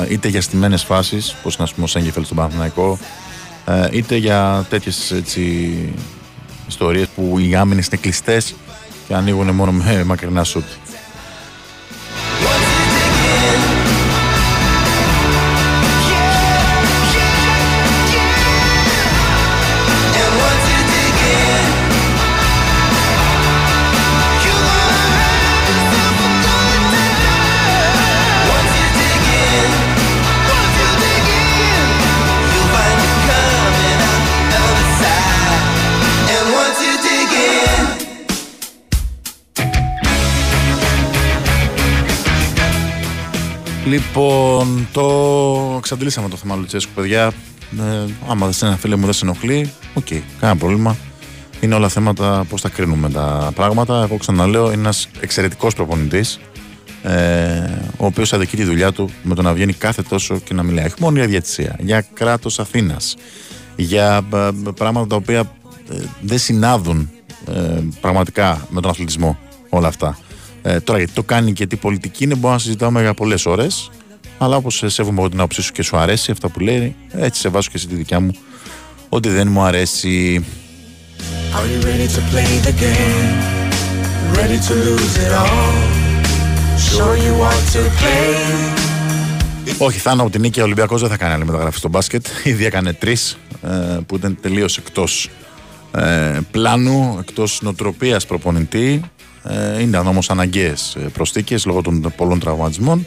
A: Ε, είτε για στιμένες φάσεις, όπως να πούμε ο Σέγγεφελ στον Παναθηναϊκό, ε, είτε για τέτοιες έτσι, ιστορίες που οι άμυνες είναι κλειστές και ανοίγουν μόνο με μακρινά σουτ. Λοιπόν, το εξαντλήσαμε το θέμα Λουτσέσκου, παιδιά. Ε, άμα δεν σε ένα φίλο μου δεν σε ενοχλεί, οκ, κανένα πρόβλημα. Είναι όλα θέματα πώς τα κρίνουμε τα πράγματα. Εγώ ξαναλέω, είναι ένας εξαιρετικός προπονητής. Ε, ο οποίος αδικεί τη δουλειά του με το να βγαίνει κάθε τόσο και να μιλάει. Όχι μόνο για διατησία, για κράτος Αθήνας, για ε, πράγματα τα οποία ε, δεν συνάδουν ε, πραγματικά με τον αθλητισμό όλα αυτά. Ε, τώρα γιατί το κάνει και τι πολιτική είναι, μπορούμε να συζητάμε για πολλές ώρες. Αλλά όπως σέβομαι εγώ την άποψή σου και σου αρέσει αυτά που λέει, έτσι σε βάζω και εσύ τη δικιά μου. Ότι δεν μου αρέσει.
N: Are you ready to play the game? Ready to lose it all? Sure you want to play?
A: Όχι, Θάνο, από την νίκη ο Ολυμπιακός δεν θα κάνει άλλη μεταγραφή στο μπάσκετ. Ήδη έκανε τρεις που ήταν τελείως εκτός ε, πλάνου, εκτός νοοτροπίας προπονητή. Ε, είναι όμω αναγκαίες προσθήκες λόγω των πολλών τραυματισμών.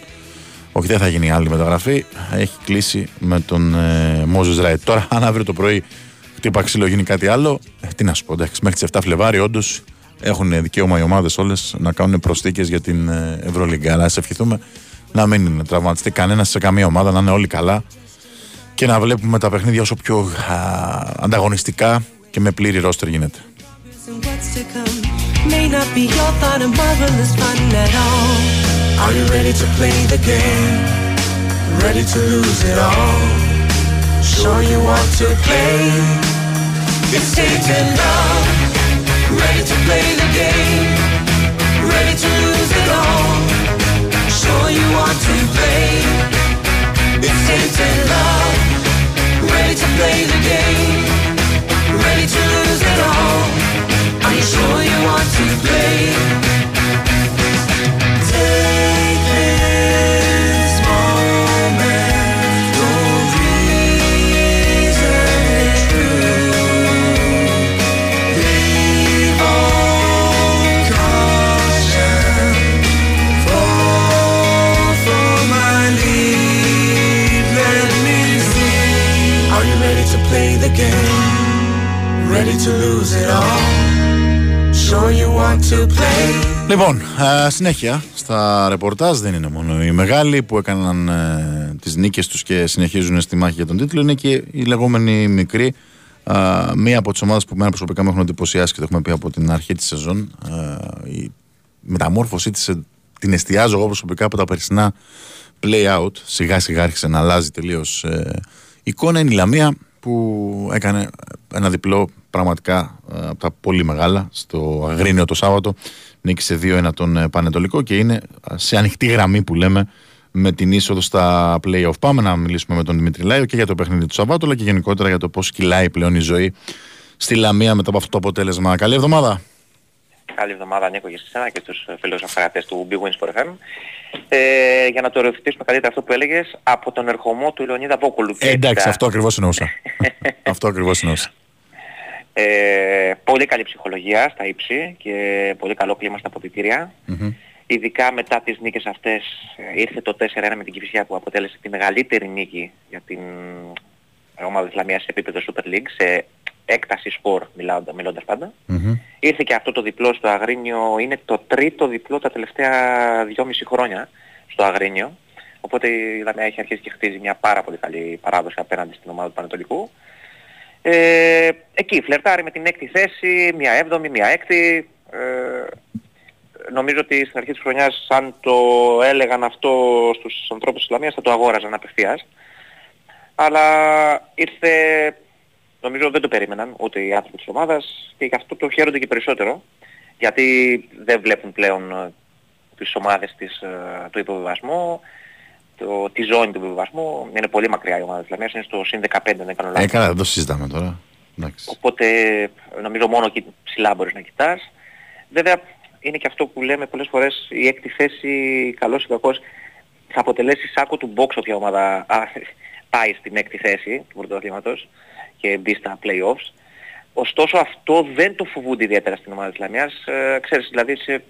A: Όχι, δεν θα γίνει άλλη μεταγραφή. Έχει κλείσει με τον ε, Μόζε Ράιτ. Τώρα, αν αύριο το πρωί χτύπα ξύλο γίνει κάτι άλλο, ε, τι να σου πω, εντάξει, μέχρι τις 7 Φλεβάρι, όντως έχουν δικαίωμα οι ομάδες όλες να κάνουν προσθήκες για την ε, Ευρωλίγκα. Αλλά ας ευχηθούμε να μην τραυματιστεί κανένας σε καμία ομάδα, να είναι όλοι καλά και να βλέπουμε τα παιχνίδια όσο πιο α, ανταγωνιστικά και με πλήρη ρόστερ γίνεται.
N: And what's to come may not be your thought of marvelous fun at all. Are you ready to play the game? Ready to lose it all? Sure you want to play? It's taken love. Ready to play the game? Ready to lose it all? Sure you want to play? It's taken love. Ready to play the game? Ready to lose it all? Are you sure you want to play?
A: Λοιπόν, ε, συνέχεια στα ρεπορτάζ δεν είναι μόνο οι μεγάλοι που έκαναν ε, τις νίκες τους και συνεχίζουν στη μάχη για τον τίτλο, είναι και οι λεγόμενοι μικροί. Ε, μία από τις ομάδες που μένα προσωπικά με έχουν εντυπωσιάσει και το έχουμε πει από την αρχή της σεζόν, ε, η μεταμόρφωσή της ε, την εστιάζω εγώ προσωπικά από τα περσινά play out. Σιγά σιγά άρχισε να αλλάζει τελείως ε, εικόνα. Είναι η Λαμία που έκανε ένα διπλό πραγματικά ε, από τα πολύ μεγάλα στο Αγρίνιο το Σάββατο. Νίκησε 2-1 τον ε, Πανετολικό και είναι ε, σε ανοιχτή γραμμή που λέμε με την είσοδο στα play-off. Πάμε να μιλήσουμε με τον Δημήτρη Λάιο και για το παιχνίδι του Σαββάτου αλλά και γενικότερα για το πώς κυλάει πλέον η ζωή στη Λαμία μετά από αυτό το αποτέλεσμα. Καλή εβδομάδα.
O: Καλή εβδομάδα Νίκο για εσένα και τους φίλους αφράτες του Big Wins for FM. Ε, για να το ερωτήσουμε καλύτερα αυτό που έλεγες, από τον ερχομό του Λεωνίδα Βόκολου.
A: Ε, εντάξει, αυτό ακριβώς εννοούσα. αυτό ακριβώς εννοούσα.
O: Ε, πολύ καλή ψυχολογία στα ύψη και πολύ καλό κλίμα στα αποδητήρια. Ειδικά μετά τις νίκες αυτές ε, ήρθε το 4-1 με την Κηφισιά που αποτέλεσε τη μεγαλύτερη νίκη για την ομάδα της Λαμίας σε επίπεδο Super League σε έκταση σπορ μιλάοντα, μιλώντας πάντα.
A: Μμμ.
O: Ήρθε και αυτό το διπλό στο Αγρίνιο, είναι το τρίτο διπλό τα τελευταία δυόμιση χρόνια στο Αγρίνιο. Οπότε η Λαμία έχει αρχίσει και χτίζει μια πάρα πολύ καλή παράδοση απέναντι στην ομάδα του Πανετολικού. Ε, εκεί φλερτάρει με την έκτη θέση, μια έβδομη, μια έκτη. Ε, νομίζω ότι στην αρχή της χρονιάς αν το έλεγαν αυτό στους ανθρώπους της Λαμίας θα το αγόραζαν απευθείας. Αλλά ήρθε, νομίζω δεν το περίμεναν ούτε οι άνθρωποι της ομάδας και γι' αυτό το χαίρονται και περισσότερο. Γιατί δεν βλέπουν πλέον ε, τις ομάδες της, ε, του υποβιβασμού, το, τη ζώνη του υποβιβασμού. Είναι πολύ μακριά η ομάδα της Λαμίας, είναι στο συν 15 δεν κάνω λάθος.
A: Ε, καλά, δεν το συζητάμε τώρα. Εντάξει.
O: Οπότε νομίζω μόνο εκεί ψηλά μπορείς να κοιτάς. Βέβαια είναι και αυτό που λέμε πολλές φορές η έκτη θέση καλός ή κακός θα αποτελέσει σάκο του box όποια ομάδα α, πάει στην έκτη θέση του πρωτοαθλήματος και μπει στα play-offs. Ωστόσο αυτό δεν το φοβούνται ιδιαίτερα στην ομάδα της Λαμιάς. Ε, ξέρεις, δηλαδή σε,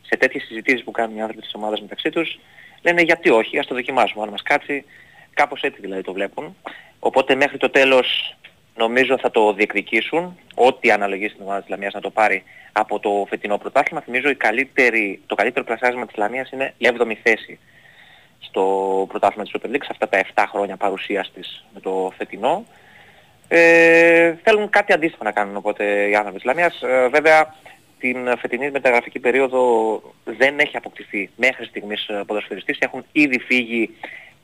O: σε τέτοιες συζητήσεις που κάνουν οι άνθρωποι της ομάδας μεταξύ τους λένε γιατί όχι, ας το δοκιμάσουμε, αν μας κάτσει. Κάπως έτσι δηλαδή το βλέπουν. Οπότε μέχρι το τέλος νομίζω θα το διεκδικήσουν. Ό,τι αναλογεί στην ομάδα της Λαμίας να το πάρει από το φετινό πρωτάθλημα. Θυμίζω η καλύτερη, το καλύτερο πλασιάσμα της Λαμίας είναι η 7η θέση στο πρωτάθλημα της Super League, σε αυτά τα 7 χρόνια παρουσίας της με το φετινό. Ε, θέλουν κάτι αντίστοιχο να κάνουν οπότε οι άνθρωποι της Λαμίας. Ε, βέβαια την φετινή μεταγραφική περίοδο δεν έχει αποκτηθεί μέχρι στιγμής ε, ποδοσφαιριστής. Έχουν ήδη φύγει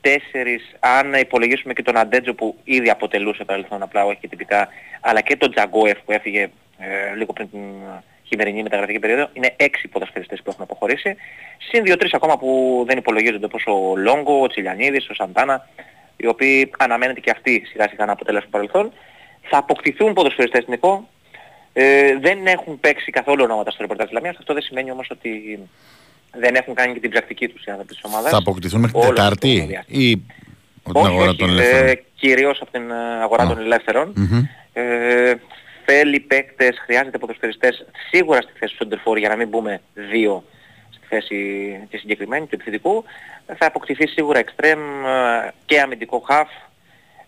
O: τέσσερις, αν υπολογίσουμε και τον Αντέτζο που ήδη αποτελούσε παρελθόν απλά όχι και τυπικά, αλλά και τον Τζαγκόεφ που έφυγε ε, λίγο πριν την χειμερινή μεταγραφική περίοδο, είναι έξι ποδοσφαιριστές που έχουν αποχωρήσει. Συν δύο-τρεις ακόμα που δεν υπολογίζονται όπως ο Λόγκο, ο Τσιλιανίδης, ο Σαντάνα, οι οποίοι αναμένεται και αυτοί σιγά σιγά να αποτελέσουν παρελθόν. Θα αποκτηθούν ποδοσφαιριστές Νικό. Ε, δεν έχουν παίξει καθόλου ονόματα στο ρεπορτάζ της Λαμίας. Αυτό δεν σημαίνει όμως ότι δεν έχουν κάνει και την πρακτική τους οι άνθρωποι της ομάδας.
A: Θα αποκτηθούν μέχρι την
O: Όλο αυτό το
A: Τετάρτη
O: διάστημα.
A: ή από την
O: Όχι,
A: αγορά
O: όχι,
A: των
O: ε,
A: ελεύθερων;
O: κυρίως από την ε, αγορά των ελεύθερων.
A: Μμμ.
O: Ε, θέλει παίκτες, χρειάζεται ποδοσφαιριστές σίγουρα στη θέση του Σοντερφόρ για να μην μπούμε δύο στη θέση τη συγκεκριμένη του επιθετικού. Θα αποκτηθεί σίγουρα εξτρέμ ε, και αμυντικό χαφ.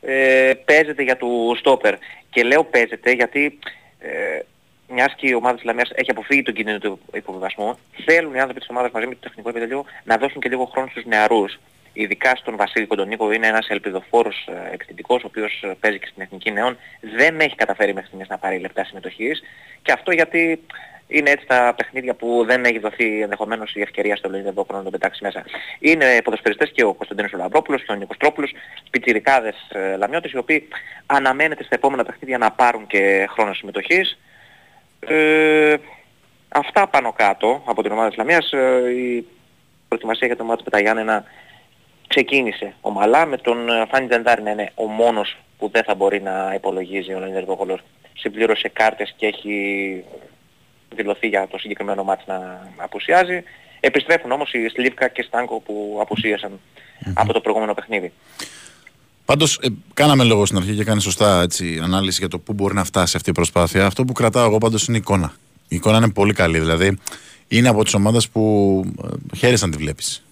O: Ε, παίζεται για του στόπερ. Και λέω παίζεται γιατί ε, μιας και η ομάδα της Λαμίας έχει αποφύγει τον κίνδυνο του υποβιβασμού, θέλουν οι άνθρωποι της ομάδας μαζί με το τεχνικό επιτελείο να δώσουν και λίγο χρόνο στους νεαρούς. Ειδικά στον Βασίλη Κοντονίκο είναι ένας ελπιδοφόρος ε, επιθετικός, ο οποίος ε, παίζει και στην Εθνική Νεών, δεν έχει καταφέρει μέχρι στιγμής να πάρει λεπτά συμμετοχής και αυτό γιατί είναι έτσι τα παιχνίδια που δεν έχει δοθεί ενδεχομένως η ευκαιρία στο Λεωνίδα Δόκρο να τον πετάξει μέσα. Είναι ποδοσφαιριστές και ο Κωνσταντίνος Ολαμπρόπουλος και ο Νίκος Τρόπουλος, πιτσιρικάδες ε, λαμιώτες, οι οποίοι αναμένεται στα επόμενα παιχνίδια να πάρουν και χρόνο συμμετοχής. Ε, αυτά πάνω κάτω από την ομάδα της Λαμίας. Ε, η προετοιμασία για το μάτι με τα Γιάννενα ξεκίνησε ομαλά με τον ε, Φάνη Τζεντάρη να είναι ο μόνος που δεν θα μπορεί να υπολογίζει ο Λεωνίδας Βόκολος. Συμπλήρωσε κάρτες και έχει δηλωθεί για το συγκεκριμένο μάτι να απουσιάζει. Επιστρέφουν όμως οι Σλίβκα και Στάνκο που απουσίασαν από το προηγούμενο παιχνίδι.
A: Πάντως ε, κάναμε λόγο στην αρχή και κάνει σωστά έτσι, ανάλυση για το πού μπορεί να φτάσει αυτή η προσπάθεια. Αυτό που κρατάω εγώ πάντως είναι η εικόνα. Η εικόνα είναι πολύ καλή. Δηλαδή είναι από τις ομάδες που ε, χαίρεσαν τη βλέπεις.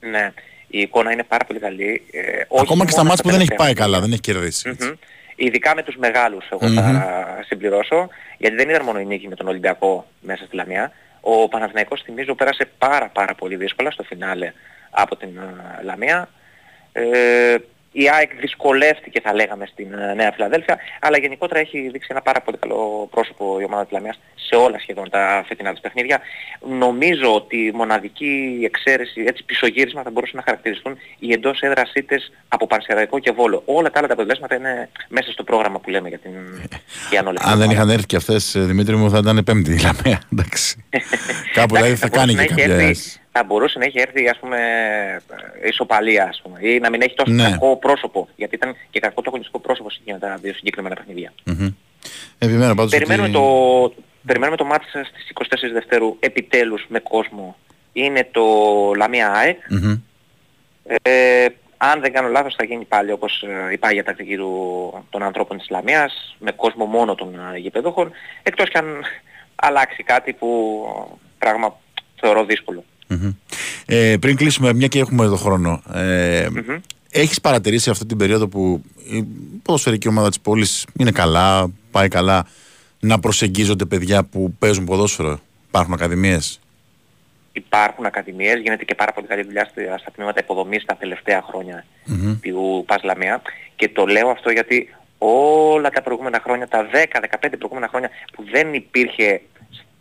O: Ναι, η εικόνα είναι πάρα πολύ καλή. Ε, όχι
A: Ακόμα και στα
O: μόνο
A: μάτς που δεν έχει
O: τελευταία
A: πάει καλά,
O: παιχνίδια.
A: δεν έχει κερδίσει.
O: Μμμ. Ειδικά με τους μεγάλους εγώ θα συμπληρώσω, γιατί δεν ήταν μόνο η νίκη με τον Ολυμπιακό μέσα στη Λαμία. Ο Παναθηναϊκός θυμίζω πέρασε πάρα πάρα πολύ δύσκολα στο φινάλε από την ε, Λαμία. Ε, η ΑΕΚ δυσκολεύτηκε θα λέγαμε στην ε, Νέα Φιλαδέλφια, αλλά γενικότερα έχει δείξει ένα πάρα πολύ καλό πρόσωπο η ομάδα της Λαμίας σε όλα σχεδόν τα φετινά της παιχνίδια. Νομίζω ότι η μοναδική εξαίρεση, έτσι πισωγύρισμα θα μπορούσαν να χαρακτηριστούν οι εντός έδρας ήττες από Πανσεραϊκό και Βόλο. Όλα τα άλλα τα αποτελέσματα είναι μέσα στο πρόγραμμα που λέμε για την Ιαννόλευκη.
A: Αν δεν είχαν έρθει και αυτές, ε, Δημήτρη μου, θα ήταν πέμπτη η Λαμία. Εντάξει. Κάπου δηλαδή θα κάνει και
O: μπορούσε να έχει
A: κάποια...
O: έρθει- θα μπορούσε να έχει έρθει ας πούμε ε, ισοπαλία ας πούμε ή να μην έχει τόσο
A: Ναι.
O: κακό πρόσωπο γιατί ήταν και κακό το αγωνιστικό πρόσωπο για τα δύο συγκεκριμένα παιχνίδια.
A: Μμμ. Επιμένω πάντως
O: Περιμένουμε,
A: ότι...
O: το, περιμένουμε το μάτς στις 24 Δευτέρου επιτέλους με κόσμο. Είναι το Λαμία ΑΕΚ.
A: Μμμ.
O: Ε, αν δεν κάνω λάθος θα γίνει πάλι όπως ε, η πάγια τακτική του, των ανθρώπων της Λαμίας με κόσμο μόνο των ε, γηπεδούχων εκτός κι αν αλλάξει κάτι που πράγμα θεωρώ δύσκολο.
A: Μμμ. Ε, πριν κλείσουμε, μια και έχουμε εδώ χρόνο, ε, Έχεις παρατηρήσει αυτή την περίοδο που η ποδοσφαιρική ομάδα της πόλης είναι καλά, πάει καλά, να προσεγγίζονται παιδιά που παίζουν ποδόσφαιρο; Υπάρχουν ακαδημίες;
O: Υπάρχουν ακαδημίες, γίνεται και πάρα πολύ καλή δουλειά στα, στα τμήματα υποδομής τα τελευταία χρόνια του ΠΑΣ Λαμία και το λέω αυτό γιατί όλα τα προηγούμενα χρόνια, τα 10-15 προηγούμενα χρόνια που δεν υπήρχε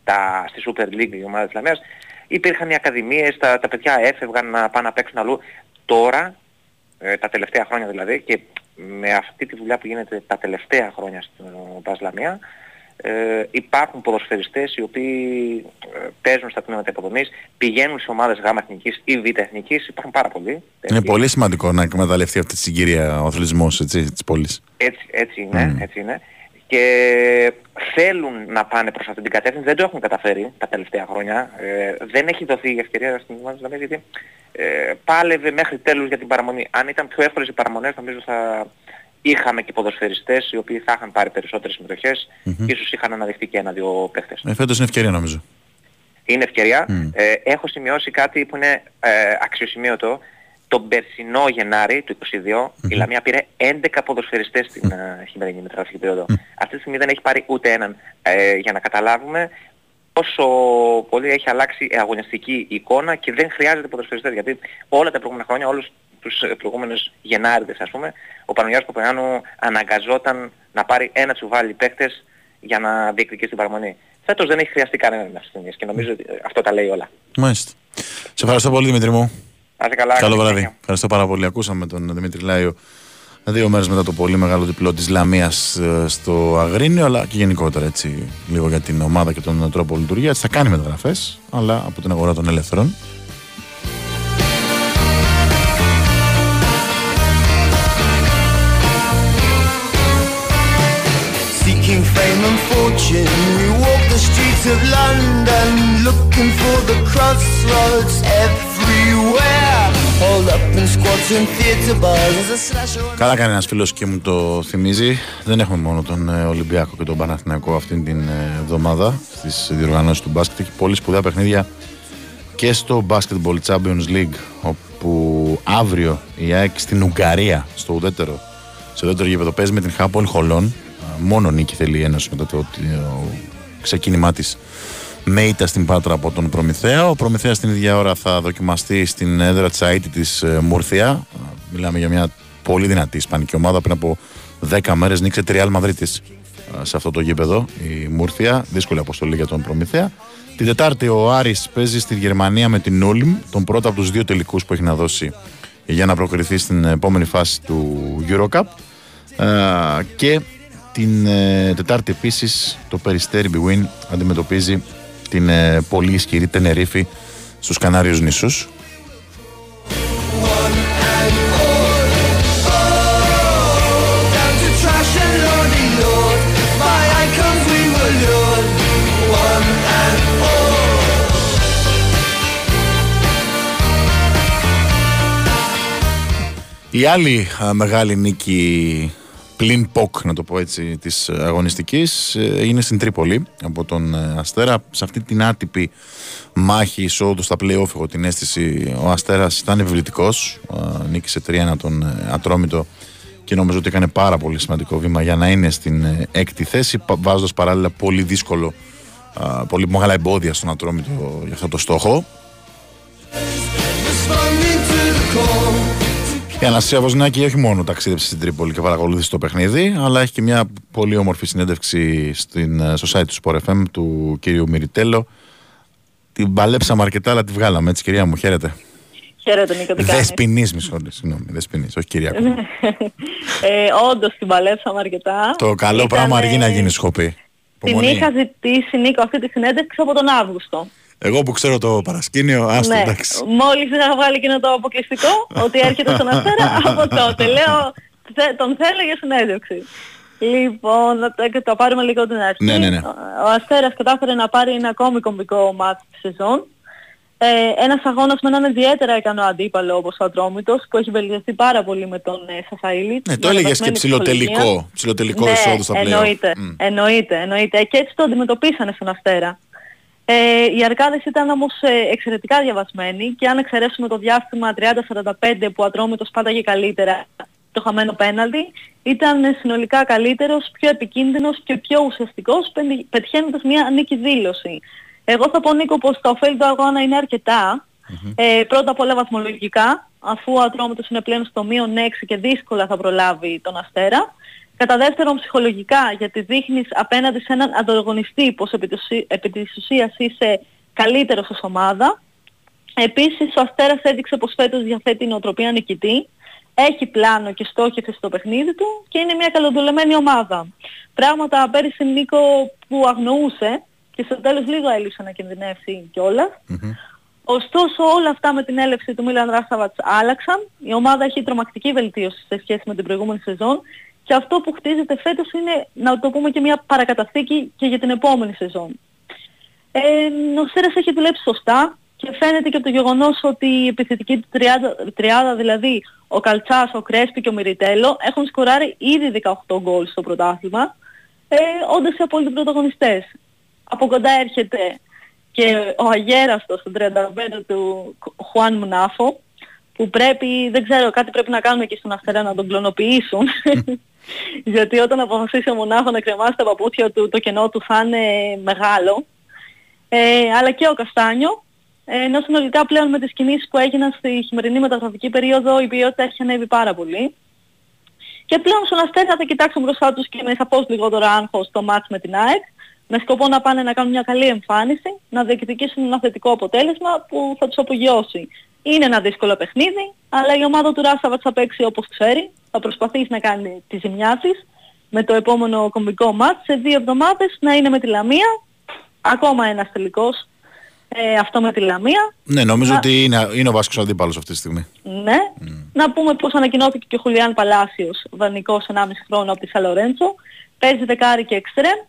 O: στα, στη Super League η ομάδα της Λαμίας, υπήρχαν οι ακαδημίες, τα, τα παιδιά έφευγαν να πάνε να παίξουν αλλού. Τώρα, ε, τα τελευταία χρόνια δηλαδή, και με αυτή τη δουλειά που γίνεται τα τελευταία χρόνια στην ΠΑΣ Λαμία, ε, υπάρχουν ποδοσφαιριστές οι οποίοι ε, παίζουν στα τμήματα υποδομής, πηγαίνουν σε ομάδες γάμα εθνικής ή β' εθνικής, υπάρχουν πάρα πολλοί.
A: Είναι πολύ σημαντικό να εκμεταλλευτεί αυτή τη συγκυρία ο αθλητισμός έτσι, της πόλης.
O: Έτσι, έτσι είναι, έτσι είναι. Και θέλουν να πάνε προς αυτή την κατεύθυνση, δεν το έχουν καταφέρει τα τελευταία χρόνια. Ε, δεν έχει δοθεί η ευκαιρία στην ομάδα της Λαμίας γιατί ε, πάλευε μέχρι τέλους για την παραμονή. Αν ήταν πιο εύκολες οι παραμονές νομίζω θα είχαμε και ποδοσφαιριστές οι οποίοι θα είχαν πάρει περισσότερες συμμετοχές
A: Μμμ.
O: και ίσως είχαν αναδειχθεί και ένα-δύο παίχτες.
A: Ε, φέτος είναι ευκαιρία νομίζω.
O: Είναι ευκαιρία.
A: Μμ.
O: Ε, έχω σημειώσει κάτι που είναι ε, αξιοσημείωτο. Τον περσινό Γενάρη του 2022 η Λαμία πήρε 11 ποδοσφαιριστές στην ε, χειμερινή μεταγραφική περίοδο. Αυτή τη στιγμή δεν έχει πάρει ούτε έναν. Ε, για να καταλάβουμε πόσο πολύ έχει αλλάξει η αγωνιστική εικόνα και δεν χρειάζεται ποδοσφαιριστές. Γιατί όλα τα προηγούμενα χρόνια, όλους τους ε, προηγούμενους Γενάριδες ας πούμε, ο Παναγιώτης Παπαγιάννου αναγκαζόταν να πάρει ένα τσουβάλι παίχτες για να διεκδικήσει την παραμονή. Φέτος δεν έχει χρειαστεί κανέναν αυτή τη στιγμή και νομίζω ότι ε, αυτό τα λέει όλα.
A: Μάλιστα. Σε ευχαριστώ πολύ Δημήτρη μου.
O: Να είστε καλά.
A: Καλό
O: καλή
A: βράδυ.
O: συνέχεια.
A: Ευχαριστώ πάρα πολύ. Ακούσαμε τον Δημήτρη Λάιο δύο μέρες μετά το πολύ μεγάλο διπλό της Λαμίας ε, στο Αγρίνιο αλλά και γενικότερα έτσι λίγο για την ομάδα και τον τρόπο λειτουργίας. Θα κάνει μεταγραφές αλλά από την αγορά των ελεύθερων.
B: Seeking fame and fortune, we walk the streets of London, looking for the crossroads everywhere. Hold up in squats and theatre bars as a slasher.
A: Καλά κάνει ένας φίλος και μου το θυμίζει. Δεν έχουμε μόνο τον ε, Ολυμπιακό και τον Παναθηναϊκό αυτήν την ε, εβδομάδα στις διοργανώσεις του μπάσκετ. Έχει πολύ σπουδαία παιχνίδια και στο Basketball Champions League όπου αύριο η ΑΕΚ στην Ουγγαρία, στο ουδέτερο, σε ουδέτερο γήπεδο παίζει με την Χάπολ Χολών. Α, Μόνο νίκη θέλει η Ένωση μετά το, το ξεκίνημά της με ήττα στην Πάτρα από τον Προμηθέα. Ο Προμηθέας την ίδια ώρα θα δοκιμαστεί στην έδρα της ΑΕΤ της ε, Μουρθία. Α, Μιλάμε για μια πολύ δυνατή ισπανική ομάδα. Πριν από 10 μέρες νίξε τη Real Madrid σε αυτό το γήπεδο η Μουρθία. Δύσκολη αποστολή για τον Προμηθέα. Την Τετάρτη ο Άρης παίζει στη Γερμανία με την Ούλμ, τον πρώτο από τους δύο τελικούς που έχει να δώσει για να προκριθεί στην επόμενη φάση του Eurocup. Ε, και την ε, Τετάρτη επίσης το Περιστέρι Bwin αντιμετωπίζει την ε, πολύ ισχυρή Τενερίφη στους Κανάριους νήσους.
B: Down to trash and lonely lord, by icons we were lured, one and all.
A: Η άλλη α, μεγάλη νίκη πλην ποκ, να το πω έτσι, της ε, αγωνιστικής ε, είναι στην Τρίπολη από τον ε, Αστέρα. Σε αυτή την άτυπη μάχη εισόδου στα play-off έχω την αίσθηση ο Αστέρας ήταν επιβλητικός. Α, Νίκησε 3-1 τον ε, Ατρόμητο και νομίζω ότι έκανε πάρα πολύ σημαντικό βήμα για να είναι στην ε, έκτη θέση πα- βάζοντας παράλληλα πολύ δύσκολο α, πολύ μεγάλα εμπόδια στον Ατρόμητο για αυτό το στόχο. Η Αναστασία Βοσνάκη όχι μόνο ταξίδεψε στην Τρίπολη και παρακολούθησε το παιχνίδι, αλλά έχει και μια πολύ όμορφη συνέντευξη στην, ε, στο site του Sport FM του κύριου Μυριτέλο. Την παλέψαμε αρκετά, αλλά τη βγάλαμε έτσι, κυρία μου. Χαίρετε.
P: Χαίρετε Νίκο, τι κάνεις;
A: Δεσποινής, με συγχωρείτε. Συγγνώμη, Δεσποινής, όχι Κυριακό.
P: ε, όντως την παλέψαμε αρκετά.
A: το καλό
P: Ήταν,
A: πράγμα αργεί να
P: ε,
A: γίνει, σου έχω πει.
P: Την
A: Υπομονή.
P: είχα ζητήσει Νίκο αυτή τη συνέντευξη από τον Αύγουστο.
A: Εγώ που ξέρω το παρασκήνιο, άστο
P: ναι,
A: εντάξει.
P: μόλις είχα βγάλει εκείνο το αποκλειστικό ότι έρχεται στον Αστέρα από τότε. Λέω, «Θε- τον θέλω για συνέντευξη. Λοιπόν, να το, το πάρουμε λίγο την αρχή.
A: Ναι, ναι, ναι.
P: Ο, ο Αστέρας κατάφερε να πάρει ένα ακόμη κομβικό μάτι της σεζόν. Ε, ένας αγώνας με έναν ιδιαίτερα ικανό αντίπαλο όπως ο Ατρόμητος που έχει βελτιωθεί πάρα πολύ με τον ε, Σαφαήλη.
A: Ναι, το
P: Με
A: έλεγες και
P: ανεβασμένη ψυχολογία.
A: ψηλοτελικό, ψηλοτελικό
P: Ναι,
A: εισόδου στα πλέον.
P: εννοείται, εννοείται, εννοείται. Και έτσι το αντιμετωπίσανε στον Αστέρα. Ε, οι Αρκάδες ήταν όμως ε, εξαιρετικά διαβασμένοι και αν εξαιρέσουμε το διάστημα 30-45 που ο Ατρόμητος πάταγε καλύτερα το χαμένο πέναλτι, ήταν ε, συνολικά καλύτερος, πιο επικίνδυνος και πιο ουσιαστικός πεν- πετυχαίνοντας μια νίκη δήλωση. Εγώ θα πω Νίκο πως το ωφέλη του αγώνα είναι αρκετά. Ε, πρώτα απ' όλα βαθμολογικά, αφού ο Ατρόμητος είναι πλέον στο μείον 6 και δύσκολα θα προλάβει τον Αστέρα. Κατά δεύτερον ψυχολογικά, γιατί δείχνεις απέναντι σε έναν ανταγωνιστή πως επί, της ουσί- επί της ουσίας είσαι καλύτερος ως ομάδα. Επίσης ο Αστέρας έδειξε πως φέτος διαθέτει νοοτροπία νικητή, έχει πλάνο και στόχευση στο παιχνίδι του και είναι μια καλοδουλεμένη ομάδα. Πράγματα πέρυσι Νίκο που αγνοούσε και στο τέλος λίγο έλειψε να κινδυνεύσει κιόλας. Ωστόσο όλα αυτά με την έλευση του Μίλαν Ράσαβατς άλλαξαν. Η ομάδα έχει τρομακτική βελτίωση σε σχέση με την προηγούμενη σεζόν και αυτό που χτίζεται φέτος είναι να το πούμε και μια παρακαταθήκη και για την επόμενη σεζόν. Ε, ο Σέρας έχει δουλέψει σωστά και φαίνεται και από το γεγονός ότι η επιθετική του τριάδα, τριάδα, δηλαδή ο Καλτσάς, ο Κρέσπι και ο Μιριτέλο έχουν σκοράρει ήδη 18 γκολ στο πρωτάθλημα, ε, όντας οι απόλυτοι πρωταγωνιστές. Από κοντά έρχεται και ο αγέραστος στον 35 του Χουάν Μουνάφο, που πρέπει, δεν ξέρω, κάτι πρέπει να κάνουμε εκεί στον Αστέρα να τον κλωνοποιήσουν. Γιατί όταν αποφασίσει ο Μονάχος να κρεμάσει τα παπούτσια του, το κενό του θα είναι μεγάλο. Ε, αλλά και ο Καστάνιο. Ε, ενώ συνολικά πλέον με τις κινήσεις που έγιναν στη χειμερινή μεταγραφική περίοδο η ποιότητα έχει ανέβει πάρα πολύ. Και πλέον στον Αστέρα θα κοιτάξουν μπροστά τους και με σαφώς λιγότερο άγχος το μάτς με την ΑΕΚ με σκοπό να πάνε να κάνουν μια καλή εμφάνιση, να διεκδικήσουν ένα θετικό αποτέλεσμα που θα τους απογειώσει. Είναι ένα δύσκολο παιχνίδι, αλλά η ομάδα του Ράσαβατς θα παίξει όπως ξέρει, θα προσπαθήσει να κάνει τη ζημιά της με το επόμενο κομβικό μάτς σε δύο εβδομάδες να είναι με τη Λαμία, ακόμα ένας τελικός, ε, αυτό με τη Λαμία.
A: Ναι, νομίζω
P: Να-
A: ότι είναι, είναι ο βασικός αντίπαλος αυτή τη στιγμή.
P: Ναι. Να πούμε πως ανακοινώθηκε και ο Χουλιάν Παλάσιος, δανεικός 1,5 χρόνο από τη Σαλορέντσο. Παίζει δεκάρι και εξτρέμ.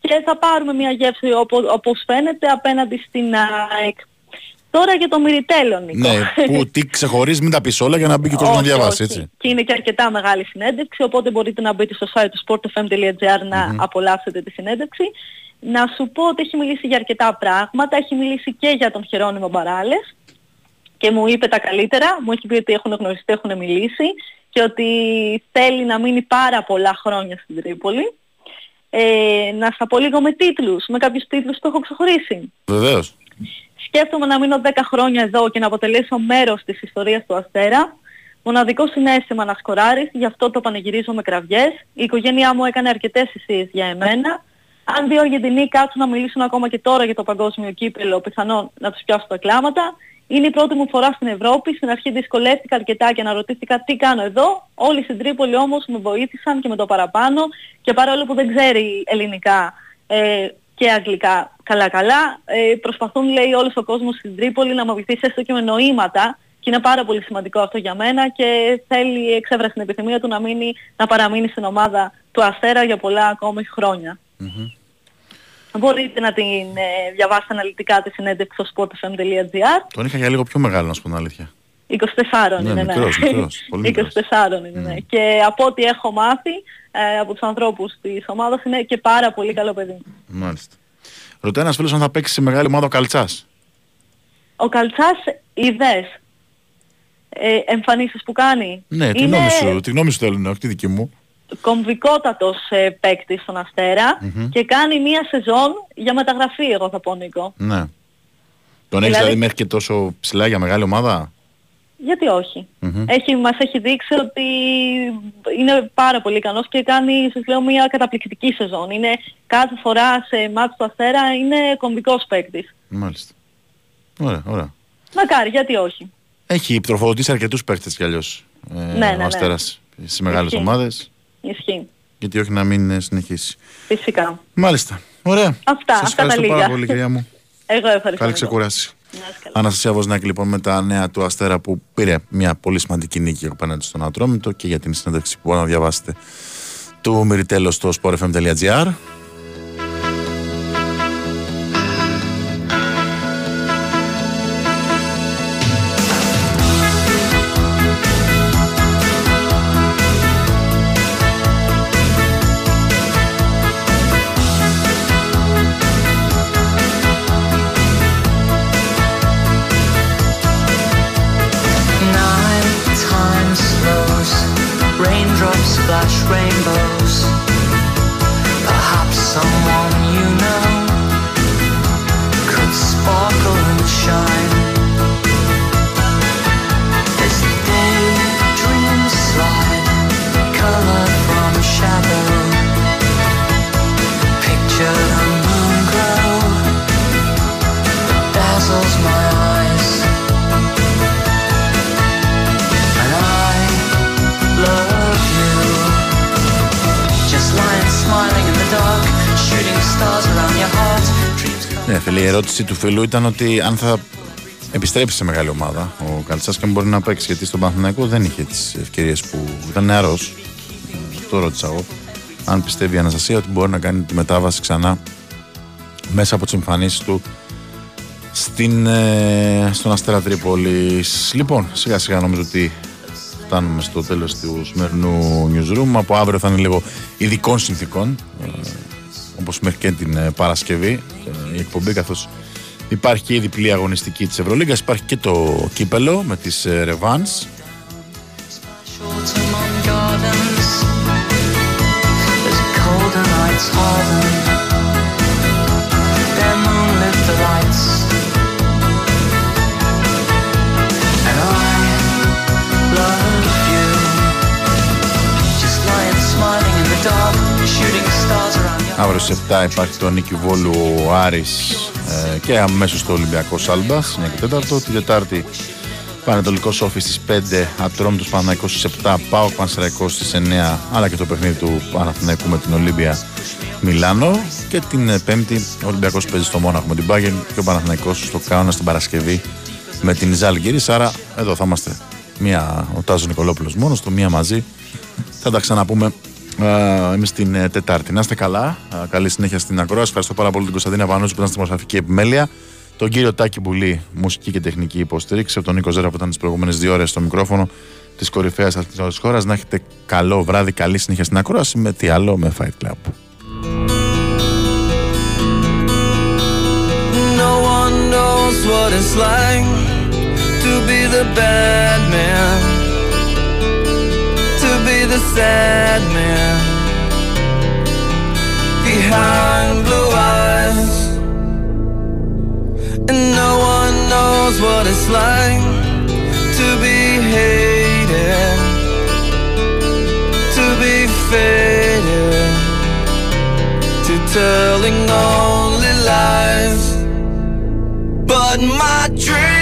P: Και θα πάρουμε μια γεύση οπο- όπως φαίνεται απέναντι στην ΑΕΚ. Τώρα για το Μυριτέλο, Νίκο.
A: ναι, που τι ξεχωρίζεις, μην τα πεις όλα για να μπει και ο κόσμος να
P: Όχι,
A: διαβάσεις,
P: όχι.
A: έτσι.
P: Και είναι και αρκετά μεγάλη συνέντευξη, οπότε μπορείτε να μπείτε στο site του sportfm.gr να απολαύσετε τη συνέντευξη. Να σου πω ότι έχει μιλήσει για αρκετά πράγματα, έχει μιλήσει και για τον Χερόνιμο Μπαράλες και μου είπε τα καλύτερα, μου έχει πει ότι έχουν γνωριστεί, έχουν μιλήσει και ότι θέλει να μείνει πάρα πολλά χρόνια στην Τρίπολη. Ε, να στα πω λίγο με τίτλους, με κάποιους τίτλους που έχω ξεχωρίσει.
A: Βεβαίως.
P: Σκέφτομαι να μείνω 10 χρόνια εδώ και να αποτελέσω μέρος της ιστορίας του Αστέρα. Μοναδικό συνέστημα να σκοράρεις, γι' αυτό το πανηγυρίζω με κραυγές. Η οικογένειά μου έκανε αρκετές θυσίες για εμένα. Αν δύο Αργεντινοί κάτσουν να μιλήσουν ακόμα και τώρα για το παγκόσμιο κύπελο, πιθανόν να τους πιάσω τα κλάματα. Είναι η πρώτη μου φορά στην Ευρώπη. Στην αρχή δυσκολεύτηκα αρκετά και αναρωτήθηκα τι κάνω εδώ. Όλοι στην Τρίπολη όμως με βοήθησαν και με το παραπάνω. Και παρόλο που δεν ξέρει ελληνικά ε, και αγγλικά καλά-καλά, ε, προσπαθούν λέει όλος ο κόσμος στην Τρίπολη να με βοηθήσει έστω και με νοήματα. Και είναι πάρα πολύ σημαντικό αυτό για μένα και θέλει εξέφραση την επιθυμία του να, μείνει, να παραμείνει στην ομάδα του Αστέρα για πολλά ακόμη χρόνια. Μπορείτε να την ε, διαβάσετε αναλυτικά τη συνέντευξη στο sportfm.gr.
A: Τον είχα για λίγο πιο μεγάλο, να σου πω την αλήθεια.
P: 24
A: Ναι,
P: είναι,
A: μικρός,
P: ναι.
A: μικρός, πολύ μικρός.
P: 24 είναι, ναι. Και από ό,τι έχω μάθει ε, από τους ανθρώπους της ομάδας είναι και πάρα πολύ καλό παιδί.
A: Μάλιστα. Ρωτάει ένας φίλος αν θα παίξει σε μεγάλη ομάδα ο Καλτσάς.
P: Ο Καλτσάς είδες ε, εμφανίσεις που κάνει.
A: Ναι, τη
P: είναι
A: γνώμη σου, τη γνώμη σου θέλουν, όχι τη δική μου.
P: κομβικότατος ε, παίκτης στον αστερα
A: Μμμ.
P: και κάνει μία σεζόν για μεταγραφή εγώ θα πω Νίκο.
A: Ναι. Τον έχεις
P: Δηλαδή-
A: δηλαδή μέχρι και τόσο ψηλά για μεγάλη ομάδα;
P: Γιατί όχι;
A: Μμμ.
P: Έχει, μας έχει δείξει ότι είναι πάρα πολύ ικανός και κάνει, σας λέω, μια καταπληκτική σεζόν. Είναι κάθε φορά σε μάτς του Αστέρα είναι κομβικός παίκτης.
A: Μάλιστα. Ωραία, ωραία.
P: Μακάρι, γιατί όχι;
A: Έχει τροφοδοτήσει αρκετούς παίκτες κι αλλιώς. Ε,
P: Ναι, ναι,
A: ο
P: ναι.
A: Αστέρας στις μεγάλες
P: Ισχύει.
A: ομάδες.
P: Ισχύει.
A: Γιατί όχι να μην ε, συνεχίσει.
P: Φυσικά.
A: Μάλιστα. Ωραία.
P: Αυτά,
A: Σας
P: αυτά τα
A: ευχαριστώ
P: λίγα.
A: πάρα πολύ κυρία μου.
P: Εγώ ευχαριστώ.
A: Καλή
P: Νίκο.
A: Ξεκούραση. Αναστασία Βοσνάκη λοιπόν με τα νέα του Αστέρα που πήρε μια πολύ σημαντική νίκη απέναντι στον Ατρόμητο και για την συνέντευξη που μπορείτε να διαβάσετε του Μυριτέλος στο sportfm.gr. ερώτηση του φίλου ήταν ότι αν θα επιστρέψει σε μεγάλη ομάδα ο Καλτσάς και αν μπορεί να παίξει. Γιατί στον Παναθηναϊκό δεν είχε τις ευκαιρίες που ήταν νεαρός. Το ρώτησα εγώ. Αν πιστεύει η Αναστασία ότι μπορεί να κάνει τη μετάβαση ξανά μέσα από τις εμφανίσεις του στην, ε, στον Αστέρα Τρίπολης. Λοιπόν, σιγά σιγά νομίζω ότι φτάνουμε στο τέλος του σημερινού newsroom. Από αύριο θα είναι λίγο ειδικών συνθήκων, ε, όπως μέχρι και την ε, Παρασκευή ε, η εκπομπή, καθώς υπάρχει και η διπλή αγωνιστική της Ευρωλίγκας, υπάρχει και το κύπελο με τις ε, Revans.
B: Among gardens,
A: Αύριο στις 7 υπάρχει το Νίκη Βόλου ο Άρης ε, και αμέσως το Ολυμπιακός Σάλμπα στις 9 και 4. Την Τετάρτη Πανετολικό Σόφι στις 5, Ατρόμητος Παναθηναϊκός στις 7, Πάο Πανσεραϊκός στις 9, αλλά και το παιχνίδι του Παναθηναϊκού με την Ολύμπια Μιλάνο. Και την ε, Πέμπτη ο Ολυμπιακός παίζει στο Μόναχο με την Μπάγκεν και ο Παναθηναϊκός στο Κάουνα στην Παρασκευή με την Ζάλγκυρης. Άρα εδώ θα είμαστε μία, ο Τάζος Νικολόπουλος μόνος του, μία μαζί. Θα τα ξαναπούμε Εμεί την ε, Τετάρτη. Να είστε καλά. Ε, καλή συνέχεια στην ακρόαση. Ευχαριστώ πάρα πολύ την Κωνσταντίνα Πανούση που ήταν στη δημοσιογραφική επιμέλεια. Τον κύριο Τάκη Μπουλή, μουσική και τεχνική υποστήριξη. Από τον Νίκο Ζέρα που ήταν τις προηγούμενες δύο ώρες στο μικρόφωνο της κορυφαίας αθλητική της χώρας. Να έχετε καλό βράδυ, καλή συνέχεια στην ακρόαση. Με τι άλλο, με Fight Club.
B: No one knows what it's like to be the bad man, to be the sad man behind blue eyes. And no one knows what it's like to be hated, to be faded, to telling only lies. But my dreams,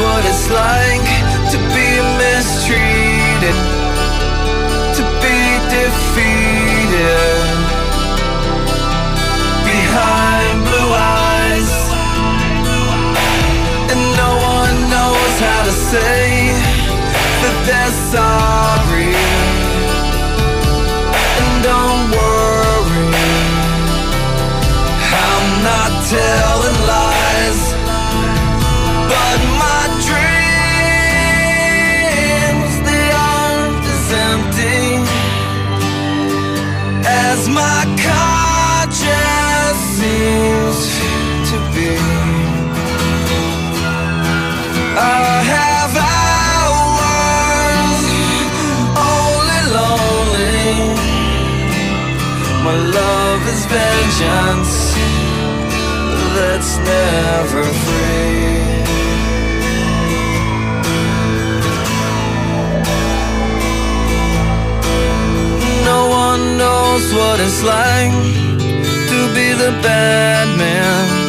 B: what it's like to be mistreated, to be defeated behind say that they're sorry. And don't worry, I'm not telling lies, but my dreams they aren't as empty as my My love is vengeance that's never free. No one knows what it's like to be the bad man